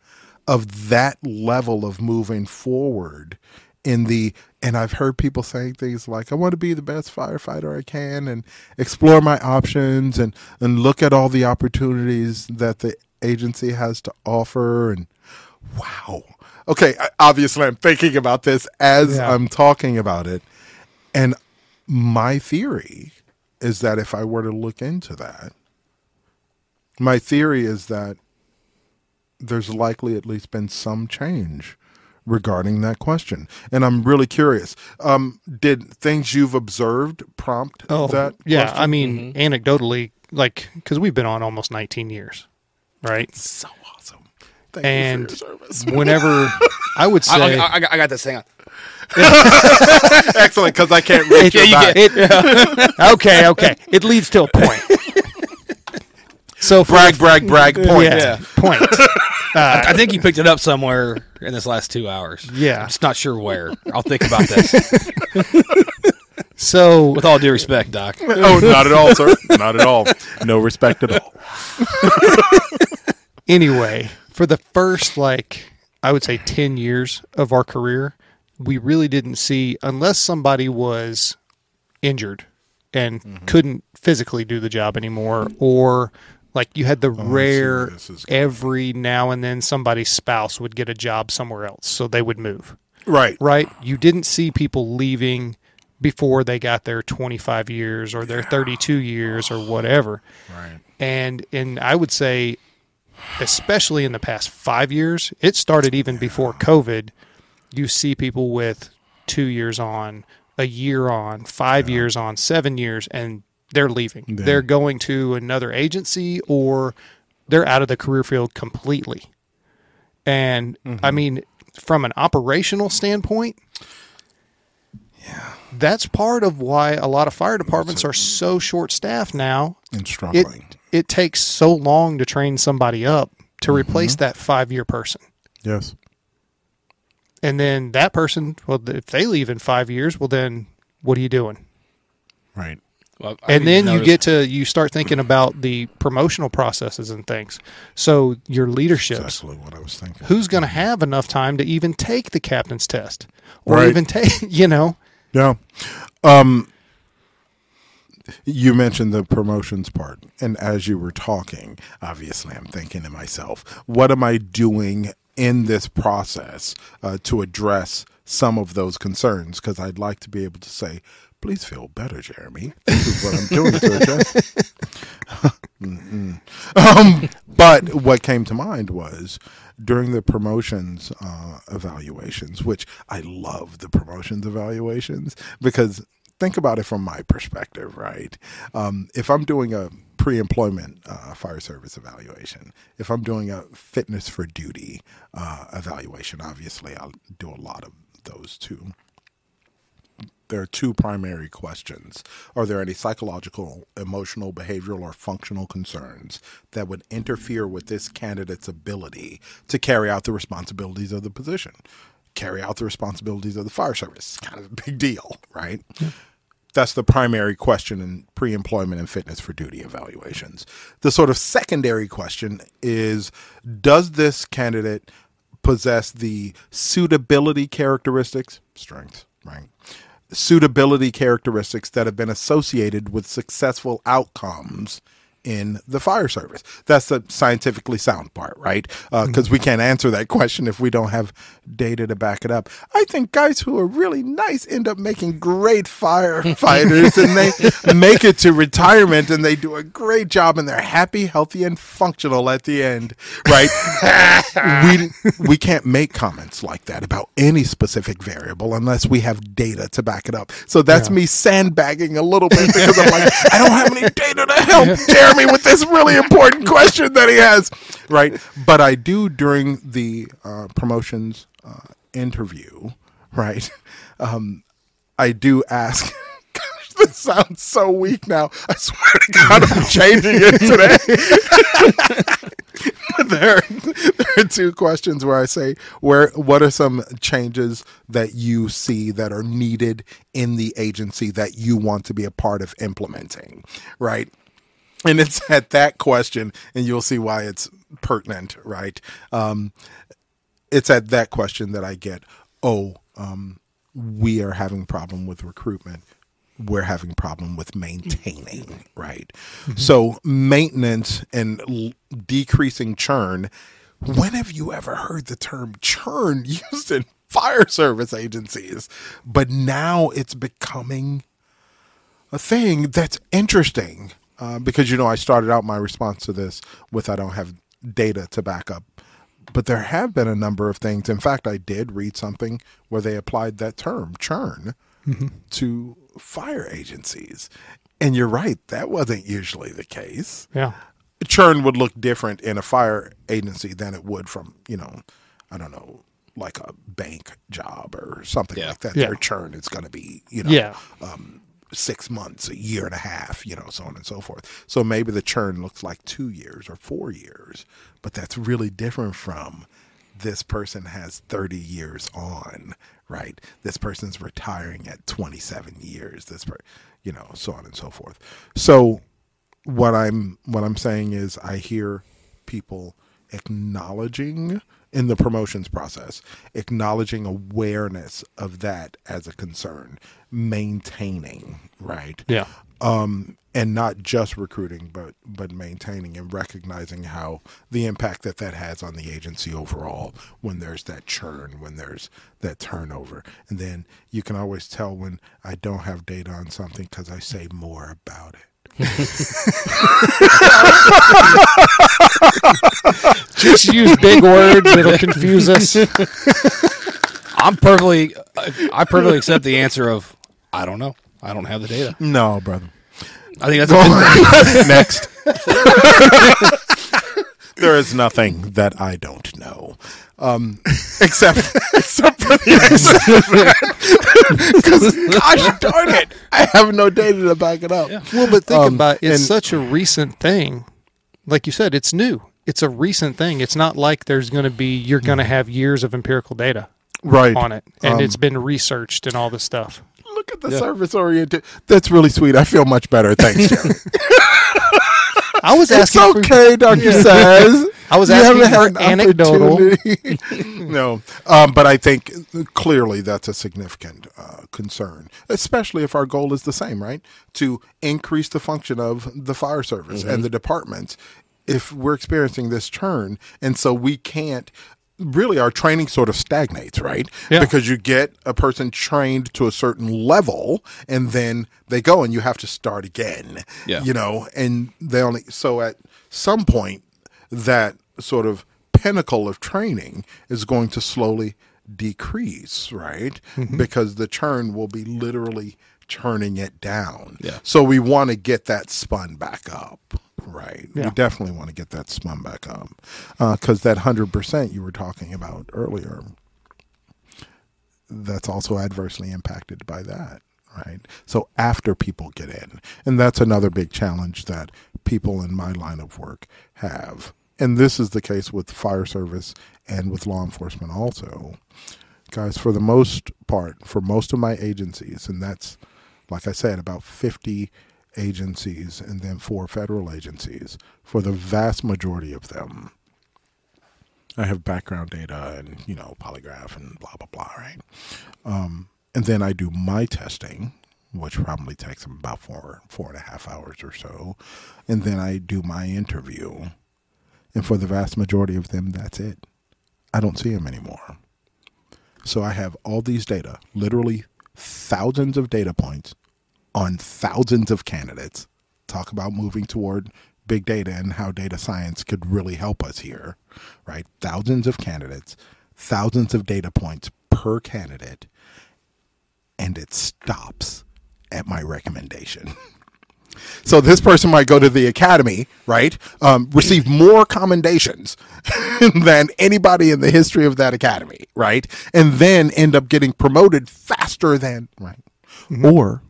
of that level of moving forward in the and I've heard people saying things like I want to be the best firefighter I can and explore my options and and look at all the opportunities that the agency has to offer and wow. Okay, obviously I'm thinking about this as Yeah. I'm talking about it and my theory is that if I were to look into that my theory is that there's likely at least been some change regarding that question. And I'm really curious. Um, did things you've observed prompt Oh, that? yeah. question? I mean, anecdotally, like, because we've been on almost 19 years, right? so awesome. Thank And you for your service. whenever I would say, I, I, got- I got this thing on. Excellent, because I can't reach Yeah, your you back. it, okay, okay, it leads to a point. So for brag, brag, brag. Point. yeah, point. I think you picked it up somewhere in this last two hours. Yeah. I'm just not sure where. I'll think about this. So With all due respect, Doc. Oh, not at all, sir. Not at all. No respect at all. anyway, for the first like I would say 10 years of our career, we really didn't see unless somebody was injured and Mm-hmm. couldn't physically do the job anymore or like you had the Oh, rare where this is going. every now and then somebody's spouse would get a job somewhere else so they would move Right. right you didn't see people leaving before they got their 25 years or their 32 years or whatever Right. and and I would say, especially in the past five years, it started even before COVID. You see people with two years on, a year on, five years on, seven years, and they're leaving. They're going to another agency or they're out of the career field completely. And I mm-hmm. mean, from an operational standpoint, yeah. that's part of why a lot of fire departments are so short staffed now And it struggling. it takes so long to train somebody up to mm-hmm. replace that five year person. yes. And then that person, well, if they leave in five years, well, then what are you doing? Right. Well, And then you notice- get to, you start thinking about the promotional processes and things. So your leadership. Exactly what I was thinking. who's going to have enough time to even take the captain's test or Right. even take, you know? Yeah. Um, you mentioned the promotions part. And as you were talking, obviously, I'm thinking to myself, what am I doing in this process uh, to address some of those concerns? Because I'd like to be able to say, please feel better, Jeremy. This is what I'm doing to address. Um, but what came to mind was during the promotions uh, evaluations, which I love the promotions evaluations because think about it from my perspective, right? Um, if I'm doing a pre employment uh, fire service evaluation, if I'm doing a fitness for duty uh, evaluation, obviously I'll do a lot of those too there are two primary questions. Are there any psychological, emotional, behavioral, or functional concerns that would interfere with this candidate's ability to carry out the responsibilities of the position? Carry out the responsibilities of the fire service. It's kind of a big deal, right? That's the primary question in pre employment and fitness for duty evaluations. The sort of secondary question is Does this candidate possess the suitability characteristics, strengths, right? Suitability characteristics that have been associated with successful outcomes in the fire service. That's the scientifically sound part, right? Uh, because we mm-hmm. can't answer that question if we don't have data to back it up. I think guys who are really nice end up making great firefighters and they make it to retirement and they do a great job and they're happy, healthy, and functional at the end, right? we, we can't make comments like that about any specific variable unless we have data to back it up. So that's me sandbagging a little bit because I'm like, I don't have any data to help Jeremy with this really important question that he has, right? But I do during the uh, promotions uh, interview, right? Um, I do ask. This sounds so weak now. I swear to God, I'm changing it today. there, there are two questions where I say, "Where? What are some changes that you see that are needed in the agency that you want to be a part of implementing?" Right. And it's at that question, and you'll see why it's pertinent, right? Um, it's at that question that I get, oh, um, we are having problem with recruitment. We're having problem with maintaining, right? So maintenance and l- decreasing churn. When have you ever heard the term churn used in fire service agencies? But now it's becoming a thing that's interesting uh, because you know I started out my response to this with I don't have data to back up, but there have been a number of things. In fact, I did read something where they applied that term churn to fire agencies, and you're right that wasn't usually the case. Yeah. Churn would look different in a fire agency than it would from you know I don't know like a bank job or something Yeah. like that. Yeah. Their churn is going to be you know Yeah. Six months, a year and a half, you know, so on and so forth. So maybe the churn looks like two years or four years, but that's really different from this person has 30 years on, right? This person's retiring at 27 years. This, per, you know, so on and so forth. So what I'm what I'm saying is I hear people acknowledging in the promotions process, acknowledging awareness of that as a concern, maintaining, right? Yeah. Um, and not just recruiting, but but maintaining and recognizing how the impact that that has on the agency overall. When there's that churn, when there's that turnover, and then you can always tell when I don't have data on something because I say more about it. Just use big words. It'll confuse us. I'm perfectly, I perfectly accept the answer of I don't know. I don't have the data. No, brother. I think that's a good Next. There is nothing that I don't know. Um, except, except for the Because, gosh darn it, I have no data to back it up. Yeah. Well, but think Um, about it. It's and- such a recent thing. Like you said, it's new. It's a recent thing. It's not like there's going to be you're going to have years of empirical data Right. on it, and Um, it's been researched and all this stuff. Look at the service oriented. That's really sweet. I feel much better. Thanks, Jerry. I was it's asking. for- okay, Doctor Saz. I was You asking haven't for an anecdotal. opportunity. no, um, but I think clearly that's a significant uh, concern, especially if our goal is the same, right? To increase the function of the fire service and the departments. If we're experiencing this churn, and so we can't. Really, our training sort of stagnates, right? Yeah. Because you get a person trained to a certain level, and then they go, and you have to start again. Yeah. You know, and they only so at some point that sort of pinnacle of training is going to slowly decrease, right? Mm-hmm. Because the churn will be literally turning it down. Yeah. So we want to get that spun back up, right? Yeah. We definitely want to get that spun back up uh, because that hundred percent you were talking about earlier. that's also adversely impacted by that, right? So after people get in, and that's another big challenge that people in my line of work have. And this is the case with fire service and with law enforcement also. Guys, for the most part, for most of my agencies, and that's, like I said, about 50 agencies and then four federal agencies, for the vast majority of them, I have background data and, you know, polygraph and blah, blah, blah, right? Um, and then I do my testing, which probably takes them about four, four and a half hours or so. And then I do my interview. And for the vast majority of them, that's it. I don't see them anymore. So I have all these data, literally thousands of data points on thousands of candidates. Talk about moving toward big data and how data science could really help us here, right? Thousands of candidates, thousands of data points per candidate, and it stops at my recommendation. So this person might go to the academy, right? Um, receive more commendations than anybody in the history of that academy, right? And then end up getting promoted faster than right. Mm-hmm. Or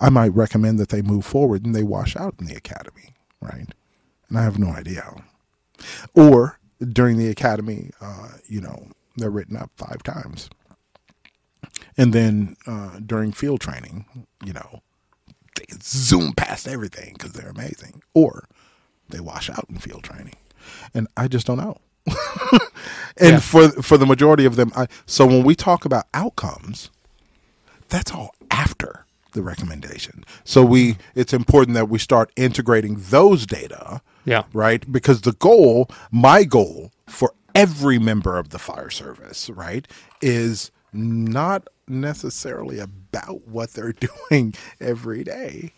I might recommend that they move forward and they wash out in the academy, right? And I have no idea. Or during the academy, uh, you know, they're written up five times. And then uh, during field training, you know, they zoom past everything because they're amazing, or they wash out in field training, and I just don't know. and yeah. for for the majority of them, I, so when we talk about outcomes, that's all after the recommendation. So we it's important that we start integrating those data. Yeah. Right? Because the goal, my goal for every member of the fire service, right, is not necessarily about what they're doing every day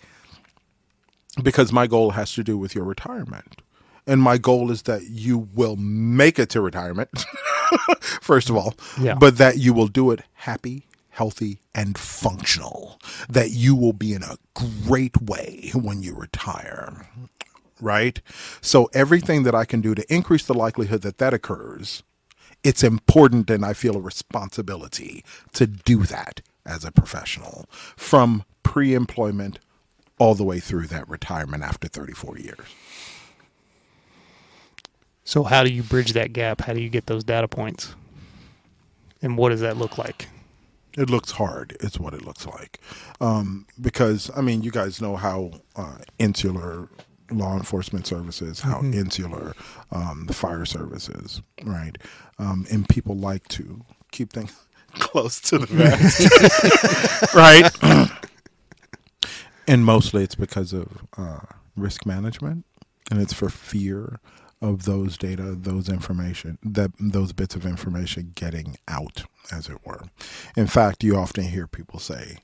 because my goal has to do with your retirement. And my goal is that you will make it to retirement, first of all, yeah. but that you will do it happy, healthy, and functional. That you will be in a great way when you retire, right? So, everything that I can do to increase the likelihood that that occurs it's important and I feel a responsibility to do that as a professional from pre employment all the way through that retirement after 34 years. So, how do you bridge that gap? How do you get those data points? And what does that look like? It looks hard, It's what it looks like. Um, because, I mean, you guys know how uh, insular law enforcement services, how mm-hmm. insular um, the fire services, right? Um, and people like to keep things close to the vest, right? and mostly it's because of uh, risk management, and it's for fear of those data, those information, that those bits of information getting out, as it were. In fact, you often hear people say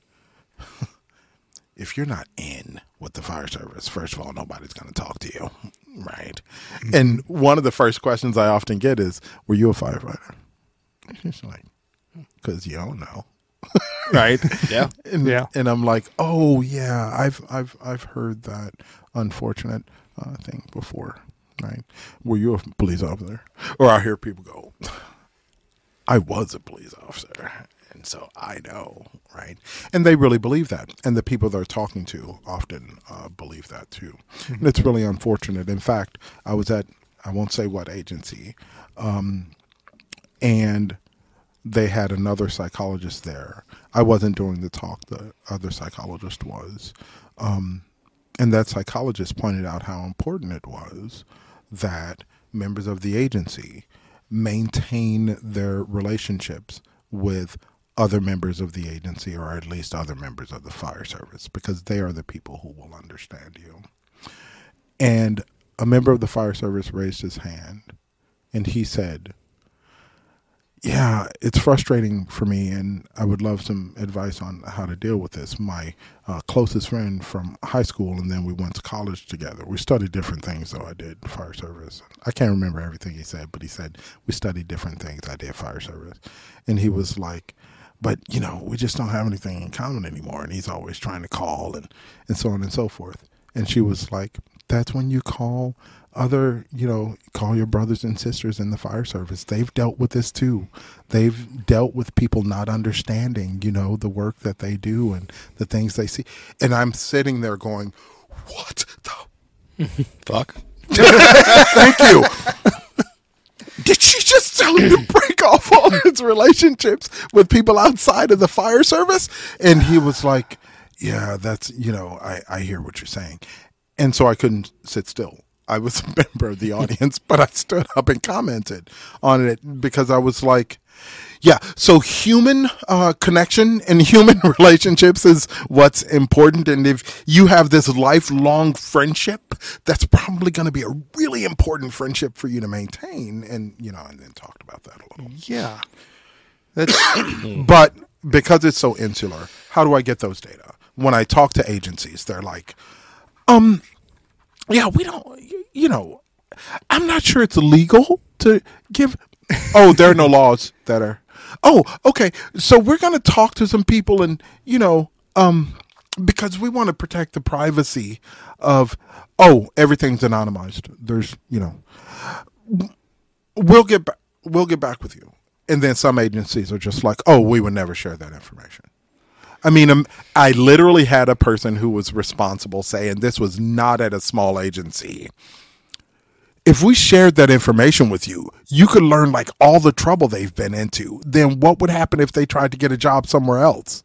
if you're not in with the fire service, first of all, nobody's going to talk to you, right? Mm-hmm. And one of the first questions I often get is, "Were you a firefighter?" It's like, because you don't know, right? Yeah, and, yeah. And I'm like, "Oh yeah, I've I've I've heard that unfortunate uh, thing before." Right? Were you a police officer? Or I hear people go, "I was a police officer." And so I know, right? And they really believe that. And the people they're talking to often uh, believe that too. Mm-hmm. And it's really unfortunate. In fact, I was at, I won't say what agency, um, and they had another psychologist there. I wasn't doing the talk, the other psychologist was. Um, and that psychologist pointed out how important it was that members of the agency maintain their relationships with other members of the agency or at least other members of the fire service because they are the people who will understand you. And a member of the fire service raised his hand and he said, yeah, it's frustrating for me, and I would love some advice on how to deal with this. My uh, closest friend from high school, and then we went to college together. We studied different things, though. I did fire service. I can't remember everything he said, but he said we studied different things. I did fire service, and he was like, but you know we just don't have anything in common anymore and he's always trying to call and and so on and so forth and she was like that's when you call other, you know, call your brothers and sisters in the fire service. They've dealt with this too. They've dealt with people not understanding, you know, the work that they do and the things they see. And I'm sitting there going, "What the Fuck. Thank you. Did she just tell him to break off all his relationships with people outside of the fire service? And he was like, Yeah, that's, you know, I, I hear what you're saying. And so I couldn't sit still. I was a member of the audience, but I stood up and commented on it because I was like, yeah. So human uh, connection and human relationships is what's important. And if you have this lifelong friendship, that's probably going to be a really important friendship for you to maintain. And, you know, and then talked about that a little. Yeah. But because it's so insular, how do I get those data? When I talk to agencies, they're like, um, yeah, we don't, you- know, I'm not sure it's legal to give. Oh, there are no laws that are. Oh, okay. So we're going to talk to some people and, you know, um, because we want to protect the privacy of, oh, everything's anonymized. There's, you know, we'll get back, we'll get back with you. And then some agencies are just like, oh, we would never share that information. I mean, um, I literally had a person who was responsible say, and this was not at a small agency. If we shared that information with you, you could learn like all the trouble they've been into. Then what would happen if they tried to get a job somewhere else?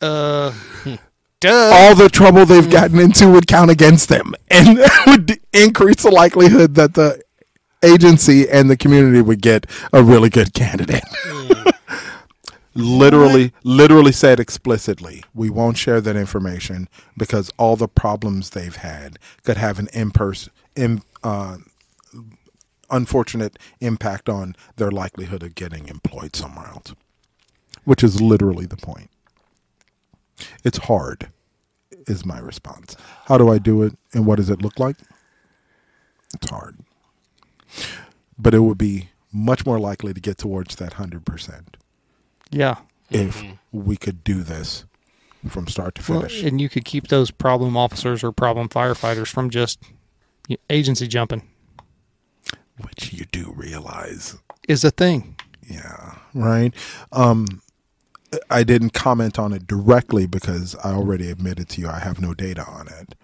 uh duh. All the trouble they've gotten into would count against them and would increase the likelihood that the agency and the community would get a really good candidate. literally literally said explicitly we won't share that information because all the problems they've had could have an in-person in, uh, unfortunate impact on their likelihood of getting employed somewhere else which is literally the point. It's hard is my response. How do i do it and what does it look like? It's hard. But it would be much more likely to get towards that 100% Yeah. if we could do this from start to Well, finish. and you could keep those problem officers or problem firefighters from just y- agency jumping which you do realize. is a thing. Yeah, right. Um, I didn't comment on it directly because I already admitted to you I have no data on it.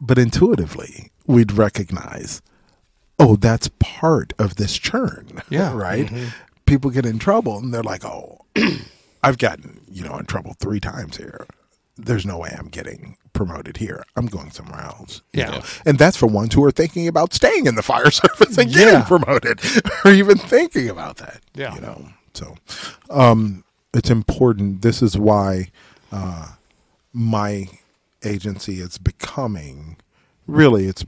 But intuitively, we'd recognize, oh, that's part of this churn. Yeah. right. People get in trouble and they're like, oh, I've gotten you know in trouble three times here. There's no way I'm getting promoted here. I'm going somewhere else. you Yeah. know? And that's for ones who are thinking about staying in the fire service and getting Yeah. promoted or even thinking about that. Yeah. You know, so um, it's important. This is why uh, my agency is becoming really it's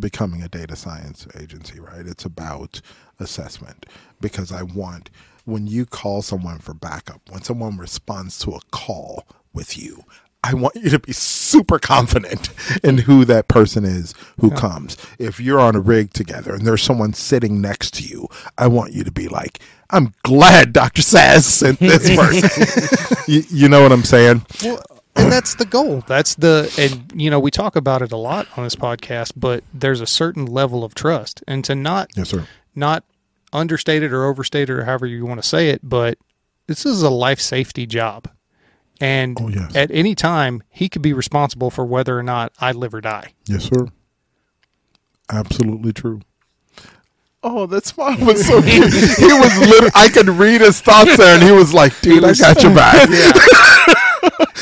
becoming a data science agency, right? It's about assessment because I want when you call someone for backup, when someone responds to a call with you, I want you to be super confident in who that person is who comes. If you're on a rig together and there's someone sitting next to you, I want you to be like, I'm glad Dr. Saz sent this person. you, you know what I'm saying? Well, and that's the goal. That's the and you know we talk about it a lot on this podcast, but there's a certain level of trust, and to not Yes, sir. not understated or overstated or however you want to say it, but this is a life safety job, and Oh, yes. at any time he could be responsible for whether or not I live or die. Yes, sir. Absolutely true. Oh, that smile was so cute. he was literally, I could read his thoughts there, and he was like, dude, I got your back. Yeah,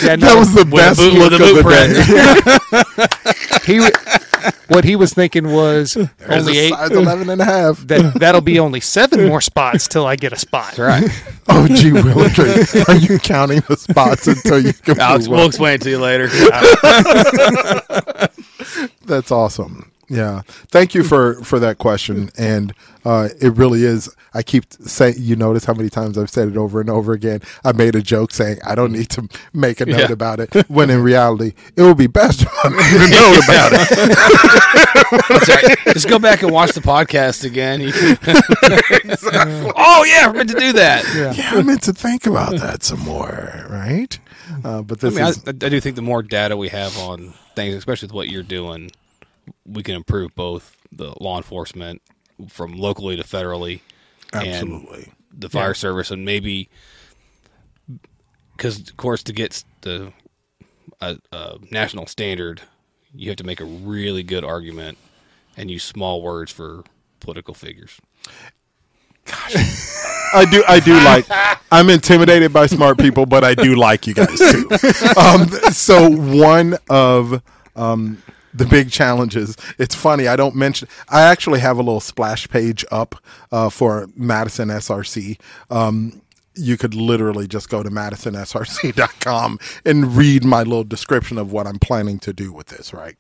That was the best boot- look of boot the day. he what he was thinking was There's only a eight. size 11 and a half. That that'll be only seven more spots till I get a spot. Right. Oh, gee, Willikers. Are you counting the spots until you can Alex, move we'll explain it to you later. That's awesome. Yeah. Thank you for for that question. And uh, it really is. I keep saying. You notice how many times I've said it over and over again. I made a joke saying I don't need to make a note Yeah. about it. When in reality, it would be best if I made a note about it. That's right. Just go back and watch the podcast again. Can- Oh yeah, I meant to do that. Yeah, I meant to think about that some more. Right. Uh, but I this mean, I, I do think the more data we have on things, especially with what you're doing, we can improve both the law enforcement from locally to federally, absolutely. and the fire service, and maybe because, of course, to get the a, a national standard, you have to make a really good argument and use small words for political figures. Gosh. I do. I do like. I'm intimidated by smart people, but I do like you guys too. Um, so one of um, the big challenges. It's funny. I don't mention. I actually have a little splash page up uh, for Madison SRC. Um, you could literally just go to madisonsrc.com and read my little description of what I'm planning to do with this. Right.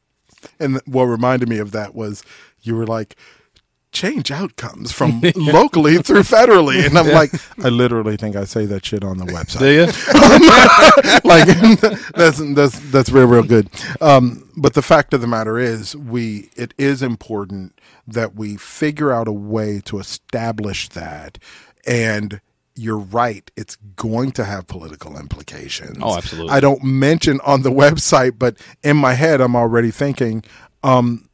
And what reminded me of that was you were like, change outcomes from locally through federally. And I'm like, I literally think I say that shit on the website. Do you? like that's that's that's real real good. Um, but the fact of the matter is, we it is important that we figure out a way to establish that. And you're right; it's going to have political implications. Oh, absolutely. I don't mention on the website, but in my head, I'm already thinking um,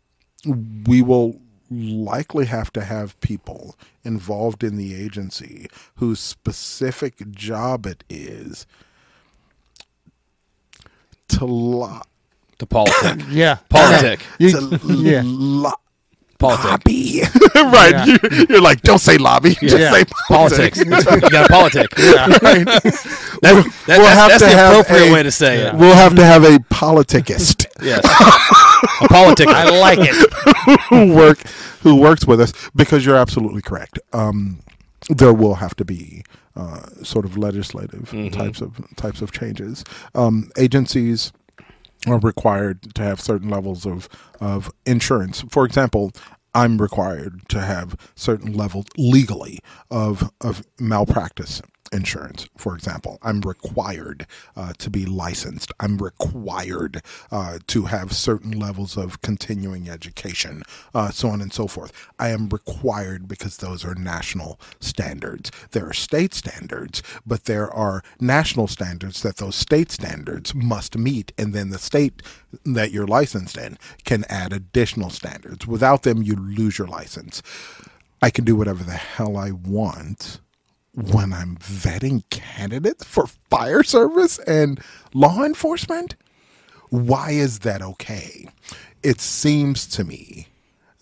we will likely have to have people involved in the agency whose specific job it is to lo- to politic. Yeah. Politic. You- to yeah. lo- Politic. lobby. right. Yeah. You, you're like, don't say lobby. Just Yeah. say Politics. politics. you got a politic. right. That's, that, We'll that's, have that's to the have appropriate a- way to say it. We'll have to have a politicist Yes. a politic. I like it. who work who works with us because you're absolutely correct. Um, there will have to be uh, sort of legislative types of types of changes. Um, agencies are required to have certain levels of of insurance. For example, I'm required to have certain levels legally of of malpractice insurance. For example, I'm required uh, to be licensed. I'm required uh, to have certain levels of continuing education, uh, so on and so forth. I am required because those are national standards. There are state standards, but there are national standards that those state standards must meet, and then the state that you're licensed in can add additional standards. Without them, you lose your license. I can do whatever the hell I want when I'm vetting candidates for fire service and law enforcement? Why is that okay? It seems to me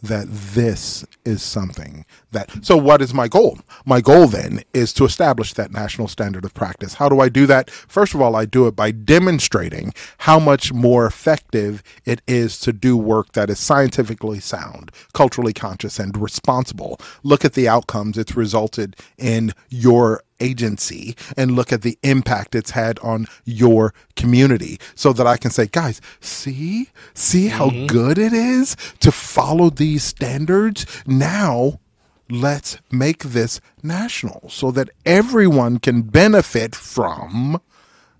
that this is something that. So, what is my goal? My goal then is to establish that national standard of practice. How do I do that? First of all, I do it by demonstrating how much more effective it is to do work that is scientifically sound, culturally conscious, and responsible. Look at the outcomes it's resulted in your agency and look at the impact it's had on your community so that I can say, guys, see, see how mm-hmm. good it is to follow these standards. Now, let's make this national so that everyone can benefit from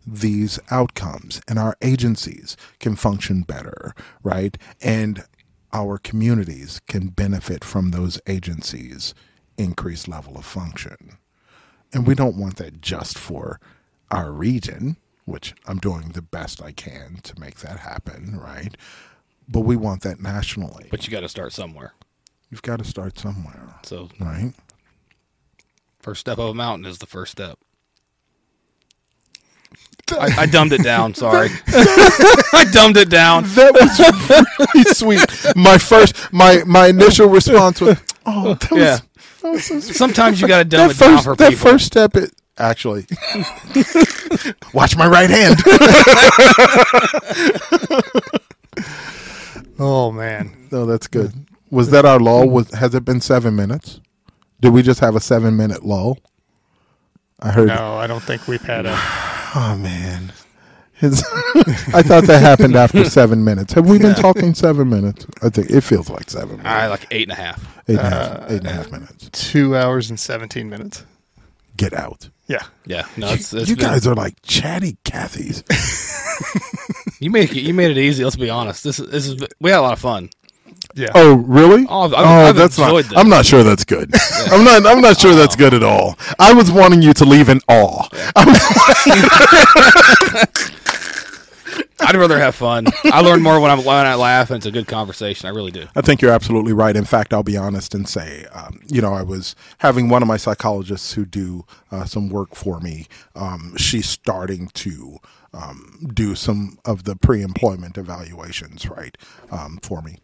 these outcomes and our agencies can function better, right? And our communities can benefit from those agencies' increased level of function. And we don't want that just for our region, which I'm doing the best I can to make that happen, right? But we want that nationally. But you got to start somewhere. You've got to start somewhere, So right? first step of a mountain is the first step. I, I dumbed it down. Sorry, I dumbed it down. That was really sweet. My first, my my initial response was, "Oh, that Yeah. was so sweet." Sometimes you got to dumb That it down first, for that people. first step, is actually. Watch my right hand. Oh man. No, that's good. Was that our lull? Was has it been seven minutes? Did we just have a seven minute lull? I heard. No, I don't think we've had a. Oh man, His- I thought that happened after seven minutes. Have we been talking seven minutes? I think it feels like seven. Minutes. I like eight and a half. Eight and a half. Uh, eight and a half minutes. Two hours and 17 minutes. Get out. Yeah. Yeah, no, it's, it's you been- guys are like chatty Cathys. You made it, you made it easy. Let's be honest. This is this is we had a lot of fun. Yeah. Oh, really? Oh, I've- I've that's not. this. I'm not sure that's good. I'm not. I'm not sure that's good at all. I was wanting you to leave in awe. I'd rather have fun. I learn more when I'm when I laugh, and it's a good conversation. I really do. I think you're absolutely right. In fact, I'll be honest and say, um, you know, I was having one of my psychologists who do uh, some work for me. Um, she's starting to um, do some of the pre-employment evaluations, right, um, for me.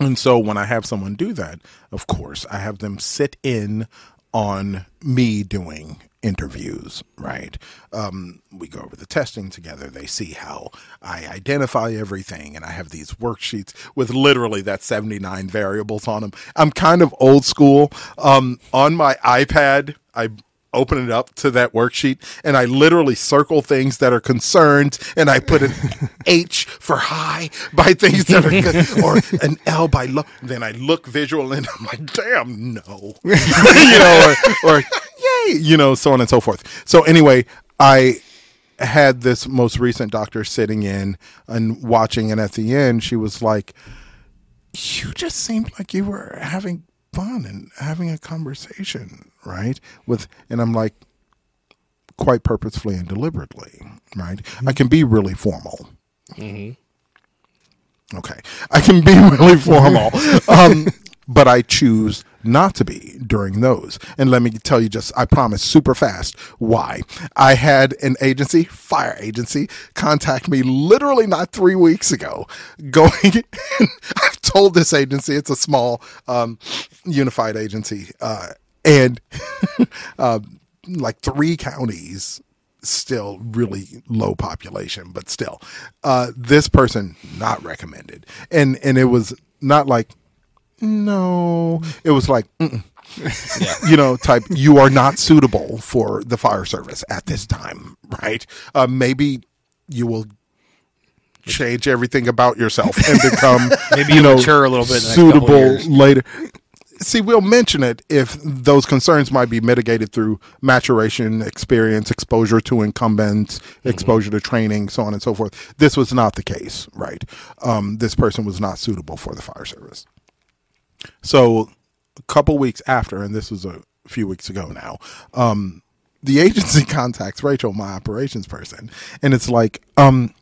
And so when I have someone do that, of course, I have them sit in on me doing interviews, right? Um, we go over the testing together. They see how I identify everything, and I have these worksheets with literally that 79 variables on them. I'm kind of old school. Um, on my iPad, I open it up to that worksheet and I literally circle things that are concerned and I put an H for high by things that are good or an L by low. Then I look visual and I'm like, damn, no. you know, or, or yay, you know, so on and so forth. So anyway, I had this most recent doctor sitting in and watching and at the end she was like, you just seemed like you were having fun and having a conversation, right? With and I'm like quite purposefully and deliberately, right? I can be really formal. Okay, I can be really formal, um, but I choose not to be during those. And let me tell you, just I promise, super fast, why? I had an agency, fire agency, contact me literally not three weeks ago. Going, I've told this agency it's a small, um, unified agency, uh, and uh, like three counties still really low population, but still, uh, this person not recommended, and and it was not like no, it was like. Mm-mm. you know, type you are not suitable for the fire service at this time, right? Uh, maybe you will change everything about yourself and become Maybe you you know mature a little bit in the next couple suitable later. See, we'll mention it if those concerns might be mitigated through maturation, experience, exposure to incumbents, Mm-hmm. exposure to training, so on and so forth. This was not the case, right? Um, this person was not suitable for the fire service. So, a couple weeks after, and this was a few weeks ago now, um, the agency contacts Rachel, my operations person, and it's like, um,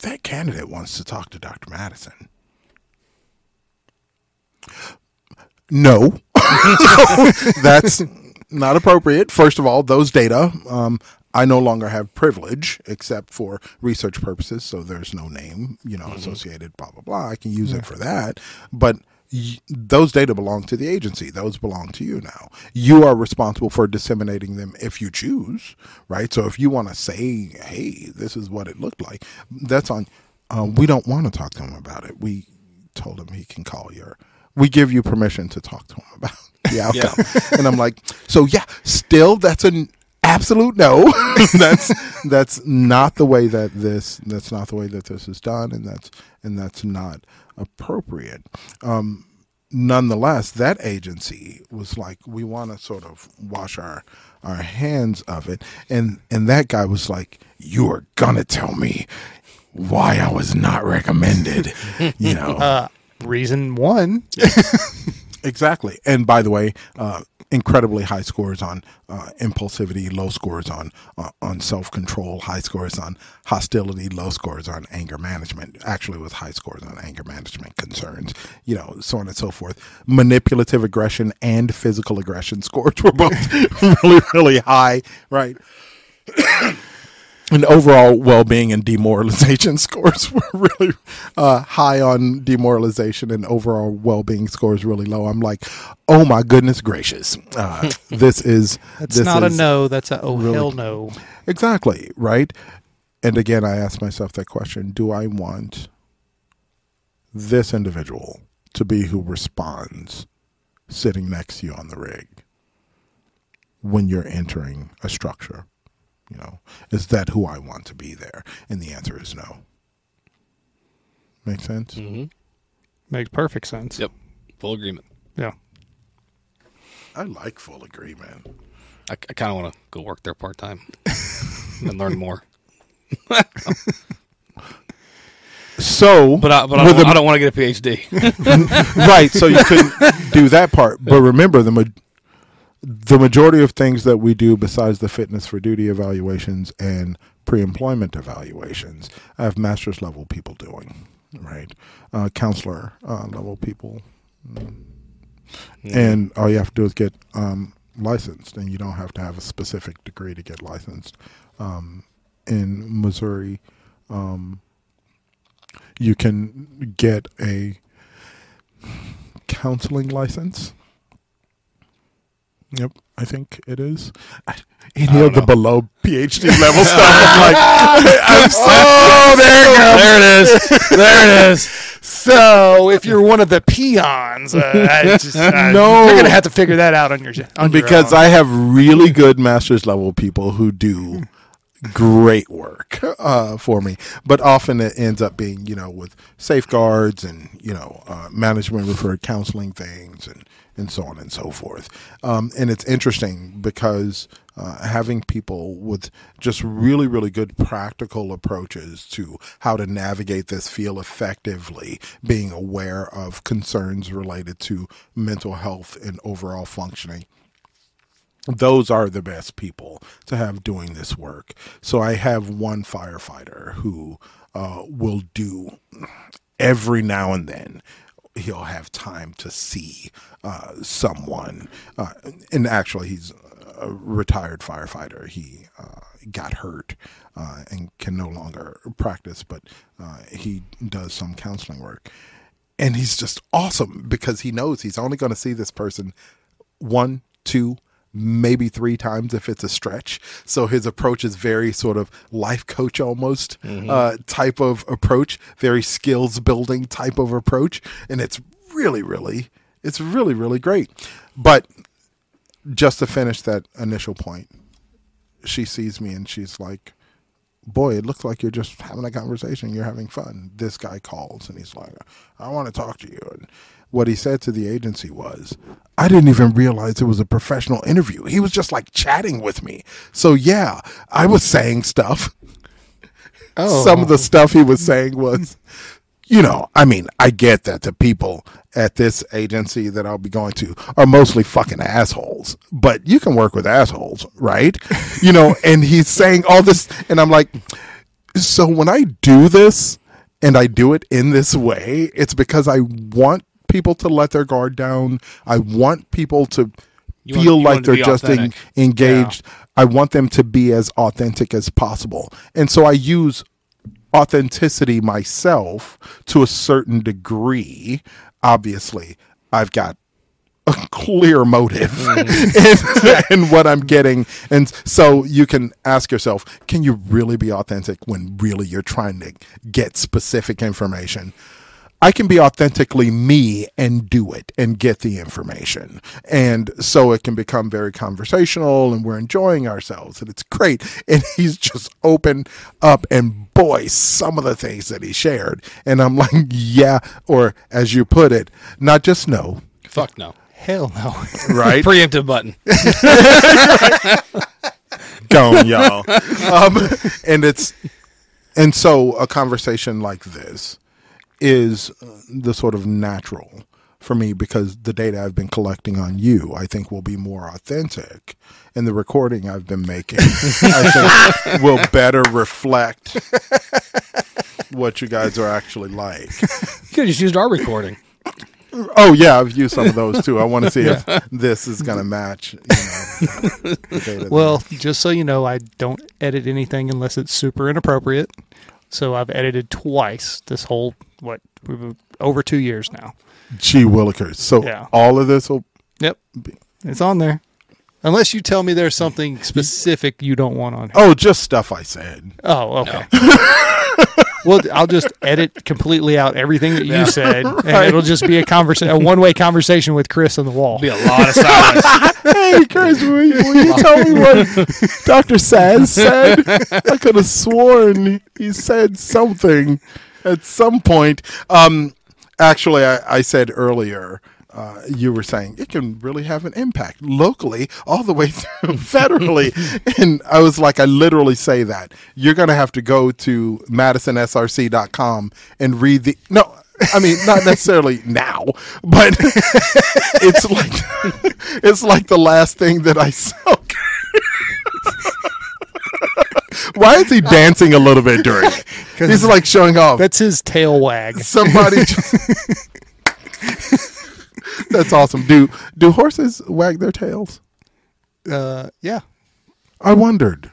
that candidate wants to talk to Dr. Madison. No, that's not appropriate. First of all, those data, um, I no longer have privilege except for research purposes. So there's no name, you know, associated, blah, blah, blah. I can use it for that. But y- those data belong to the agency. Those belong to you now. You are responsible for disseminating them if you choose, right? So if you want to say, hey, this is what it looked like, that's on. Um, we don't want to talk to him about it. We told him he can call your. We give you permission to talk to him about the outcome. and I'm like, so yeah, still that's an absolute no. that's that's not the way that this that's not the way that this is done, and that's and that's not appropriate. Um, nonetheless, that agency was like, we want to sort of wash our our hands of it, and and that guy was like, you are gonna tell me why I was not recommended, you know. Uh, reason one. Exactly. And by the way, uh, incredibly high scores on uh, impulsivity, low scores on uh, on self control, high scores on hostility, low scores on anger management. Actually, with high scores on anger management concerns, you know, so on and so forth. Manipulative aggression and physical aggression scores were both really, really high. Right. and overall well-being and demoralization scores were really uh, high on demoralization and overall well-being scores really low i'm like oh my goodness gracious uh, this is That's this not is a no. That's a oh really- hell no. exactly right and again i ask myself that question do i want this individual to be who responds sitting next to you on the rig when you're entering a structure you know, is that who I want to be there? And the answer is no. Make sense? Mm-hmm. Makes perfect sense. Yep. Full agreement. Yeah. I like full agreement. I, I kind of want to go work there part time and learn more. So, But I, but I don't, a- I don't want to get a PhD. right. So you couldn't do that part. But remember, the ma- the majority of things that we do, besides the fitness for duty evaluations and pre-employment evaluations, I have master's level people doing. Right, uh, counselor uh, level people, and all you have to do is get um, licensed, and you don't have to have a specific degree to get licensed. Um, in Missouri, um, you can get a counseling license. Yep, I think it is. Any of the below PhD level stuff, I'm like, I'm so oh, there there it is. There it is. So if you're one of the peons, uh, I just, uh, No. you're gonna have to figure that out on your on your because own. I have really good master's level people who do great work uh, for me, but often it ends up being you know with safeguards and you know uh, management referred counseling things and and so on and so forth. Um, and it's interesting because uh, having people with just really really good practical approaches to how to navigate this field effectively, being aware of concerns related to mental health and overall functioning those are the best people to have doing this work. So I have one firefighter who uh, will do every now and then. He'll have time to see uh, someone, uh, and actually, he's a retired firefighter. He uh, got hurt uh, and can no longer practice, but uh, he does some counseling work, and he's just awesome because he knows he's only going to see this person one, two, maybe three times if it's a stretch. So his approach is very sort of life coach almost uh, type of approach, very skills building type of approach, and it's really, really, it's really, really great. But just to finish that initial point, she sees me and she's like, boy, it looks like you're just having a conversation. You're having fun. This guy calls and he's like, I want to talk to you. And what he said to the agency was, I didn't even realize it was a professional interview. He was just like chatting with me. So yeah, I was saying stuff. Oh. Some of the stuff he was saying was, you know, I mean, I get that the people at this agency that I'll be going to are mostly fucking assholes, but you can work with assholes, right? you know, and he's saying all this, and I'm like, so when I do this and I do it in this way, it's because I want people to let their guard down. I want people to You feel you like they're just en- engaged. I want them to be as authentic as possible. And so I use authenticity myself to a certain degree. Obviously, I've got a clear motive Mm-hmm. in, in what I'm getting. And so you can ask yourself, can you really be authentic when really you're trying to get specific information? I can be authentically me and do it and get the information. And so it can become very conversational and we're enjoying ourselves and it's great. And he's just open up and boy, some of the things that he shared. And I'm like, yeah, or as you put it, not just no, Fuck no. hell no. right? Preemptive button. Gone, y'all. Um, and it's and so a conversation like this is uh, the sort of natural for me because the data I've been collecting on you, I think, will be more authentic, and the recording I've been making, I think, will better reflect what you guys are actually like. You could have just used our recording. Oh yeah, I've used some of those too. I want to see if this is going to match. You know, the data Well, just so you know, I don't edit anything unless it's super inappropriate. So I've edited twice this whole what over two years now. Gee willikers. So Yeah. all of this will Yep, it's on there. Unless you tell me there's something specific you don't want on here. Oh, just stuff I said. Oh, okay. well, I'll just edit completely out everything that you Yeah. said, and it'll just be a conversation, a one-way conversation with Chris on the wall. Be a lot of silence. hey, Chris, will you, will you tell me what Dr. Saz said? I could have sworn he said something at some point. Um, actually, I, I said earlier uh, you were saying it can really have an impact locally, all the way through federally. and I was like, I literally say that. You're going to have to go to madisonsrc.com and read the. No, I mean, not necessarily now, but it's like it's like the last thing that I saw. Why is he dancing a little bit during it? He's like showing off. That's his tail wag. Somebody. Just, that's awesome. Do do horses wag their tails? Uh, yeah. I wondered.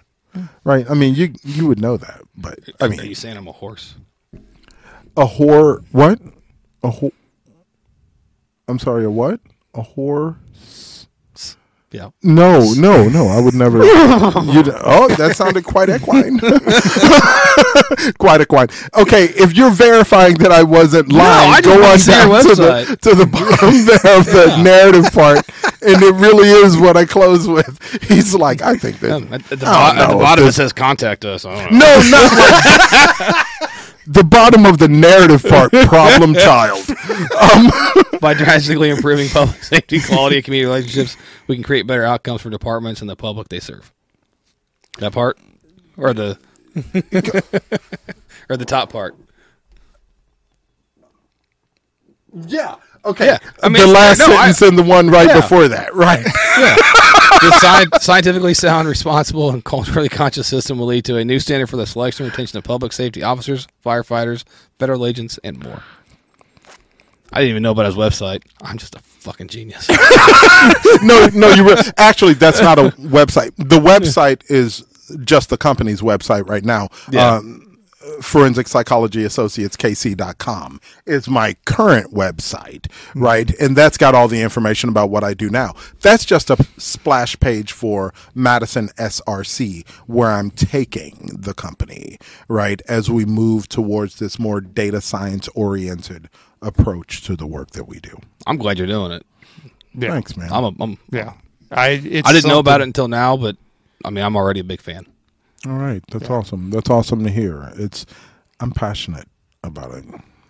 Right. I mean, you you would know that, but I mean, Are you saying I'm a horse? a whore. What? A whore. I'm sorry. A what? A whore. Yeah. No, no, no. I would never. You'd, oh, that sounded quite equine. quite equine. Okay, if you're verifying that I wasn't lying, I go on to down to the to the bottom there of the narrative part, and it really is what I close with. He's like, I think that. Um, at, the, bo- at the bottom it says contact us. I don't know. No, not like the bottom of the narrative part. Problem child. Um, By drastically improving public safety, quality, and community relationships, we can create better outcomes for departments and the public they serve. That part, or the, or the top part. Yeah. Okay. Yeah, I mean, the last no, I- sentence and the one right Yeah. before that. Right. This sci- scientifically sound, responsible, and culturally conscious system will lead to a new standard for the selection and retention of public safety officers, firefighters, federal agents, and more. I didn't even know about his website. I'm just a fucking genius. no, no, you re- actually that's not a website. The website is just the company's website right now. Yeah. Um, Forensic Psychology Associates KC.com is my current website, mm-hmm. right? And that's got all the information about what I do now. That's just a splash page for Madison SRC, where I'm taking the company, right? As we move towards this more data science oriented approach to the work that we do. I'm glad you're doing it. Yeah. Thanks, man. I'm a, I'm, Yeah. I it's I didn't know about it until now, but I mean, I'm already a big fan. All right, that's awesome. That's awesome to hear. It's I'm passionate about it,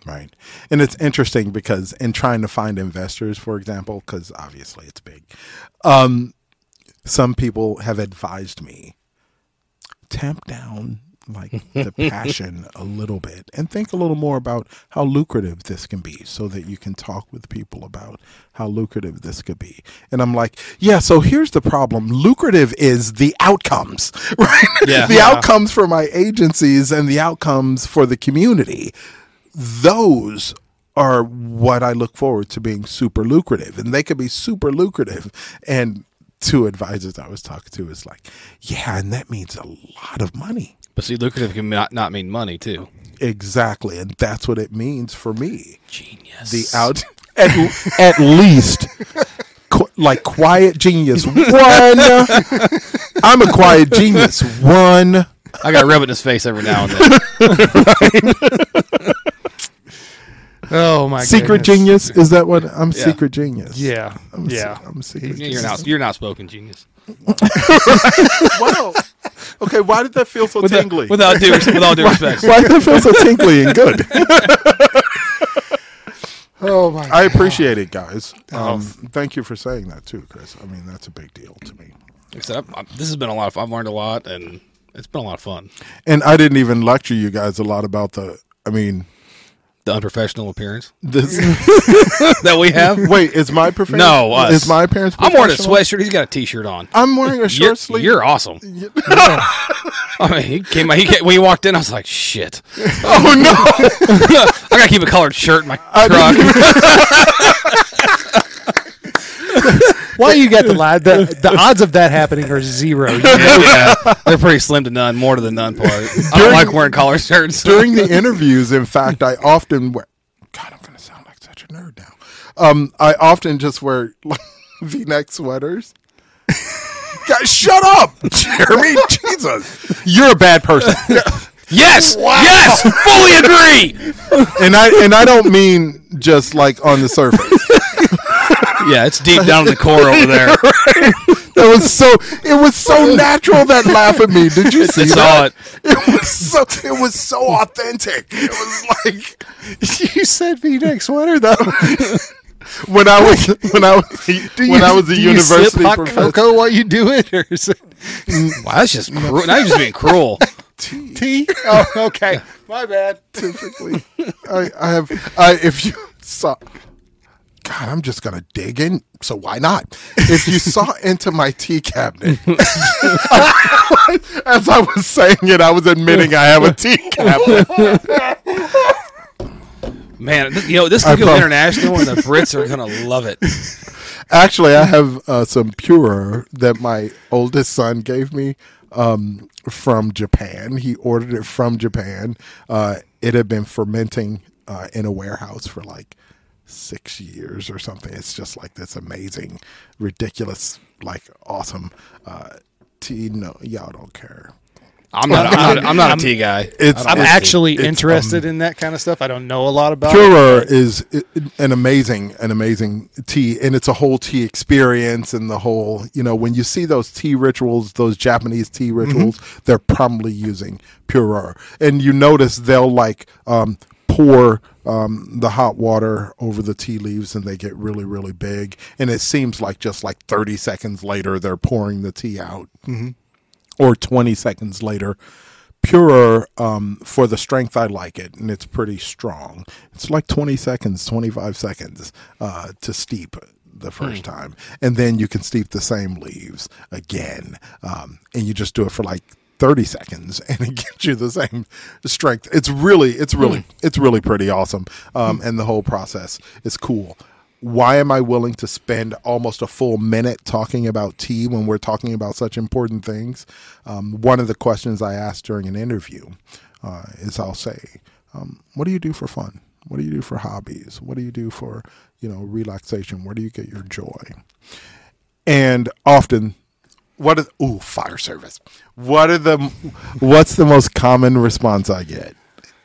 right? And it's interesting because in trying to find investors, for example, because obviously it's big, um, some people have advised me tamp down like the passion a little bit and think a little more about how lucrative this can be so that you can talk with people about how lucrative this could be. And i'm like yeah so here's the problem. Lucrative is the outcomes right? Yeah. the Yeah. outcomes for my agencies and the outcomes for the community. Those are what i look forward to being super lucrative. And they could be super lucrative. And two advisors i was talking to is like yeah and that means a lot of money But see, lucrative can not, not mean money too. Exactly, and that's what it means for me. Genius. The out at, at least qu- like quiet genius one. I'm a quiet genius one. I got to rub it in his face every now and then. Oh my god. Secret goodness. genius is that what I'm? Yeah. Secret genius. Yeah. I'm yeah. se- I'm a secret. you're an out, you're an outspoken genius. wow. Okay, why did that feel so Without, tingly? without due, with all due respect. why did that feel so tingly and good? Oh my God. I appreciate it, guys. Oh. Um, thank you for saying that too, Chris. I mean, that's a big deal to me. Except I said, I've, I've- this has been a lot of. I've learned a lot, and it's been a lot of fun. And I didn't even lecture you guys a lot about the. I mean, The unprofessional appearance this. that we have. Wait, is my profession? No, us. Is my appearance? I'm wearing a sweatshirt. He's got a t-shirt on. I'm wearing a You're, short sleeve. you're awesome. I mean, he came. He came, when he walked in, I was like, "Shit! oh no! I gotta keep a colored shirt in my truck." Why you got the lad? The, the odds of that happening are zero. yeah, they're pretty slim to none. More to the none part. I don't like wearing collar shirts. During the interviews, in fact, I often wear. God, I'm going to sound like such a nerd now. Um, I often just wear like, V-neck sweaters. Guys, shut up, Jeremy. Jesus, you're a bad person. yes, yes, fully agree. and I and I don't mean just like on the surface. Yeah, it's deep down in the core over there. That was so. It was so natural that laugh at me. Did you see I saw that? it. It was so. It was so authentic. It was like you said V-neck sweater though. when I was when I was Do when you- I was a you university hot professor. cocoa while you do it, or is it mm, Wow, that's just cruel. now you're just being cruel. tea? Oh, okay. My bad. typically I, I have I if you saw God, I'm just gonna dig in, so why not? If you saw into my tea cabinet, as I was saying it, I was admitting I have a tea cabinet. Man, you know this could go international, and the Brits are gonna love it. Actually, I have uh, some Pu-erh that my oldest son gave me um, from Japan. He ordered it from Japan. Uh, it had been fermenting uh, in a warehouse for like six years or something. It's just like this amazing, ridiculous, like awesome uh, tea. No, y'all don't care. I'm not. I'm not, I'm not a tea guy. It's- I don't I'm like tea. actually it's, interested um, in that kind of stuff. I don't know a lot about it. Pu-erh is an amazing, an amazing tea, and it's a whole tea experience, and the whole, you know, when you see those tea rituals, those Japanese tea rituals, they're probably using Pu-erh, and you notice they'll like um, pour um, the hot water over the tea leaves, and they get really, really big, and it seems like just like thirty seconds later they're pouring the tea out, or twenty seconds later. Pu-erh um, for the strength I like it, and it's pretty strong. It's like 20 seconds, 25 seconds uh, to steep the first time, and then you can steep the same leaves again, um, and you just do it for like 30 seconds, and it gives you the same strength. It's really, it's really, it's really pretty awesome, um, and the whole process is cool why am I willing to spend almost a full minute talking about tea when we're talking about such important things? Um, one of the questions I asked during an interview uh, is I'll say, um, "What do you do for fun? What do you do for hobbies? What do you do for you know relaxation? Where do you get your joy?" And often, what is ooh fire service? What are the what's the most common response I get?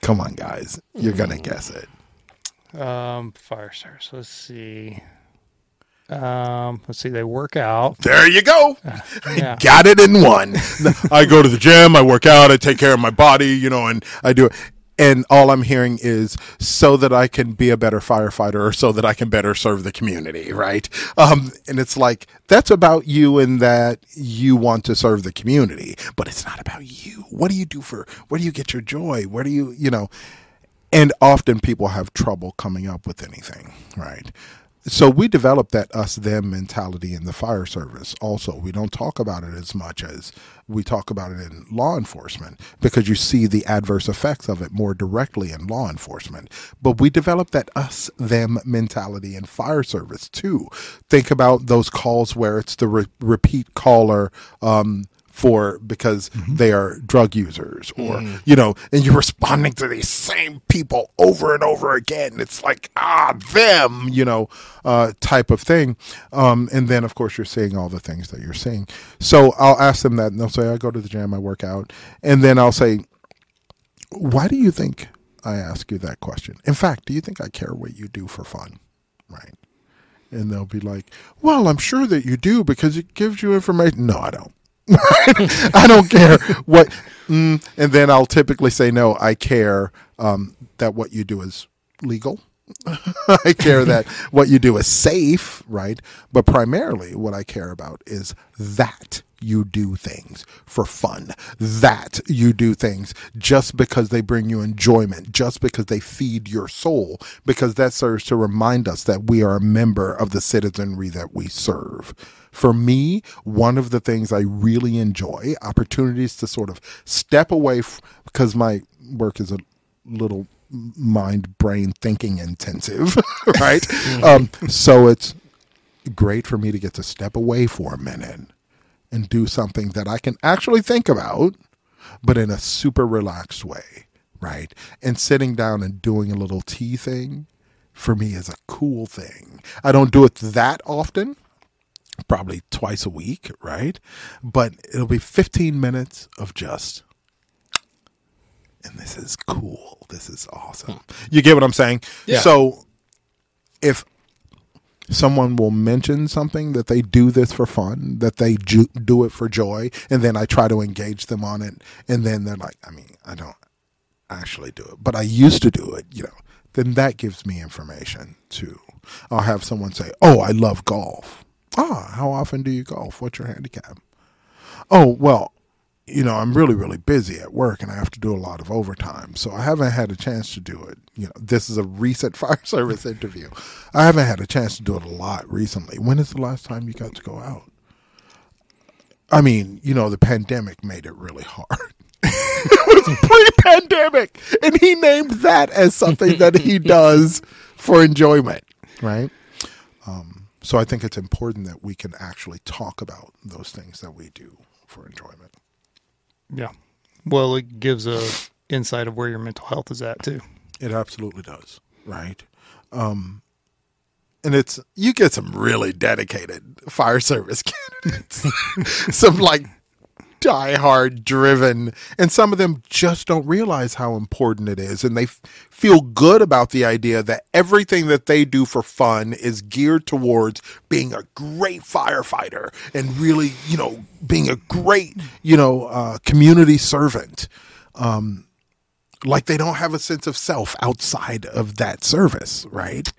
Come on, guys, you're gonna guess it. Um, fire service. Let's see. Um, let's see. They work out. There you go. Yeah. Got it in one. I go to the gym, I work out, I take care of my body, you know, and I do it. And all I'm hearing is so that I can be a better firefighter or so that I can better serve the community, right? Um, and it's like, that's about you and that you want to serve the community, but it's not about you. What do you do for, where do you get your joy? Where do you, you know, and often people have trouble coming up with anything, right? So we developed that us them mentality in the fire service also. We don't talk about it as much as we talk about it in law enforcement because you see the adverse effects of it more directly in law enforcement. But we developed that us them mentality in fire service too. Think about those calls where it's the re- repeat caller um for because they are drug users or you know and you're responding to these same people over and over again. It's like ah them you know uh type of thing. Um and then of course you're seeing all the things that you're seeing. So i'll ask them that and they'll say i go to the gym i work out. And then i'll say why do you think i ask you that question? In fact do you think i care what you do for fun? Right. And they'll be like well i'm sure that you do because it gives you information. No i don't I don't care what, mm, and then I'll typically say no. I care um, that what you do is legal. I care that what you do is safe, right? But primarily, what I care about is that you do things for fun, that you do things just because they bring you enjoyment, just because they feed your soul, because that serves to remind us that we are a member of the citizenry that we serve. For me, one of the things I really enjoy opportunities to sort of step away f- because my work is a little mind brain thinking intensive, right? um, so it's great for me to get to step away for a minute and do something that I can actually think about, but in a super relaxed way, right? And sitting down and doing a little tea thing for me is a cool thing. I don't do it that often, probably twice a week, right? But it'll be 15 minutes of just and this is cool. This is awesome. Hmm. You get what I'm saying? Yeah. So if someone will mention something that they do this for fun, that they ju- do it for joy, and then I try to engage them on it, and then they're like, I mean, I don't actually do it, but I used to do it, you know, then that gives me information too. I'll have someone say, "Oh, I love golf." Ah, how often do you golf? What's your handicap? Oh, well, you know, I'm really, really busy at work and I have to do a lot of overtime. So I haven't had a chance to do it. You know, this is a recent fire service interview. I haven't had a chance to do it a lot recently. When is the last time you got to go out? I mean, you know, the pandemic made it really hard. it was pre-pandemic, and he named that as something that he does for enjoyment, right? So I think it's important that we can actually talk about those things that we do for enjoyment. Yeah. Well, it gives a insight of where your mental health is at too. It absolutely does, right? Um, and it's you get some really dedicated fire service candidates, some like diehard driven, and some of them just don't realize how important it is, and they f- feel good about the idea that everything that they do for fun is geared towards being a great firefighter and really, you know, being a great, you know, uh, community servant. Um, like they don't have a sense of self outside of that service, right?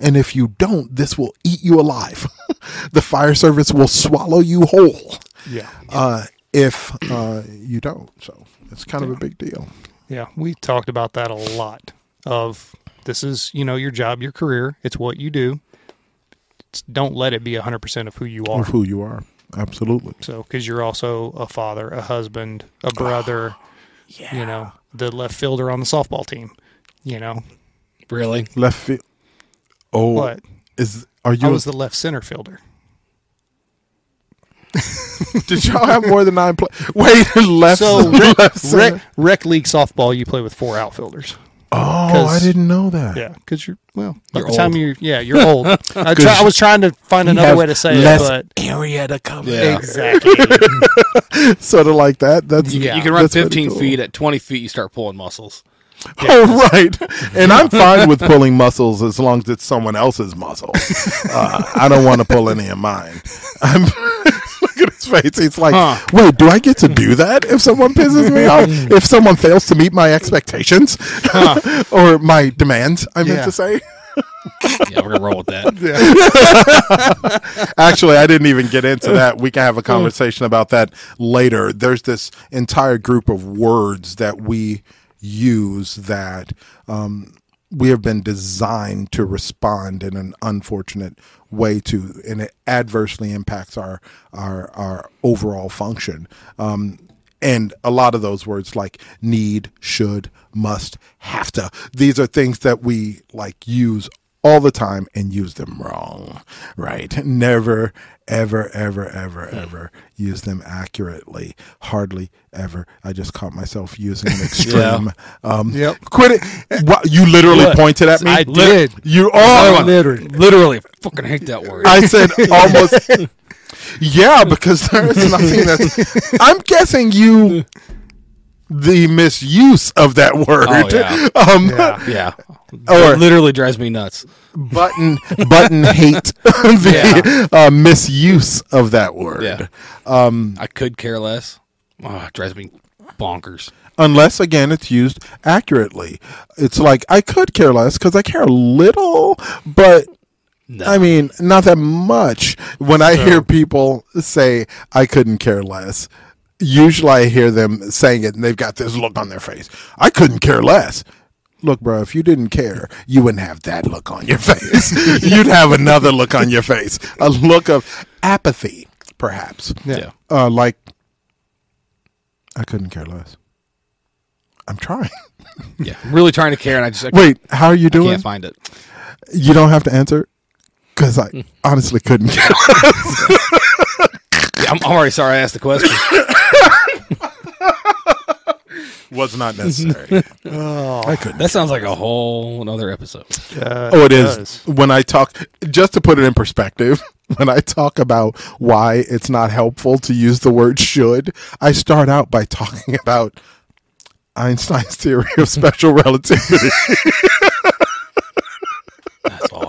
And if you don't, this will eat you alive. the fire service will swallow you whole Yeah. uh, if uh, you don't. So it's kind of a big deal. Yeah. We talked about that a lot of this is, you know, your job, your career. It's what you do. It's, don't let it be 100% of who you are. Of who you are. Absolutely. So, because you're also a father, a husband, a brother, Yeah. you know, the left fielder on the softball team, you know. Really? Left field. Oh, What? is are you? I was the left center fielder. did y'all have more than nine play? Wait, left. So, rec, center? rec, rec league softball, you play with four outfilders. oh, I 'cause- didn't know that. Yeah, because you're well. By You're the time you, yeah, you're old. I, try, I was trying to find another way to say it but area to cover. Yeah. exactly. Sort of like that. That's You, Yeah. you can run That's 15 cool. feet. At 20 feet, you start pulling muscles. Oh, right. And I'm fine with pulling muscles as long as it's someone else's muscle. Uh, I don't want to pull any of mine. I'm, look at his face. He's like, Huh. wait, do I get to do that if someone pisses me off? If someone fails to meet my expectations or my demands, I meant Yeah. to say? Yeah, we're gonna roll with that. Actually, I didn't even get into that. We can have a conversation about that later. There's this entire group of words that we use that um, we have been designed to respond in an unfortunate way to, and it adversely impacts our our our overall function. Um, and a lot of those words like need, should, must, have to. These are things that we like use all the time and use them wrong, right? Never, ever, ever, ever, ever use them accurately. Hardly ever. I just caught myself using an extreme. Um, Yep. Quit it. What, you literally What? pointed at me. I did. You Another oh, one. literally. Literally, fucking hate that word. I said almost. yeah, because there is nothing that's. I'm guessing you. The misuse of that word. Oh, yeah. Um, Yeah. yeah, Or- it literally drives me nuts. button button hate the uh, misuse of that word. Yeah. Um, I could care less. Oh, it drives me bonkers. unless again it's used accurately. It's like I could care less because I care a little, but No. I mean not that much. When I hear people say I couldn't care less, usually I hear them saying it and they've got this look on their face. I couldn't care less. Look, bro, if you didn't care, you wouldn't have that look on your face. You'd have another look on your face, a look of apathy, perhaps. yeah. Uh, like, I couldn't care less. I'm trying. yeah, I'm really trying to care, and I just I Wait, how are you doing? I doing? can't find it. You don't have to answer because I honestly couldn't care. Yeah, I'm, I'm already sorry I asked the question. Was not necessary. Oh, I couldn't. That sounds like a whole another episode. uh, Oh, it is. does. When I talk, just to put it in perspective, when I talk about why it's not helpful to use the word should, I start out by talking about Einstein's theory of special relativity.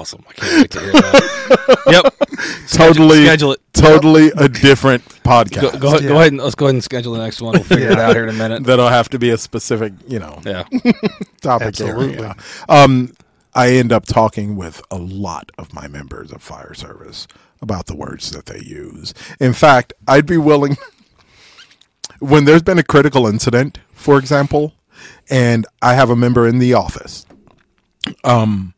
That's awesome. I can't wait to hear that. yep. totally, Schedule it. totally a different podcast. Go, go, ahead- go ahead and let's go ahead and schedule the next one. We'll figure it out here in a minute. That'll have to be a specific, you know, Yeah. topic Absolutely. area. Um, I end up talking with a lot of my members of fire service about the words that they use. In fact, I'd be willing when there's been a critical incident, for example, and I have a member in the office. Um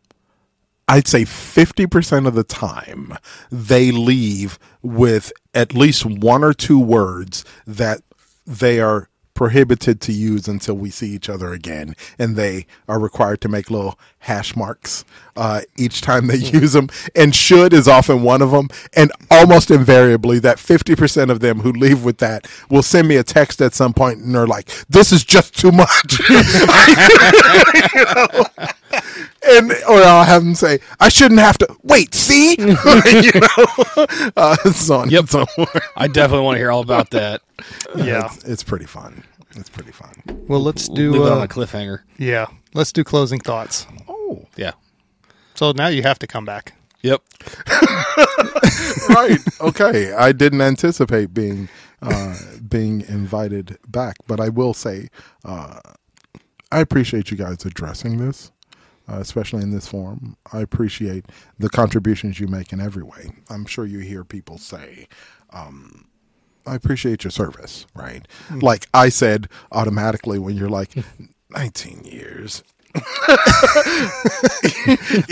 I'd say 50% of the time they leave with at least one or two words that they are prohibited to use until we see each other again. And they are required to make little hash marks uh, each time they use them. And should is often one of them. And almost invariably, that 50% of them who leave with that will send me a text at some point and they're like, this is just too much. You know? and or I'll have them say, "I shouldn't have to wait." See, you know, uh, so on Yep. and so. I definitely want to hear all about that. Yeah. it's, it's pretty fun. It's pretty fun. Well, let's Leave do. it on Uh, a cliffhanger. yeah, let's do closing thoughts. Oh, Yeah. So now you have to come back. Yep. right. Okay. I didn't anticipate being uh, being invited back, but I will say uh, I appreciate you guys addressing this. Uh, especially in this forum, I appreciate the contributions you make in every way. I'm sure you hear people say, um, I appreciate your service, right? Like I said automatically when you're like, 19 years.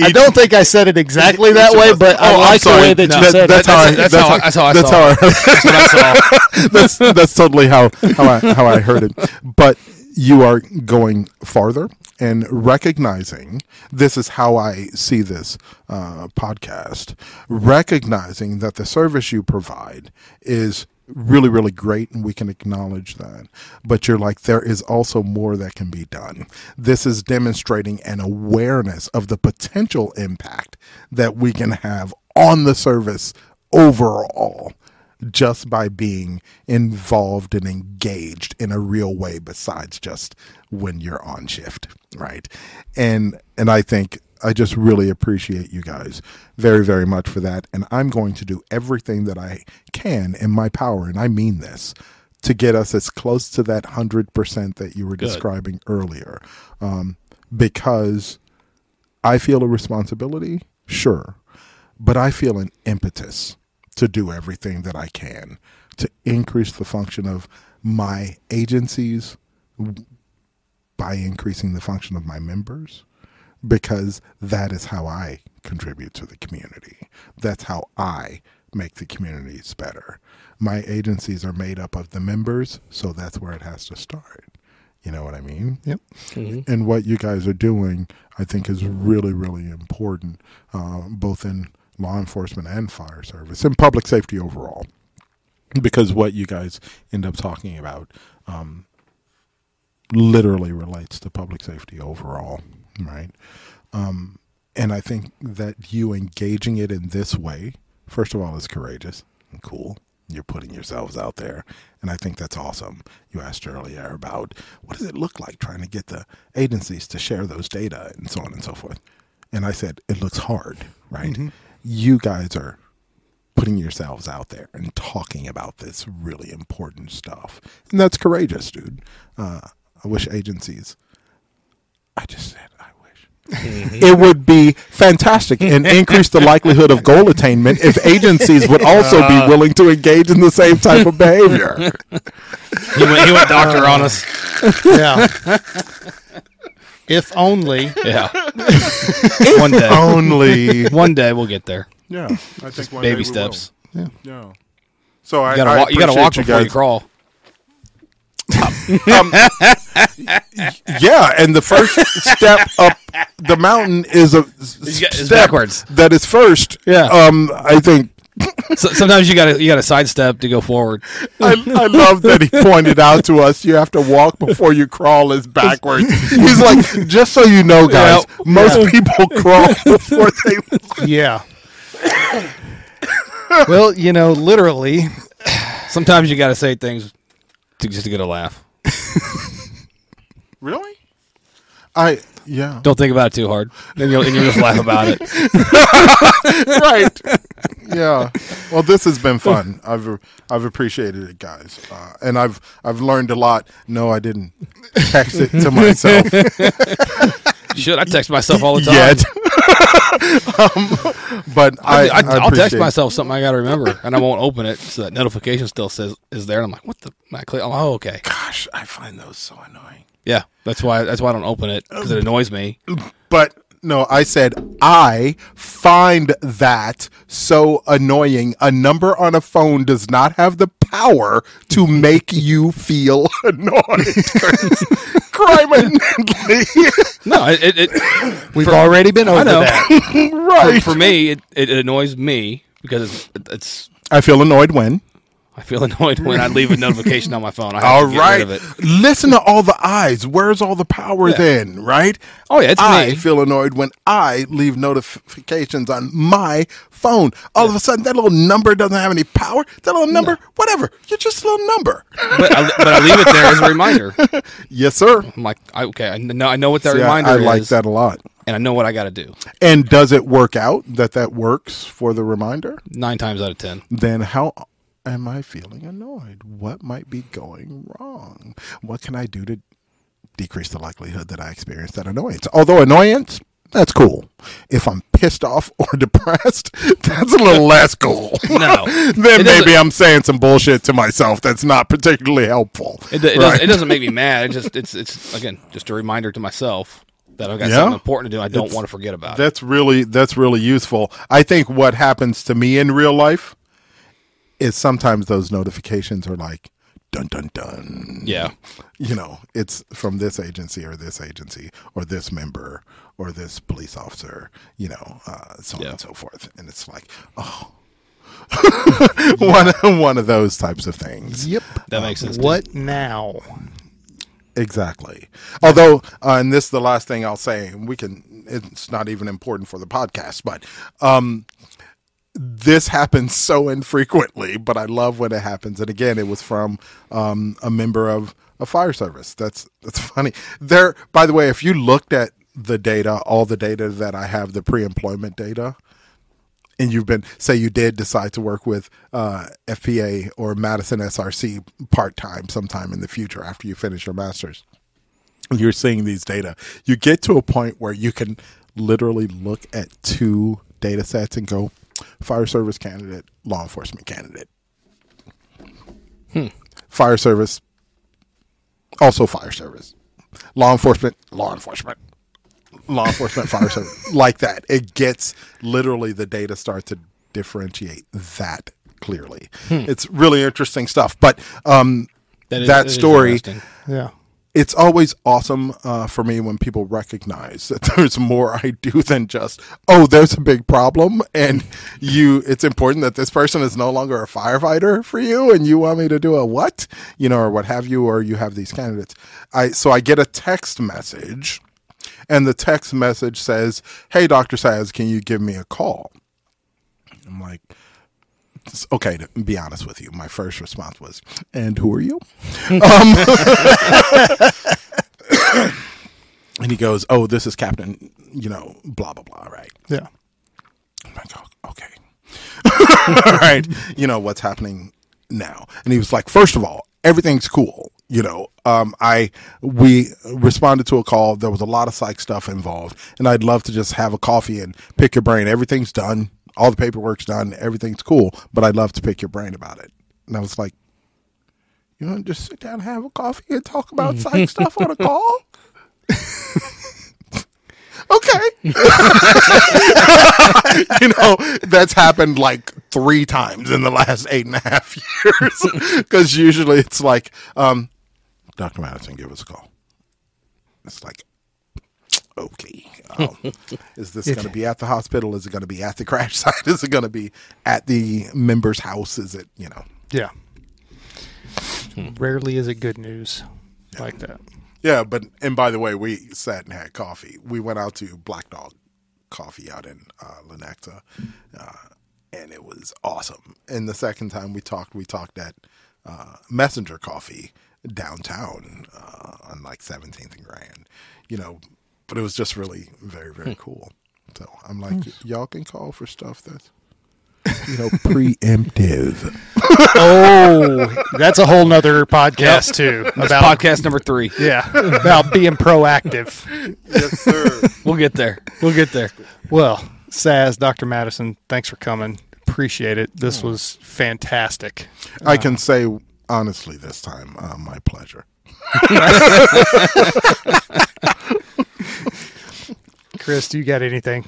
I don't think I said it exactly that way, but I Oh, like the way that No, you that- said that's it. how I- That's, that's how, how- that's how I that's saw how it. That's what I saw. that's that's totally how how I how I heard it. But you are going farther and recognizing this is how I see this uh, podcast. Recognizing that the service you provide is really really great and we can acknowledge that. But you're like there is also more that can be done. This is demonstrating an awareness of the potential impact that we can have on the service overall just by being involved and engaged in a real way besides just when you're on shift right? And and i think i just really appreciate you guys very very much for that. And i'm going to do everything that i can in my power and i mean this to get us as close to that 100% that you were Good. describing earlier. Um, because i feel a responsibility sure but I feel an impetus to do everything that I can to increase the function of my agencies by increasing the function of my members because that is how I contribute to the community. That's how I make the communities better. My agencies are made up of the members, so that's where it has to start. You know what I mean? Yep. and what you guys are doing, I think, is really, really important, uh, both in law enforcement and fire service and public safety overall. Because what you guys end up talking about um, literally relates to public safety overall, right? Um, and I think that you engaging it in this way, first of all, is courageous and cool. You're putting yourselves out there. And I think that's awesome. You asked earlier about what does it look like trying to get the agencies to share those data and so on and so forth. And I said, it looks hard, right? You guys are putting yourselves out there and talking about this really important stuff. And that's courageous, dude. Uh, I wish agencies, I just said, I wish. Mm-hmm. It would be fantastic and increase the likelihood of goal attainment if agencies would also be uh. willing to engage in the same type of behavior. He went, he went doctor on us. Yeah. if only. Yeah. One day. Only. One day we'll get there. Yeah. I think one day Baby we steps. will. Yeah. So I You gotta, I walk, you gotta walk appreciate before you guys. Crawl. Yeah, and the first step up the mountain is a s- You it's step backwards. That is first. Yeah. Um, I think So, sometimes you gotta you gotta sidestep to go forward. I, I love that he pointed out to us you have to walk before you crawl is backwards. He's like, just so you know, guys, Yeah. most people crawl before they walk. Yeah. well, you know, literally, Sometimes you gotta say things to just to get a laugh. Really? I yeah. Don't think about it too hard. Then you'll and you'll just laugh about it. right. Yeah. Well, this has been fun. I've I've appreciated it, guys, uh, and I've I've learned a lot. No, I didn't text it to myself. Should I text myself all the time? yet. um, but I, I, I, will text myself something I got to remember, and I won't open it, so that notification still says is there. And I'm like, what the? And I click. I'm like, oh, okay. Gosh, I find those so annoying. Yeah, that's why. That's why I don't open it because it annoys me. But no, I said I find that so annoying. A number on a phone does not have the power to make you feel annoyed. Crime No, it, it, We've already been over that. for, right. for me it, it annoys me because it's, it's I feel annoyed when. I feel annoyed when I leave a notification on my phone. I have All right. rid of it. Listen to all the eyes. Where's all the power Yeah. then, right? Oh, yeah, it's me. I me. feel annoyed when I leave notifications on my phone. All of a sudden, that little number doesn't have any power. That little number, whatever. You're just a little number. But I, but I leave it there as a reminder. yes, sir. I'm like, I, okay, I know I know what that See, I- reminder I, is, like that a lot. and I know what I got to do. And does it work out that that works for the reminder? Nine times out of ten. Then how am I feeling annoyed? What might be going wrong? What can I do to decrease the likelihood that I experience that annoyance? Although annoyance, that's cool. If I'm pissed off or depressed, that's a little less cool. No. then maybe I'm saying some bullshit to myself that's not particularly helpful. It, it, Right. doesn't, it doesn't make me mad. It just it's it's again just a reminder to myself that I've got Yeah. something important to do. I don't want to forget about. it. That's really that's really useful. I think what happens to me in real life is sometimes those notifications are like dun dun dun. Yeah. You know, it's from this agency or this agency or this member or this police officer, you know, uh, so on and so forth. And it's like, oh one one of those types of things. Yep. That makes sense. What now? Exactly. Although, uh, and this is the last thing I'll say, we can, it's not even important for the podcast, but um, this happens so infrequently, but I love when it happens. And again, it was from um, a member of a fire service. That's that's funny. There, by the way, if you looked at the data, all the data that I have, the pre-employment data, and you've been say you did decide to work with uh, FPA or Madison SRC part time sometime in the future after you finish your masters, you're seeing these data, you get to a point where you can literally look at two data sets and go fire service candidate, law enforcement candidate, fire service, also fire service, law enforcement, law enforcement. Law enforcement fire service. Like that. It gets literally the data starts to differentiate that clearly. It's really interesting stuff but um That is- that that is story. Yeah. It's always awesome uh, for me when people recognize that there's more I do than just oh there's a big problem and you it's important that this person is no longer a firefighter for you and you want me to do a what you know or what have you or you have these candidates I so I get a text message and the text message says hey Dr. Saz can you give me a call I'm like okay to be honest with you my first response was and who are you and he goes, "Oh, this is Captain, you know, blah blah blah, right?" Yeah. I'm like, "Oh, "Okay, all right, you know what's happening now?" And he was like, first of all, everything's cool." You know, um, I we responded to a call. There was a lot of psych stuff involved, and I'd love to just have a coffee and pick your brain. Everything's done, all the paperwork's done, everything's cool. But I'd love to pick your brain about it. And I was like, "You want to just sit down and have a coffee and talk about psych stuff on a call?" okay. you know, that's happened like three times in the last eight and a half years. Because usually it's like, um, Dr. Madison, give us a call. It's like, okay. Um, is this going to be at the hospital? Is it going to be at the crash site? Is it going to be at the member's house? Is it, you know? Yeah. Rarely is it good news like that. Yeah, but and by the way, we sat and had coffee. We went out to Black Dog Coffee out in uh, Lenexa, uh, and it was awesome. And the second time we talked, we talked at uh, Messenger Coffee downtown uh, on like 17th and Grand, you know. But it was just really very very cool. So I'm like, y'all can call for stuff that's you know, preemptive. Oh, that's a whole nother podcast too That's about podcast number three. yeah about being proactive. yes, sir. We'll get there. We'll get there. Well, Saz, Dr. Madison, thanks for coming. Appreciate it. This was fantastic. I can say honestly this time, uh, my pleasure. Chris, do you got anything?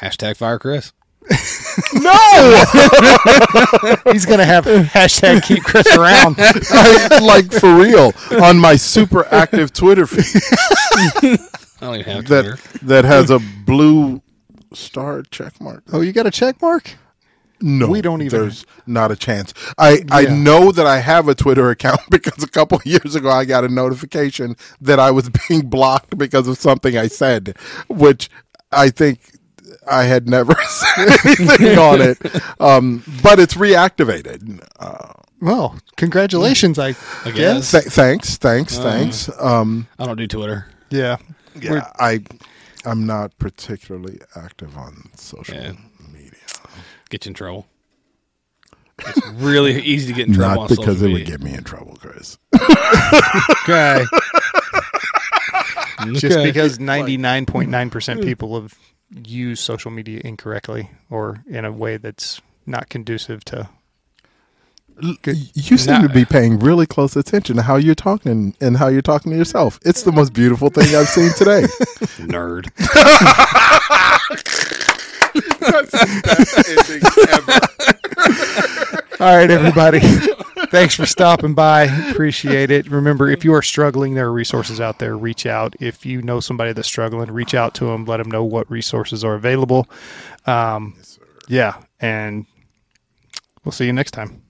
Hashtag fire Chris. No! He's gonna have hashtag keep Chris around. I, like for real on my super active Twitter feed I don't even have Twitter. that that has a blue star check mark. Oh, you got a check mark? No, We don't even- There's not a chance. I I know that I have a Twitter account because a couple of years ago I got a notification that I was being blocked because of something I said, which I think I had never said anything on it. Um, but it's reactivated. Uh, Well, congratulations, I, I guess. guess. th- thanks, thanks, thanks. Um, I don't do Twitter. Yeah. We're- yeah, I I'm not particularly active on social Yeah. Media. Get you in trouble. It's really easy to get in trouble Not on because social it would get me in trouble, Chris. Okay. Just Okay. because 99.9% hmm. people have used social media incorrectly or in a way that's not conducive to. You seem Nah. to be paying really close attention to how you're talking and how you're talking to yourself. It's the most beautiful thing I've seen today. Nerd. All right, everybody. Thanks for stopping by. Appreciate it. Remember, if you are struggling, there are resources out there. Reach out. If you know somebody that's struggling, reach out to them. Let them know what resources are available. Um, yeah, and we'll see you next time.